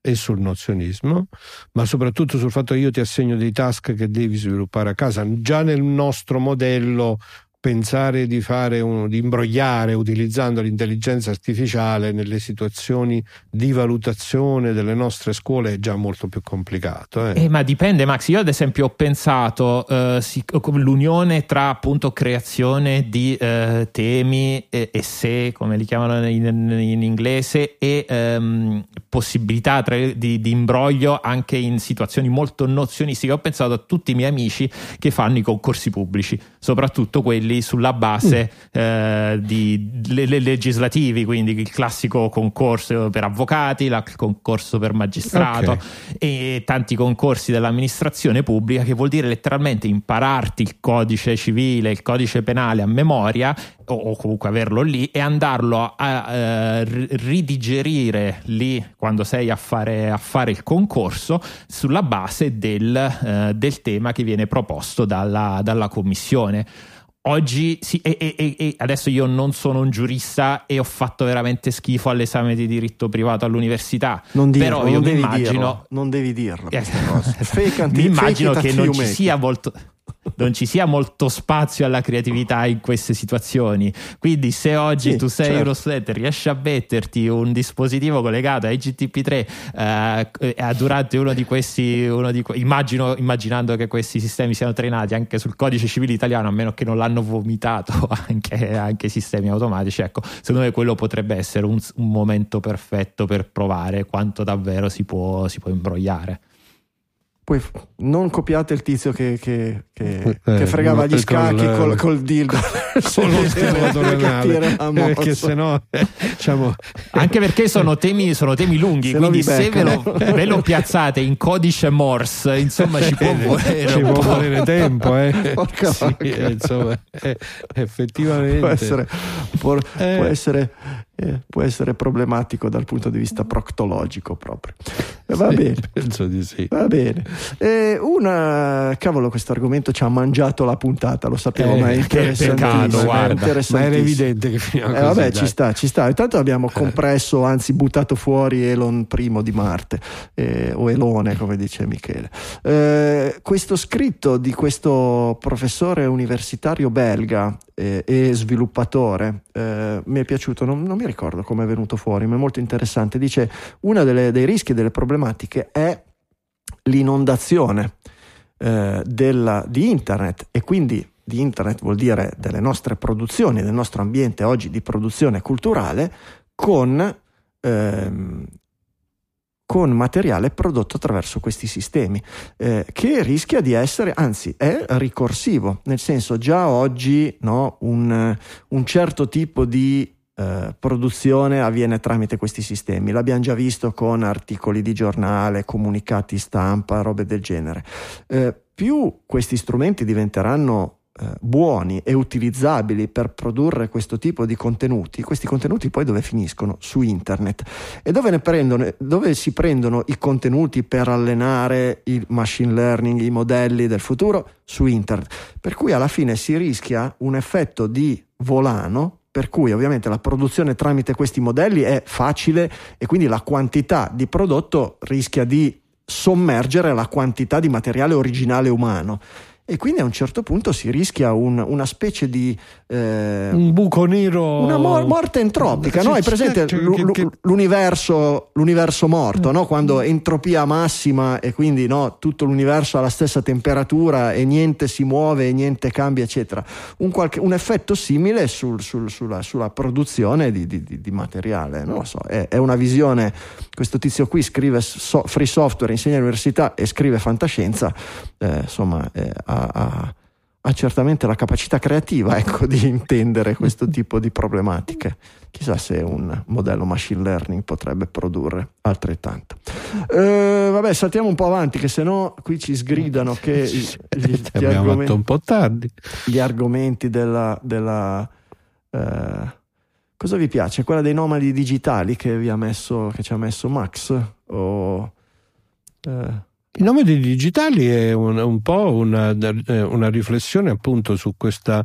Speaker 2: e sul nozionismo, ma soprattutto sul fatto che io ti assegno dei task che devi sviluppare a casa. Già nel nostro modello pensare di un, di imbrogliare utilizzando l'intelligenza artificiale nelle situazioni di valutazione delle nostre scuole è già molto più complicato. eh.
Speaker 3: Eh, ma dipende, Max. Io, ad esempio, ho pensato eh, l'unione tra appunto creazione di eh, temi, eh, essay, come li chiamano in, in inglese, e ehm, possibilità tra- di, di imbroglio anche in situazioni molto nozionistiche. Ho pensato a tutti i miei amici che fanno i concorsi pubblici, soprattutto quelli sulla base eh, di le- le- legislativi, quindi il classico concorso per avvocati, la- il concorso per magistrato
Speaker 2: Ok.
Speaker 3: e tanti concorsi dell'amministrazione pubblica, che vuol dire letteralmente impararti il codice civile, il codice penale a memoria o, o comunque averlo lì e andarlo a eh, ri- ridigerire lì quando sei a fare, a fare il concorso sulla base del, eh, del tema che viene proposto dalla, dalla commissione. Oggi sì, e, e- e- adesso io non sono un giurista e ho fatto veramente schifo all'esame di diritto privato all'università.
Speaker 1: Non dirlo,
Speaker 3: però io
Speaker 1: non
Speaker 3: mi
Speaker 1: devi
Speaker 3: immagino,
Speaker 1: dirlo, non devi dirlo
Speaker 3: Eh.
Speaker 1: Fake anti-
Speaker 3: mi immagino
Speaker 1: fake
Speaker 3: che non ci, sia
Speaker 1: it.
Speaker 3: Non ci sia molto spazio alla creatività in queste situazioni. Quindi, se oggi
Speaker 1: Sì,
Speaker 3: tu sei
Speaker 1: certo.
Speaker 3: uno studente, riesci a metterti un dispositivo collegato ai GTP3 eh, eh, durante uno di questi, uno di immagino, immaginando che questi sistemi siano trainati anche sul codice civile italiano, a meno che non l'hanno vomitato anche, anche i sistemi automatici. Ecco, secondo me quello potrebbe essere un, un momento perfetto per provare quanto davvero si può, si può imbrogliare.
Speaker 1: Poi f- non copiate il tizio che, che- che-
Speaker 2: Eh,
Speaker 1: che fregava gli
Speaker 2: col-
Speaker 1: scacchi col, col dildo.
Speaker 2: con lo anale
Speaker 1: la mossa.
Speaker 2: perché sennò eh, diciamo
Speaker 3: Anche perché sono temi, sono temi lunghi,
Speaker 1: Se no
Speaker 3: quindi se ve lo, ve lo piazzate in codice Morse, insomma ci può volere
Speaker 2: ci può volere tempo eh.
Speaker 1: Porca
Speaker 2: Sì, eh, insomma eh, effettivamente
Speaker 1: può essere, può,
Speaker 2: Eh.
Speaker 1: può essere, eh, può essere problematico dal punto di vista proctologico proprio. Eh, Va
Speaker 2: Sì,
Speaker 1: bene.
Speaker 2: penso di sì
Speaker 1: Va bene, Eh, una cavolo, questo argomento ci ha mangiato la puntata, lo sapevo,
Speaker 2: Eh,
Speaker 1: ma è
Speaker 3: guarda.
Speaker 2: ma era evidente che finiva
Speaker 1: Eh, vabbè,
Speaker 2: dai.
Speaker 1: ci sta, ci sta. Intanto abbiamo compresso, anzi buttato fuori Elon I di Marte, eh, o Elone, come dice Michele. Eh, questo scritto di questo professore universitario belga eh, e sviluppatore eh, mi è piaciuto, non, non mi ricordo come è venuto fuori, ma è molto interessante. Dice: uno dei rischi delle problematiche è l'inondazione eh, della- di internet e quindi di internet vuol dire delle nostre produzioni, del nostro ambiente oggi di produzione culturale, con, ehm, con materiale prodotto attraverso questi sistemi, eh, che rischia di essere, anzi è ricorsivo, nel senso già oggi no, un, un certo tipo di eh, produzione avviene tramite questi sistemi. L'abbiamo già visto con articoli di giornale, comunicati stampa, robe del genere. Eh, più questi strumenti diventeranno eh, buoni e utilizzabili per produrre questo tipo di contenuti, questi contenuti poi dove finiscono? Su internet. E dove, prendono, dove si prendono i contenuti per allenare il machine learning, i modelli del futuro? Su internet. Per cui alla fine si rischia un effetto di volano per cui ovviamente la produzione tramite questi modelli è facile e quindi la quantità di prodotto rischia di sommergere la quantità di materiale originale umano e quindi a un certo punto si rischia un, una specie di
Speaker 2: eh, un buco nero
Speaker 1: una mor- morte entropica no? hai presente l- l'universo, l'universo morto no? quando entropia massima e quindi no, tutto l'universo ha la stessa temperatura e niente si muove e niente cambia eccetera un, qualche, un effetto simile sul, sul, sulla, sulla, produzione di, di, di, materiale non lo so è, è, una visione questo tizio qui scrive so, free software insegna all'università e scrive fantascienza eh, insomma eh, ha, ha, certamente la capacità creativa ecco, di intendere questo tipo di problematiche. Chissà se un modello machine learning potrebbe produrre altrettanto. Eh, vabbè, saltiamo un po' avanti, che se no qui ci sgridano che gli,
Speaker 2: gli argomenti, un po' tardi.
Speaker 1: Gli argomenti della. della eh, cosa vi piace? Quella dei nomadi digitali che, vi ha messo, che ci ha messo Max? O,
Speaker 2: eh, il nome dei digitali è un, un po' una, eh, una, riflessione appunto su questa.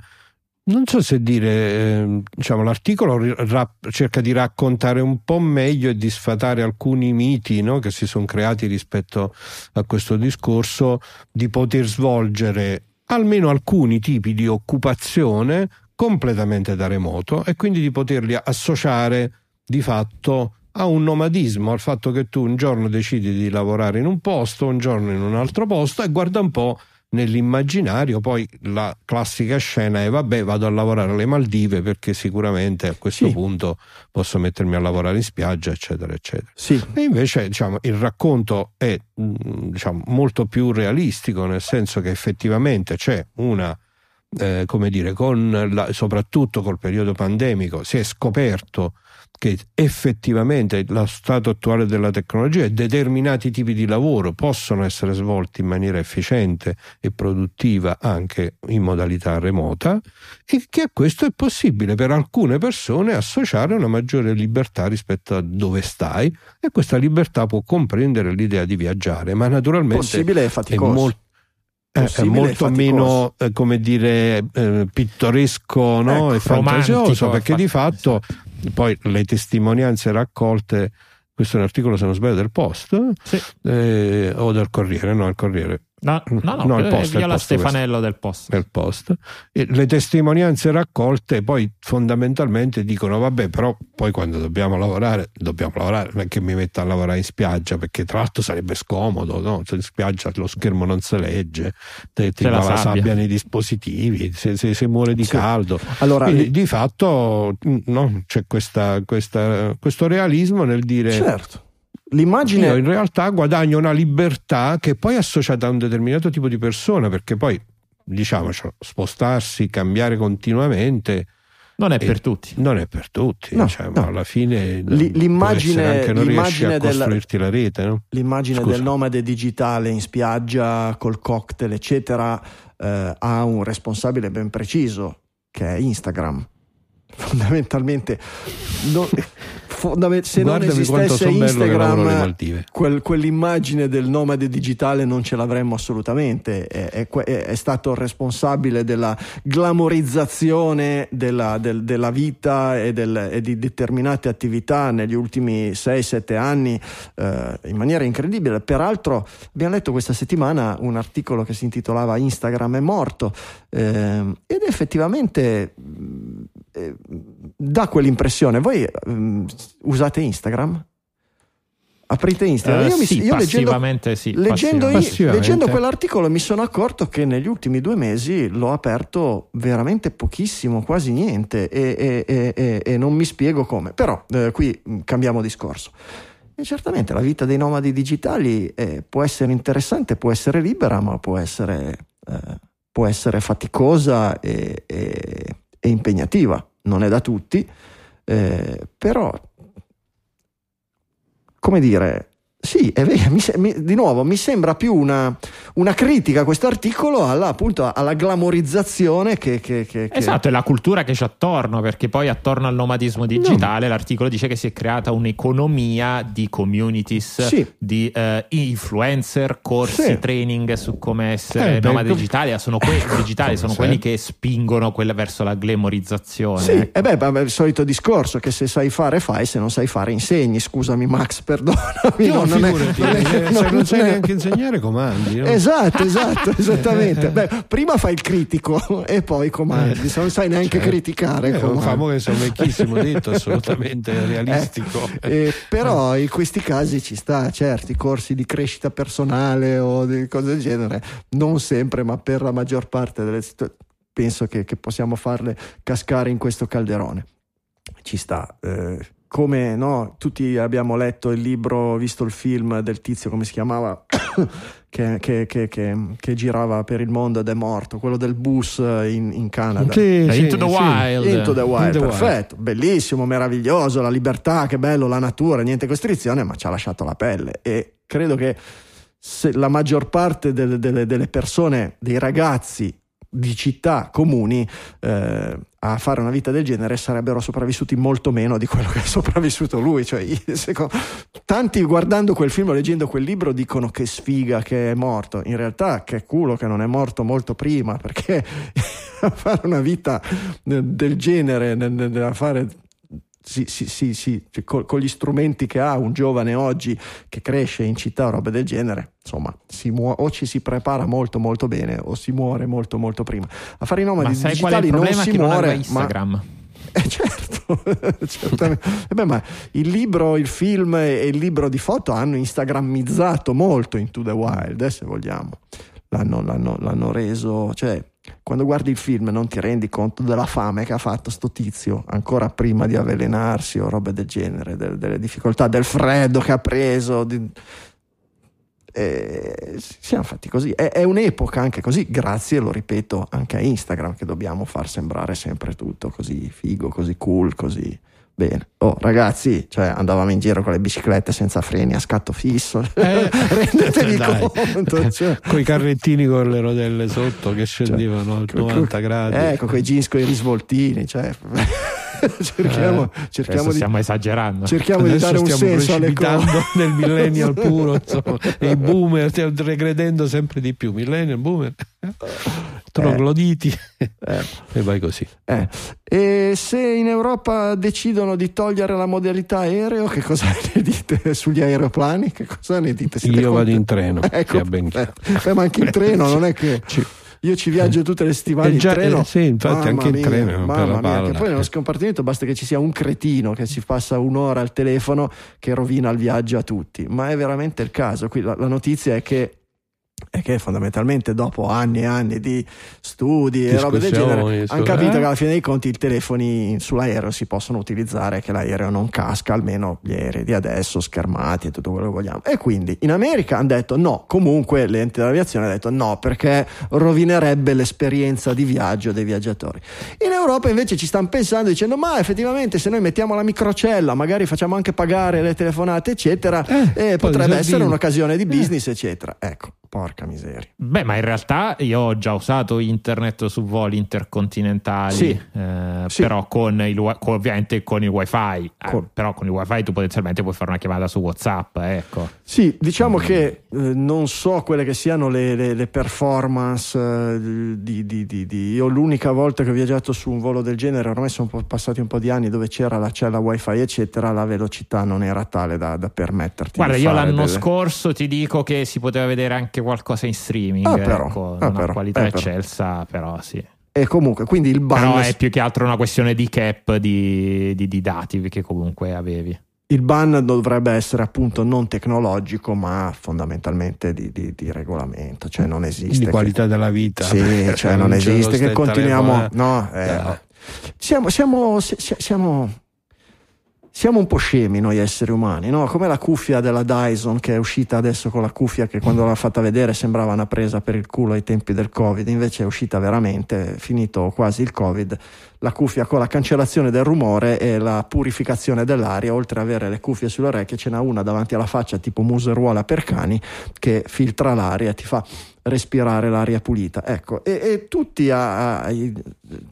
Speaker 2: Non so se dire, eh, diciamo, l'articolo ra- cerca di raccontare un po' meglio e di sfatare alcuni miti no, che si sono creati rispetto a questo discorso di poter svolgere almeno alcuni tipi di occupazione completamente da remoto e quindi di poterli associare di fatto a un nomadismo, al fatto che tu un giorno decidi di lavorare in un posto, un giorno in un altro posto e guarda un po' nell'immaginario poi la classica scena è vabbè vado a lavorare alle Maldive perché sicuramente a questo sì. punto posso mettermi a lavorare in spiaggia eccetera eccetera
Speaker 1: sì.
Speaker 2: e invece diciamo, il racconto è mm, diciamo, molto più realistico nel senso che effettivamente c'è una eh, come dire con la, soprattutto col periodo pandemico si è scoperto che effettivamente lo stato attuale della tecnologia e determinati tipi di lavoro possono essere svolti in maniera efficiente e produttiva anche in modalità remota e che a questo è possibile per alcune persone associare una maggiore libertà rispetto a dove stai e questa libertà può comprendere l'idea di viaggiare ma naturalmente
Speaker 1: possibile è faticoso
Speaker 2: è molto è molto meno eh, come dire eh, pittoresco no?
Speaker 3: ecco,
Speaker 2: e fantasioso perché di fatto poi le testimonianze raccolte questo è un articolo se non sbaglio del Post
Speaker 3: sì.
Speaker 2: eh, o del Corriere no il Corriere
Speaker 3: No, no, no, no il post, via la Stefanello del post.
Speaker 2: del post. le testimonianze raccolte poi fondamentalmente dicono vabbè però poi quando dobbiamo lavorare dobbiamo lavorare non è che mi metta a lavorare in spiaggia perché tra l'altro sarebbe scomodo no? Cioè, in spiaggia lo schermo non si legge ti, ti la, la sabbia. nei dispositivi se, se, se muore di sì. caldo allora, Quindi, di fatto no, c'è questa, questa, questo realismo nel dire
Speaker 1: certo L'immagine...
Speaker 2: Io in realtà guadagno una libertà che poi è associata a un determinato tipo di persona, perché poi, diciamo, spostarsi, cambiare continuamente...
Speaker 3: Non è per tutti.
Speaker 2: Non è per tutti, no, diciamo, no. alla fine
Speaker 1: L- l'immagine,
Speaker 2: anche non l'immagine a costruirti la rete. No?
Speaker 1: L'immagine Scusa. del nomade digitale in spiaggia col cocktail, eccetera, eh, ha un responsabile ben preciso, che è Instagram. Fondamentalmente... Non fondament- se Guardami non esistesse Instagram, quel, quell'immagine del nomade digitale non ce l'avremmo assolutamente. È, è, è stato responsabile della glamorizzazione della, del, della vita e, del, e, di determinate attività negli ultimi 6-7 anni eh, in maniera incredibile. Peraltro, abbiamo letto questa settimana un articolo che si intitolava Instagram è morto eh, ed effettivamente eh, dà quell'impressione. Voi mm, usate Instagram? Aprite Instagram.
Speaker 3: Eh,
Speaker 1: io mi-
Speaker 3: sì,
Speaker 1: io leggendo,
Speaker 3: passivamente sì,
Speaker 1: leggendo, leggendo quell'articolo mi sono accorto che negli ultimi due mesi l'ho aperto veramente pochissimo, quasi niente, e, e- e- e- non mi spiego come. Però eh, qui mh, cambiamo discorso. E certamente la vita dei nomadi digitali eh, può essere interessante, può essere libera, ma può essere, eh, può essere faticosa e, e- e impegnativa. Non è da tutti, eh, però come dire, sì, è vero, mi mi- di nuovo mi sembra più una, una critica questo articolo alla, appunto, alla glamorizzazione che... che- che- che-
Speaker 3: Esatto, è la cultura che c'è attorno, perché poi attorno al nomadismo digitale l'articolo dice che si è creata un'economia di communities,
Speaker 1: Sì.
Speaker 3: di eh, influencer, corsi,
Speaker 1: Sì.
Speaker 3: training su come essere
Speaker 2: Eh, beh,
Speaker 3: nomadi
Speaker 2: com-
Speaker 3: digitali. Sono, que- digitali, sono
Speaker 2: Sì.
Speaker 3: quelli che spingono quella verso la glamorizzazione.
Speaker 1: Sì,
Speaker 3: ecco.
Speaker 1: e beh, vabbè, il solito discorso che se sai fare fai, se non sai fare insegni. Scusami Max, perdonami.
Speaker 2: No,
Speaker 1: no, non è- non è-
Speaker 2: eh,
Speaker 1: non
Speaker 2: se non sai
Speaker 1: è-
Speaker 2: neanche insegnare comandi. no?
Speaker 1: Esatto, esatto, esattamente. Beh, prima fai il critico e poi comandi, se non sai neanche
Speaker 2: Certo.
Speaker 1: criticare.
Speaker 2: Eh, un
Speaker 1: comandi.
Speaker 2: famoso vecchissimo detto, assolutamente realistico.
Speaker 1: Eh, però in questi casi ci sta, certi corsi di crescita personale o di cose del genere, non sempre, ma per la maggior parte delle situazioni penso che, che possiamo farle cascare in questo calderone. Ci sta. eh, come no, tutti abbiamo letto il libro, visto il film del tizio, come si chiamava, che, che- che- che- che girava per il mondo ed è morto, quello del bus in, in Canada.
Speaker 2: Sì, sì,
Speaker 3: Into the
Speaker 2: sì.
Speaker 3: Wild.
Speaker 1: Into the Wild,
Speaker 2: Into the Wild.
Speaker 1: perfetto, bellissimo, meraviglioso, la libertà, che bello, la natura, niente costrizione, ma ci ha lasciato la pelle e credo che se la maggior parte delle, delle- delle persone, dei ragazzi di città comuni eh, a fare una vita del genere sarebbero sopravvissuti molto meno di quello che è sopravvissuto lui. Cioè, io- secondo- tanti guardando quel film o leggendo quel libro dicono che sfiga che è morto. In realtà che culo che non è morto molto prima perché a fare una vita eh, del genere, a fare sì, sì, sì, cioè, col- con gli strumenti che ha un giovane oggi che cresce in città o robe del genere, insomma, si muo- o ci si prepara molto molto bene o si muore molto molto prima. A fare i nomadi
Speaker 3: Ma
Speaker 1: digitali non si
Speaker 3: Che non
Speaker 1: muore,
Speaker 3: aveva
Speaker 1: ma
Speaker 3: Instagram.
Speaker 1: eh, certo, certamente. Eh beh, ma il libro, il film e il libro di foto hanno instagrammizzato molto Into the Wild, eh, se vogliamo. L'hanno, l'hanno- l'hanno reso, cioè, quando guardi il film non ti rendi conto della fame che ha fatto sto tizio ancora prima di avvelenarsi o robe del genere, del- delle difficoltà, del freddo che ha preso. di- eh, siamo fatti così. È, è un'epoca anche così, grazie, lo ripeto, anche a Instagram che dobbiamo far sembrare sempre tutto così figo, così cool, così bene. Oh, ragazzi, cioè andavamo in giro con le biciclette senza freni a scatto fisso.
Speaker 2: Eh,
Speaker 1: Rendetevi
Speaker 2: dai.
Speaker 1: conto. Cioè.
Speaker 2: Con i carrettini con le rodelle sotto che scendevano a
Speaker 1: Co- co-
Speaker 2: 90 gradi.
Speaker 1: Ecco, quei jeans con i risvoltini, cioè. cerchiamo,
Speaker 2: Eh,
Speaker 1: cerchiamo di,
Speaker 3: stiamo esagerando.
Speaker 1: cerchiamo di
Speaker 2: Adesso
Speaker 1: dare un senso alle cose.
Speaker 2: nel millennial puro, insomma, i boomer stiamo regredendo sempre di più. Millennial, boomer, trogloditi
Speaker 1: Eh.
Speaker 2: e vai così.
Speaker 1: Eh, E se in Europa decidono di togliere la modalità aereo, che cosa ne dite sugli aeroplani? Che cosa ne dite? Siete
Speaker 2: Io vado
Speaker 1: contenti?
Speaker 2: in treno,
Speaker 1: Ecco, eh, ma anche in treno, non è che
Speaker 2: Ci-
Speaker 1: io ci viaggio tutte le settimane
Speaker 2: Eh
Speaker 1: in treno.
Speaker 2: eh, sì, infatti
Speaker 1: Mamma
Speaker 2: anche in
Speaker 1: mia,
Speaker 2: treno, per
Speaker 1: mamma mia, che poi nello scompartimento basta che ci sia un cretino che si passa un'ora al telefono che rovina il viaggio a tutti. Ma è veramente il caso. Qui la, la notizia è che è che fondamentalmente dopo anni e anni di studi e robe del genere hanno capito
Speaker 2: eh?
Speaker 1: che alla fine dei conti i telefoni sull'aereo si possono utilizzare che l'aereo non casca almeno gli aerei di adesso schermati e tutto quello che vogliamo. E quindi in America hanno detto no comunque l'ente dell'aviazione ha detto no perché rovinerebbe l'esperienza di viaggio dei viaggiatori. In Europa invece ci stanno pensando dicendo ma effettivamente se noi mettiamo la microcella magari facciamo anche pagare le telefonate eccetera
Speaker 2: Eh,
Speaker 1: eh, potrebbe essere un'occasione di business eccetera. Ecco porca miseria
Speaker 3: Beh, ma in realtà io ho già usato internet su voli intercontinentali,
Speaker 1: Sì.
Speaker 3: eh,
Speaker 1: Sì.
Speaker 3: però con il, con- ovviamente con il wifi. Eh,
Speaker 1: Con-
Speaker 3: però con il wifi tu potenzialmente puoi fare una chiamata su WhatsApp, ecco.
Speaker 1: Sì, diciamo che eh, non so quelle che siano le, le- le performance eh, di, di- di- di- Io l'unica volta che ho viaggiato su un volo del genere, ormai sono passati un po' di anni, dove c'era la cella wifi eccetera, la velocità non era tale da, da permetterti
Speaker 3: Guarda, io l'anno
Speaker 1: delle-
Speaker 3: scorso ti dico che si poteva vedere anche qualcosa in streaming,
Speaker 1: Ah, però,
Speaker 3: ecco,
Speaker 1: ah,
Speaker 3: una
Speaker 1: però,
Speaker 3: qualità
Speaker 1: eh, però.
Speaker 3: eccelsa, però sì.
Speaker 1: E comunque, quindi il ban...
Speaker 3: Però è più che altro una questione di cap di, di- di dati che comunque avevi.
Speaker 1: il ban dovrebbe essere appunto non tecnologico, ma fondamentalmente di, di, di regolamento, cioè non esiste.
Speaker 2: Di
Speaker 1: che-
Speaker 2: qualità della vita.
Speaker 1: Sì, cioè non esiste che continuiamo. No, eh,
Speaker 2: Eh.
Speaker 1: siamo, siamo, si- si- siamo, siamo un po' scemi noi esseri umani, no? Come la cuffia della Dyson che è uscita adesso con la cuffia che quando l'ha fatta vedere sembrava una presa per il culo ai tempi del Covid, invece è uscita veramente, finito quasi il Covid, la cuffia con la cancellazione del rumore e la purificazione dell'aria, oltre ad avere le cuffie sulle orecchie, ce n'ha una davanti alla faccia tipo museruola per cani che filtra l'aria e ti fa respirare l'aria pulita. Ecco, e, e tutti a, a-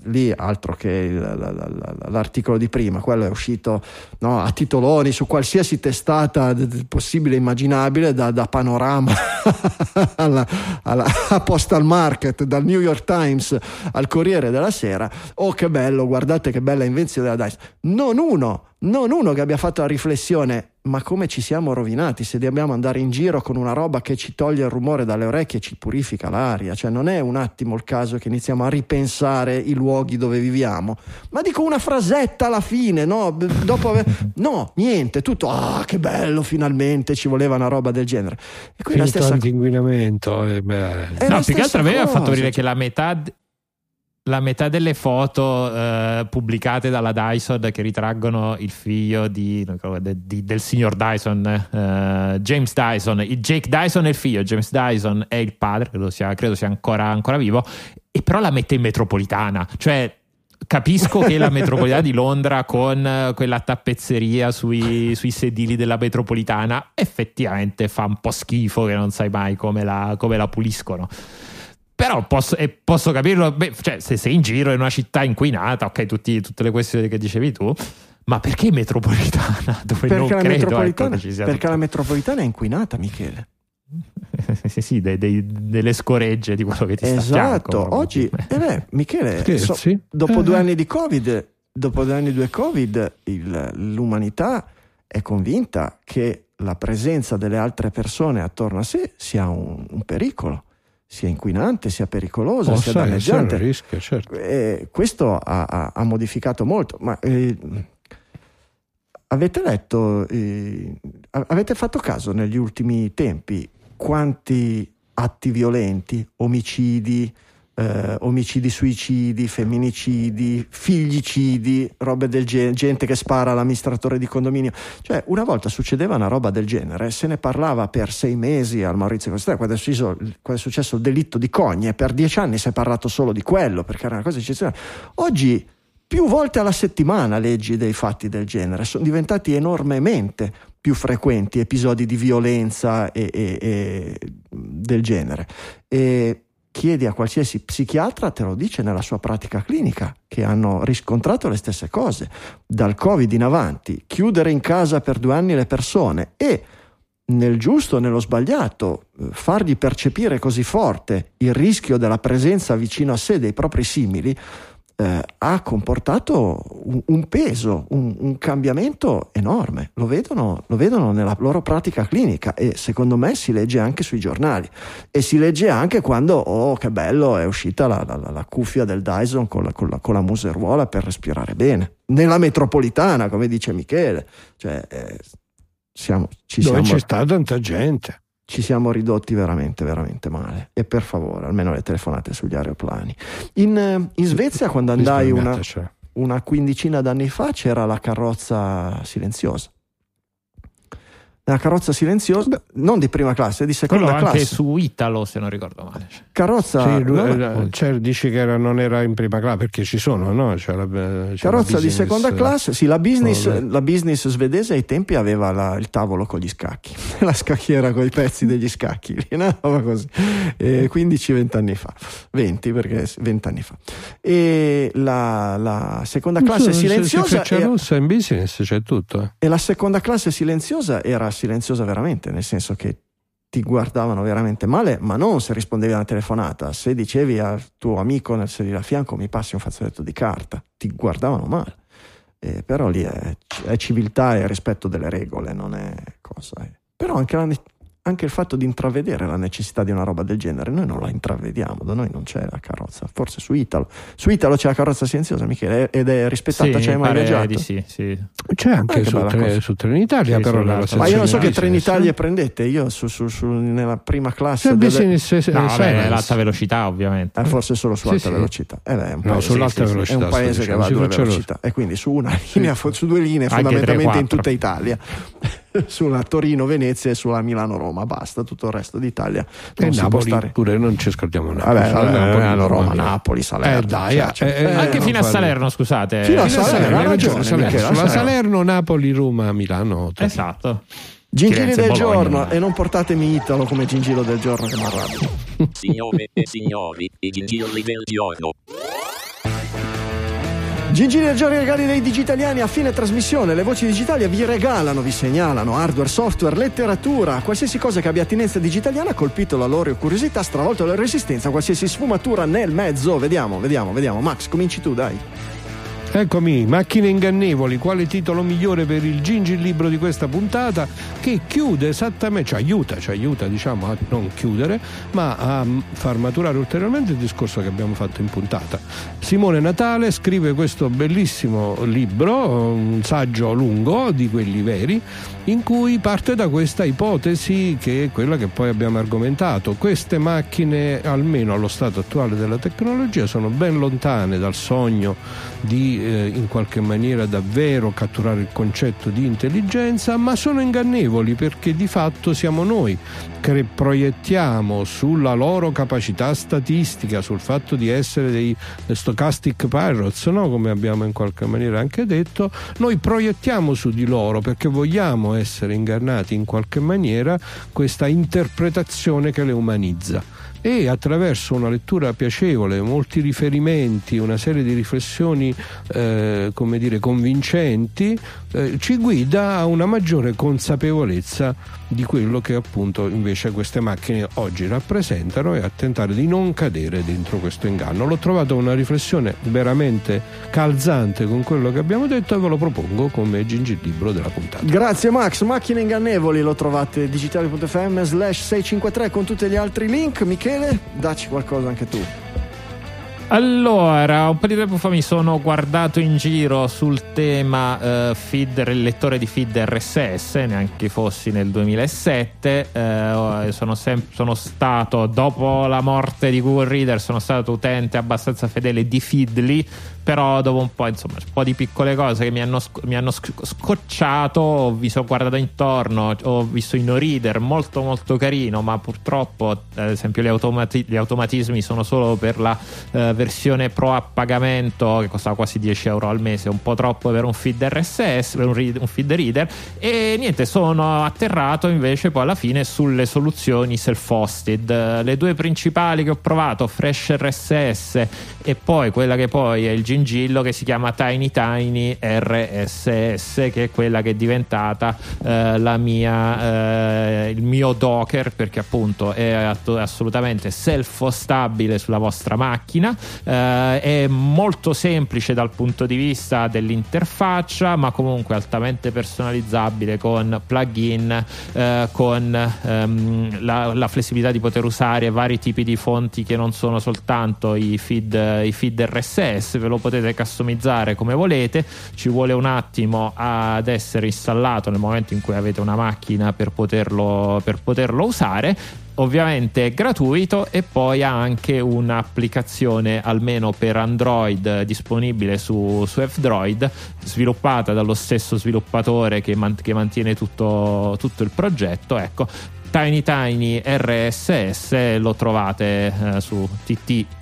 Speaker 1: lì, altro che l'articolo di prima, quello è uscito no, a titoloni su qualsiasi testata possibile e immaginabile, da, da Panorama alla, alla- a Postal Market, dal New York Times al Corriere della Sera. Oh, che bello, guardate che bella invenzione della DICE. Non uno, non uno che abbia fatto la riflessione. Ma come ci siamo rovinati se dobbiamo andare in giro con una roba che ci toglie il rumore dalle orecchie e ci purifica l'aria? Cioè, non è un attimo il caso che iniziamo a ripensare i luoghi dove viviamo. Ma dico una frasetta alla fine, no? Dopo aver... No, niente, tutto. Ah, che bello, finalmente ci voleva una roba del genere. E qui la
Speaker 2: Filtro
Speaker 1: stessa
Speaker 2: anti-inquinamento. eh, beh.
Speaker 1: È
Speaker 3: no,
Speaker 1: la
Speaker 3: più che altro a me ha fatto
Speaker 1: cioè.
Speaker 3: che la metà, la metà delle foto eh, pubblicate dalla Dyson che ritraggono il figlio di- di- del signor Dyson, eh, James Dyson, il Jake Dyson è il figlio, James Dyson è il padre, credo sia, credo sia ancora, ancora vivo, e però la mette in metropolitana, cioè capisco che la metropolitana di Londra con quella tappezzeria sui, sui sedili della metropolitana effettivamente fa un po' schifo che non sai mai come la, come la puliscono. Però posso, e posso capirlo, beh, cioè, se sei in giro in una città inquinata, ok, tutti- tutte le questioni che dicevi tu, ma perché metropolitana? Dove non
Speaker 1: perché, la
Speaker 3: credo ecco,
Speaker 1: metropolitana,
Speaker 3: sia
Speaker 1: perché
Speaker 3: tutto-
Speaker 1: la metropolitana è inquinata, Michele.
Speaker 3: sì, sì, dei- dei- delle scoregge di quello che ti sta a fianco,
Speaker 1: Esatto, oggi, eh beh, Michele, so- dopo
Speaker 2: Eh,
Speaker 1: due
Speaker 2: eh.
Speaker 1: anni di Covid, dopo due anni di Covid, il- l'umanità è convinta che la presenza delle altre persone attorno a sé sia un, un pericolo, sia inquinante, sia pericolosa, sia
Speaker 2: Possa essere un
Speaker 1: danneggiante.
Speaker 2: rischio, certo.
Speaker 1: Eh, questo ha, ha- ha modificato molto, ma eh, avete letto, eh, avete fatto caso negli ultimi tempi quanti atti violenti, omicidi, eh, omicidi suicidi, femminicidi, figlicidi, robe del genere, gente che spara all'amministratore di condominio. Cioè, una volta succedeva una roba del genere, se ne parlava per sei mesi al Maurizio Costello, quando è, successo, quando è successo il delitto di Cogne, per dieci anni si è parlato solo di quello, perché era una cosa eccezionale. Oggi, più volte alla settimana leggi dei fatti del genere, sono diventati enormemente più frequenti episodi di violenza e, e- e del genere. E chiedi a qualsiasi psichiatra, te lo dice nella sua pratica clinica, che hanno riscontrato le stesse cose. Dal Covid in avanti, chiudere in casa per due anni le persone e nel giusto o nello sbagliato, eh, fargli percepire così forte il rischio della presenza vicino a sé dei propri simili, eh, ha comportato un, un peso, un, un cambiamento enorme. Lo vedono, lo vedono nella loro pratica clinica e secondo me si legge anche sui giornali. E si legge anche quando, oh che bello, è uscita la, la- la- cuffia del Dyson con la, con la- con la museruola per respirare bene. Nella metropolitana, come dice Michele. Cioè, eh, siamo, ci
Speaker 2: Dove
Speaker 1: siamo
Speaker 2: c'è stata tanta gente.
Speaker 1: Ci siamo ridotti veramente, veramente male. E per favore, almeno le telefonate sugli aeroplani. In, eh, in Svezia, quando andai una,
Speaker 2: cioè.
Speaker 1: una quindicina d'anni fa, c'era la carrozza silenziosa. La carrozza silenziosa, non di prima classe, di
Speaker 3: Quello
Speaker 1: seconda
Speaker 3: anche
Speaker 1: classe.
Speaker 3: su Italo, se non ricordo male.
Speaker 1: Carrozza,
Speaker 2: Sì,
Speaker 1: no,
Speaker 2: cioè, dici che era- non era in prima classe perché ci sono, no? C'è la, c'è la
Speaker 1: carrozza di seconda classe. Sì, la business, la business svedese ai tempi aveva la- il tavolo con gli scacchi, la scacchiera con i pezzi degli scacchi, una roba così. Eh, 15-20 anni fa, 20 perché 20 anni fa. E la, la seconda classe
Speaker 2: so, se- Se
Speaker 1: silenziosa
Speaker 2: c'è
Speaker 1: era-
Speaker 2: rossa in business c'è tutto. eh.
Speaker 1: E la seconda classe silenziosa era silenziosa veramente, nel senso che ti guardavano veramente male, ma non se rispondevi a una telefonata, se dicevi al tuo amico nel sedile a fianco mi passi un fazzoletto di carta, ti guardavano male. Eh, però lì è, è civiltà e rispetto delle regole, non è cosa. eh. Però anche la, anche il fatto di intravedere la necessità di una roba del genere, noi non la intravediamo, da noi non c'è la carrozza, forse su Italo. Su Italo c'è la carrozza silenziosa, Michele, ed è rispettata,
Speaker 3: Sì,
Speaker 1: c'è mai viaggiato?
Speaker 3: di sì, sì.
Speaker 2: C'è anche
Speaker 1: Ah,
Speaker 2: su, tre, su Trenitalia,
Speaker 3: Sì,
Speaker 2: però
Speaker 3: Ma
Speaker 1: Ma io non so che. Trenitalia prendete, io su, su- su- nella prima classe
Speaker 2: C'è
Speaker 1: delle-
Speaker 2: business eh,
Speaker 3: No, vabbè, l'alta velocità ovviamente.
Speaker 1: eh, forse solo su
Speaker 2: Sì,
Speaker 1: alta
Speaker 2: sì.
Speaker 1: velocità. Eh beh, è un
Speaker 2: No,
Speaker 1: paese,
Speaker 2: sull'alta
Speaker 1: sì, sì,
Speaker 2: velocità,
Speaker 1: è un paese che va a due
Speaker 2: veloci.
Speaker 1: velocità e quindi su una linea, su due linee fondamentalmente in
Speaker 3: 3-4.
Speaker 1: tutta Italia. sulla Torino-Venezia e sulla Milano-Roma, basta, tutto il resto d'Italia
Speaker 2: E
Speaker 1: non si può
Speaker 2: Napoli
Speaker 1: stare.
Speaker 2: pure, non ci scordiamo Napoli.
Speaker 1: Vabbè, vabbè,
Speaker 2: Napoli,
Speaker 1: Milano, Roma,
Speaker 2: Napoli.
Speaker 1: Napoli, Salerno.
Speaker 2: Eh dai,
Speaker 1: cioè,
Speaker 2: eh,
Speaker 1: cioè,
Speaker 2: eh,
Speaker 1: eh,
Speaker 3: Anche
Speaker 2: non
Speaker 3: fino a Salerno, scusate.
Speaker 1: Fino a Salerno,
Speaker 2: Salerno,
Speaker 1: hai ragione,
Speaker 2: Salerno.
Speaker 1: Salerno.
Speaker 2: Napoli, Roma, Milano. Torino.
Speaker 3: Esatto.
Speaker 1: Gingilli
Speaker 3: Firenze,
Speaker 1: del
Speaker 3: Bologna.
Speaker 1: giorno e non portatemi Italo come gingillo del giorno che mi arrabbio.
Speaker 4: Signore e signori, i gingilli del giorno.
Speaker 1: Gingilli del giorno i regali dei digitaliani a fine trasmissione. Le voci digitali vi regalano, vi segnalano hardware, software, letteratura, qualsiasi cosa che abbia attinenza digitaliana colpito la loro curiosità, stravolto la resistenza, qualsiasi sfumatura nel mezzo. Vediamo, vediamo, vediamo. Max, cominci tu, dai.
Speaker 2: Eccomi, Macchine ingannevoli, quale titolo migliore per il Gingi libro di questa puntata che chiude esattamente, ci aiuta, ci aiuta diciamo a non chiudere, ma a mm, far maturare ulteriormente il discorso che abbiamo fatto in puntata. Simone Natale scrive questo bellissimo libro, un saggio lungo di quelli veri, in cui parte da questa ipotesi che è quella che poi abbiamo argomentato. Queste macchine, almeno allo stato attuale della tecnologia, sono ben lontane dal sogno di eh, in qualche maniera davvero catturare il concetto di intelligenza, ma sono ingannevoli perché di fatto siamo noi che proiettiamo sulla loro capacità statistica, sul fatto di essere dei stochastic pirates, no? come abbiamo in qualche maniera anche detto, noi proiettiamo su di loro perché vogliamo essere ingannati in qualche maniera questa interpretazione che le umanizza. E attraverso una lettura piacevole, molti riferimenti, una serie di riflessioni eh, come dire convincenti, eh, ci guida a una maggiore consapevolezza di quello che appunto invece queste macchine oggi rappresentano e a tentare di non cadere dentro questo inganno. L'ho trovato una riflessione veramente calzante con quello che abbiamo detto e ve lo propongo come gingillibro della puntata.
Speaker 1: Grazie Max, macchine ingannevoli lo trovate digitali.fm slash 653 con tutti gli altri link. Michele, dacci qualcosa anche tu.
Speaker 3: Allora, un po' di tempo fa mi sono guardato in giro sul tema eh, feed, lettore di feed RSS, neanche fossi nel 2007. eh, sono, sem- sono stato, dopo la morte di Google Reader, sono stato utente abbastanza fedele di Feedly. Però dopo un po', insomma, un po' di piccole cose che mi hanno, mi hanno sc- scocciato, mi sono guardato intorno, ho visto in reader molto molto carino, ma purtroppo, ad esempio, gli, automati- gli automatismi sono solo per la eh, versione pro a pagamento che costava quasi 10 euro al mese, un po' troppo per un feed RSS, per un, read- un feed reader. E niente, sono atterrato invece poi alla fine sulle soluzioni self-hosted. Le due principali che ho provato, Fresh RSS e poi quella che poi è il gingillo che si chiama Tiny Tiny RSS, che è quella che è diventata eh, mia, eh, il mio Docker, perché appunto è at- assolutamente self-hostabile sulla vostra macchina, eh, è molto semplice dal punto di vista dell'interfaccia, ma comunque altamente personalizzabile con plugin, eh, con ehm, la, la flessibilità di poter usare vari tipi di fonti che non sono soltanto i feed, i feed RSS, ve lo potete customizzare come volete, ci vuole un attimo ad essere installato nel momento in cui avete una macchina per poterlo, per poterlo usare ovviamente è gratuito e poi ha anche un'applicazione almeno per Android disponibile su, su F-Droid sviluppata dallo stesso sviluppatore che, man- che mantiene tutto, tutto il progetto. Ecco Tiny Tiny RSS lo trovate eh, su tt-rss.org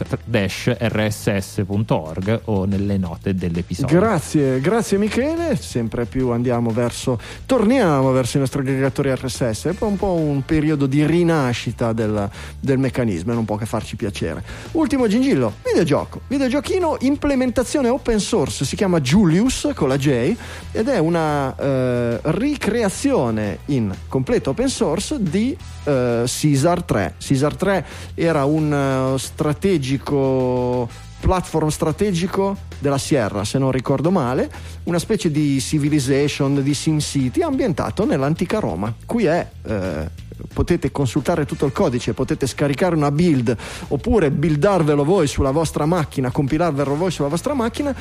Speaker 3: o nelle note dell'episodio.
Speaker 1: Grazie, grazie Michele. Sempre più andiamo verso, torniamo verso i nostri aggregatori RSS. È un po' un periodo di rinascita del, del meccanismo e non può che farci piacere. Ultimo gingillo, videogioco. Videogiochino, implementazione open source, si chiama Julius con la J ed è una eh, ricreazione in completo open source di eh, Caesar 3. Caesar 3 era un eh, strategico platform strategico della Sierra, se non ricordo male, una specie di civilization di SimCity ambientato nell'antica Roma. Qui è eh, potete consultare tutto il codice, potete scaricare una build oppure buildarvelo voi sulla vostra macchina, compilarvelo voi sulla vostra macchina,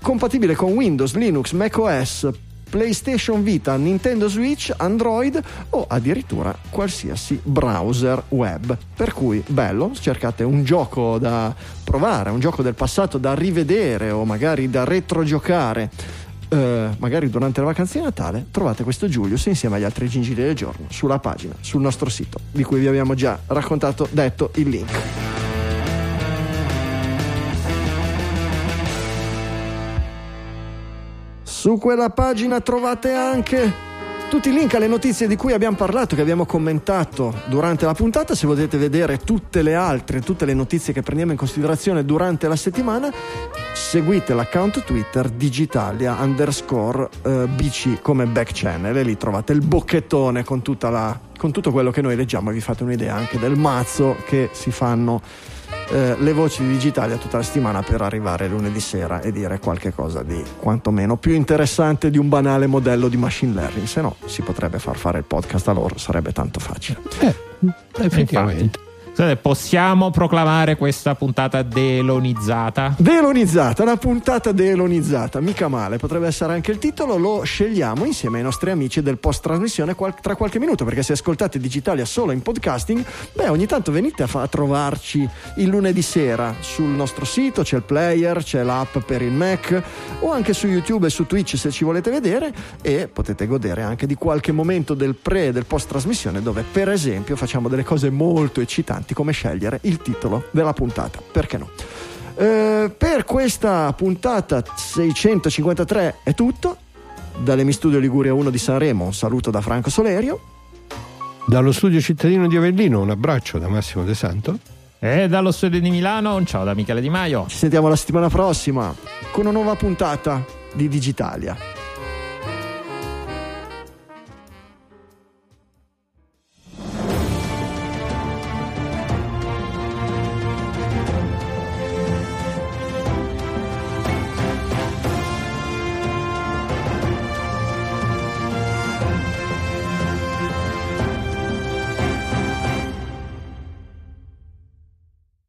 Speaker 1: compatibile con Windows, Linux, macOS, PlayStation Vita, Nintendo Switch, Android o addirittura qualsiasi browser web. Per cui bello, cercate un gioco da provare, un gioco del passato da rivedere o magari da retrogiocare. Eh, magari durante le vacanze di Natale trovate questo Julius insieme agli altri gingili del giorno sulla pagina, sul nostro sito, di cui vi abbiamo già raccontato, detto il link. Su quella pagina trovate anche tutti i link alle notizie di cui abbiamo parlato, che abbiamo commentato durante la puntata. Se volete vedere tutte le altre, tutte le notizie che prendiamo in considerazione durante la settimana, seguite l'account Twitter digitalia underscore eh, BC come back channel e lì trovate il bocchettone con, la, con tutto quello che noi leggiamo e vi fate un'idea anche del mazzo che si fanno eh, le voci digitali a tutta la settimana per arrivare lunedì sera e dire qualche cosa di quantomeno più interessante di un banale modello di machine learning. Se no, si potrebbe far fare il podcast a loro, sarebbe tanto facile.
Speaker 2: Eh, effettivamente.
Speaker 3: Possiamo proclamare questa puntata delonizzata?
Speaker 1: Delonizzata, una puntata delonizzata, mica male, potrebbe essere anche il titolo, lo scegliamo insieme ai nostri amici del post trasmissione tra qualche minuto, perché se ascoltate Digitalia solo in podcasting, beh ogni tanto venite a, fa- a trovarci il lunedì sera. Sul nostro sito, c'è il player, c'è l'app per il Mac o anche su YouTube e su Twitch se ci volete vedere e potete godere anche di qualche momento del pre e del post trasmissione dove per esempio facciamo delle cose molto eccitanti importanti come scegliere il titolo della puntata. Perché no? Eh, per questa puntata 653 è tutto. Dall'Emi Studio Liguria 1 di Sanremo un saluto da Franco Solerio.
Speaker 2: Dallo studio cittadino di Avellino un abbraccio da Massimo De Santo.
Speaker 3: E dallo studio di Milano un ciao da Michele Di Maio.
Speaker 1: Ci sentiamo la settimana prossima con una nuova puntata di Digitalia.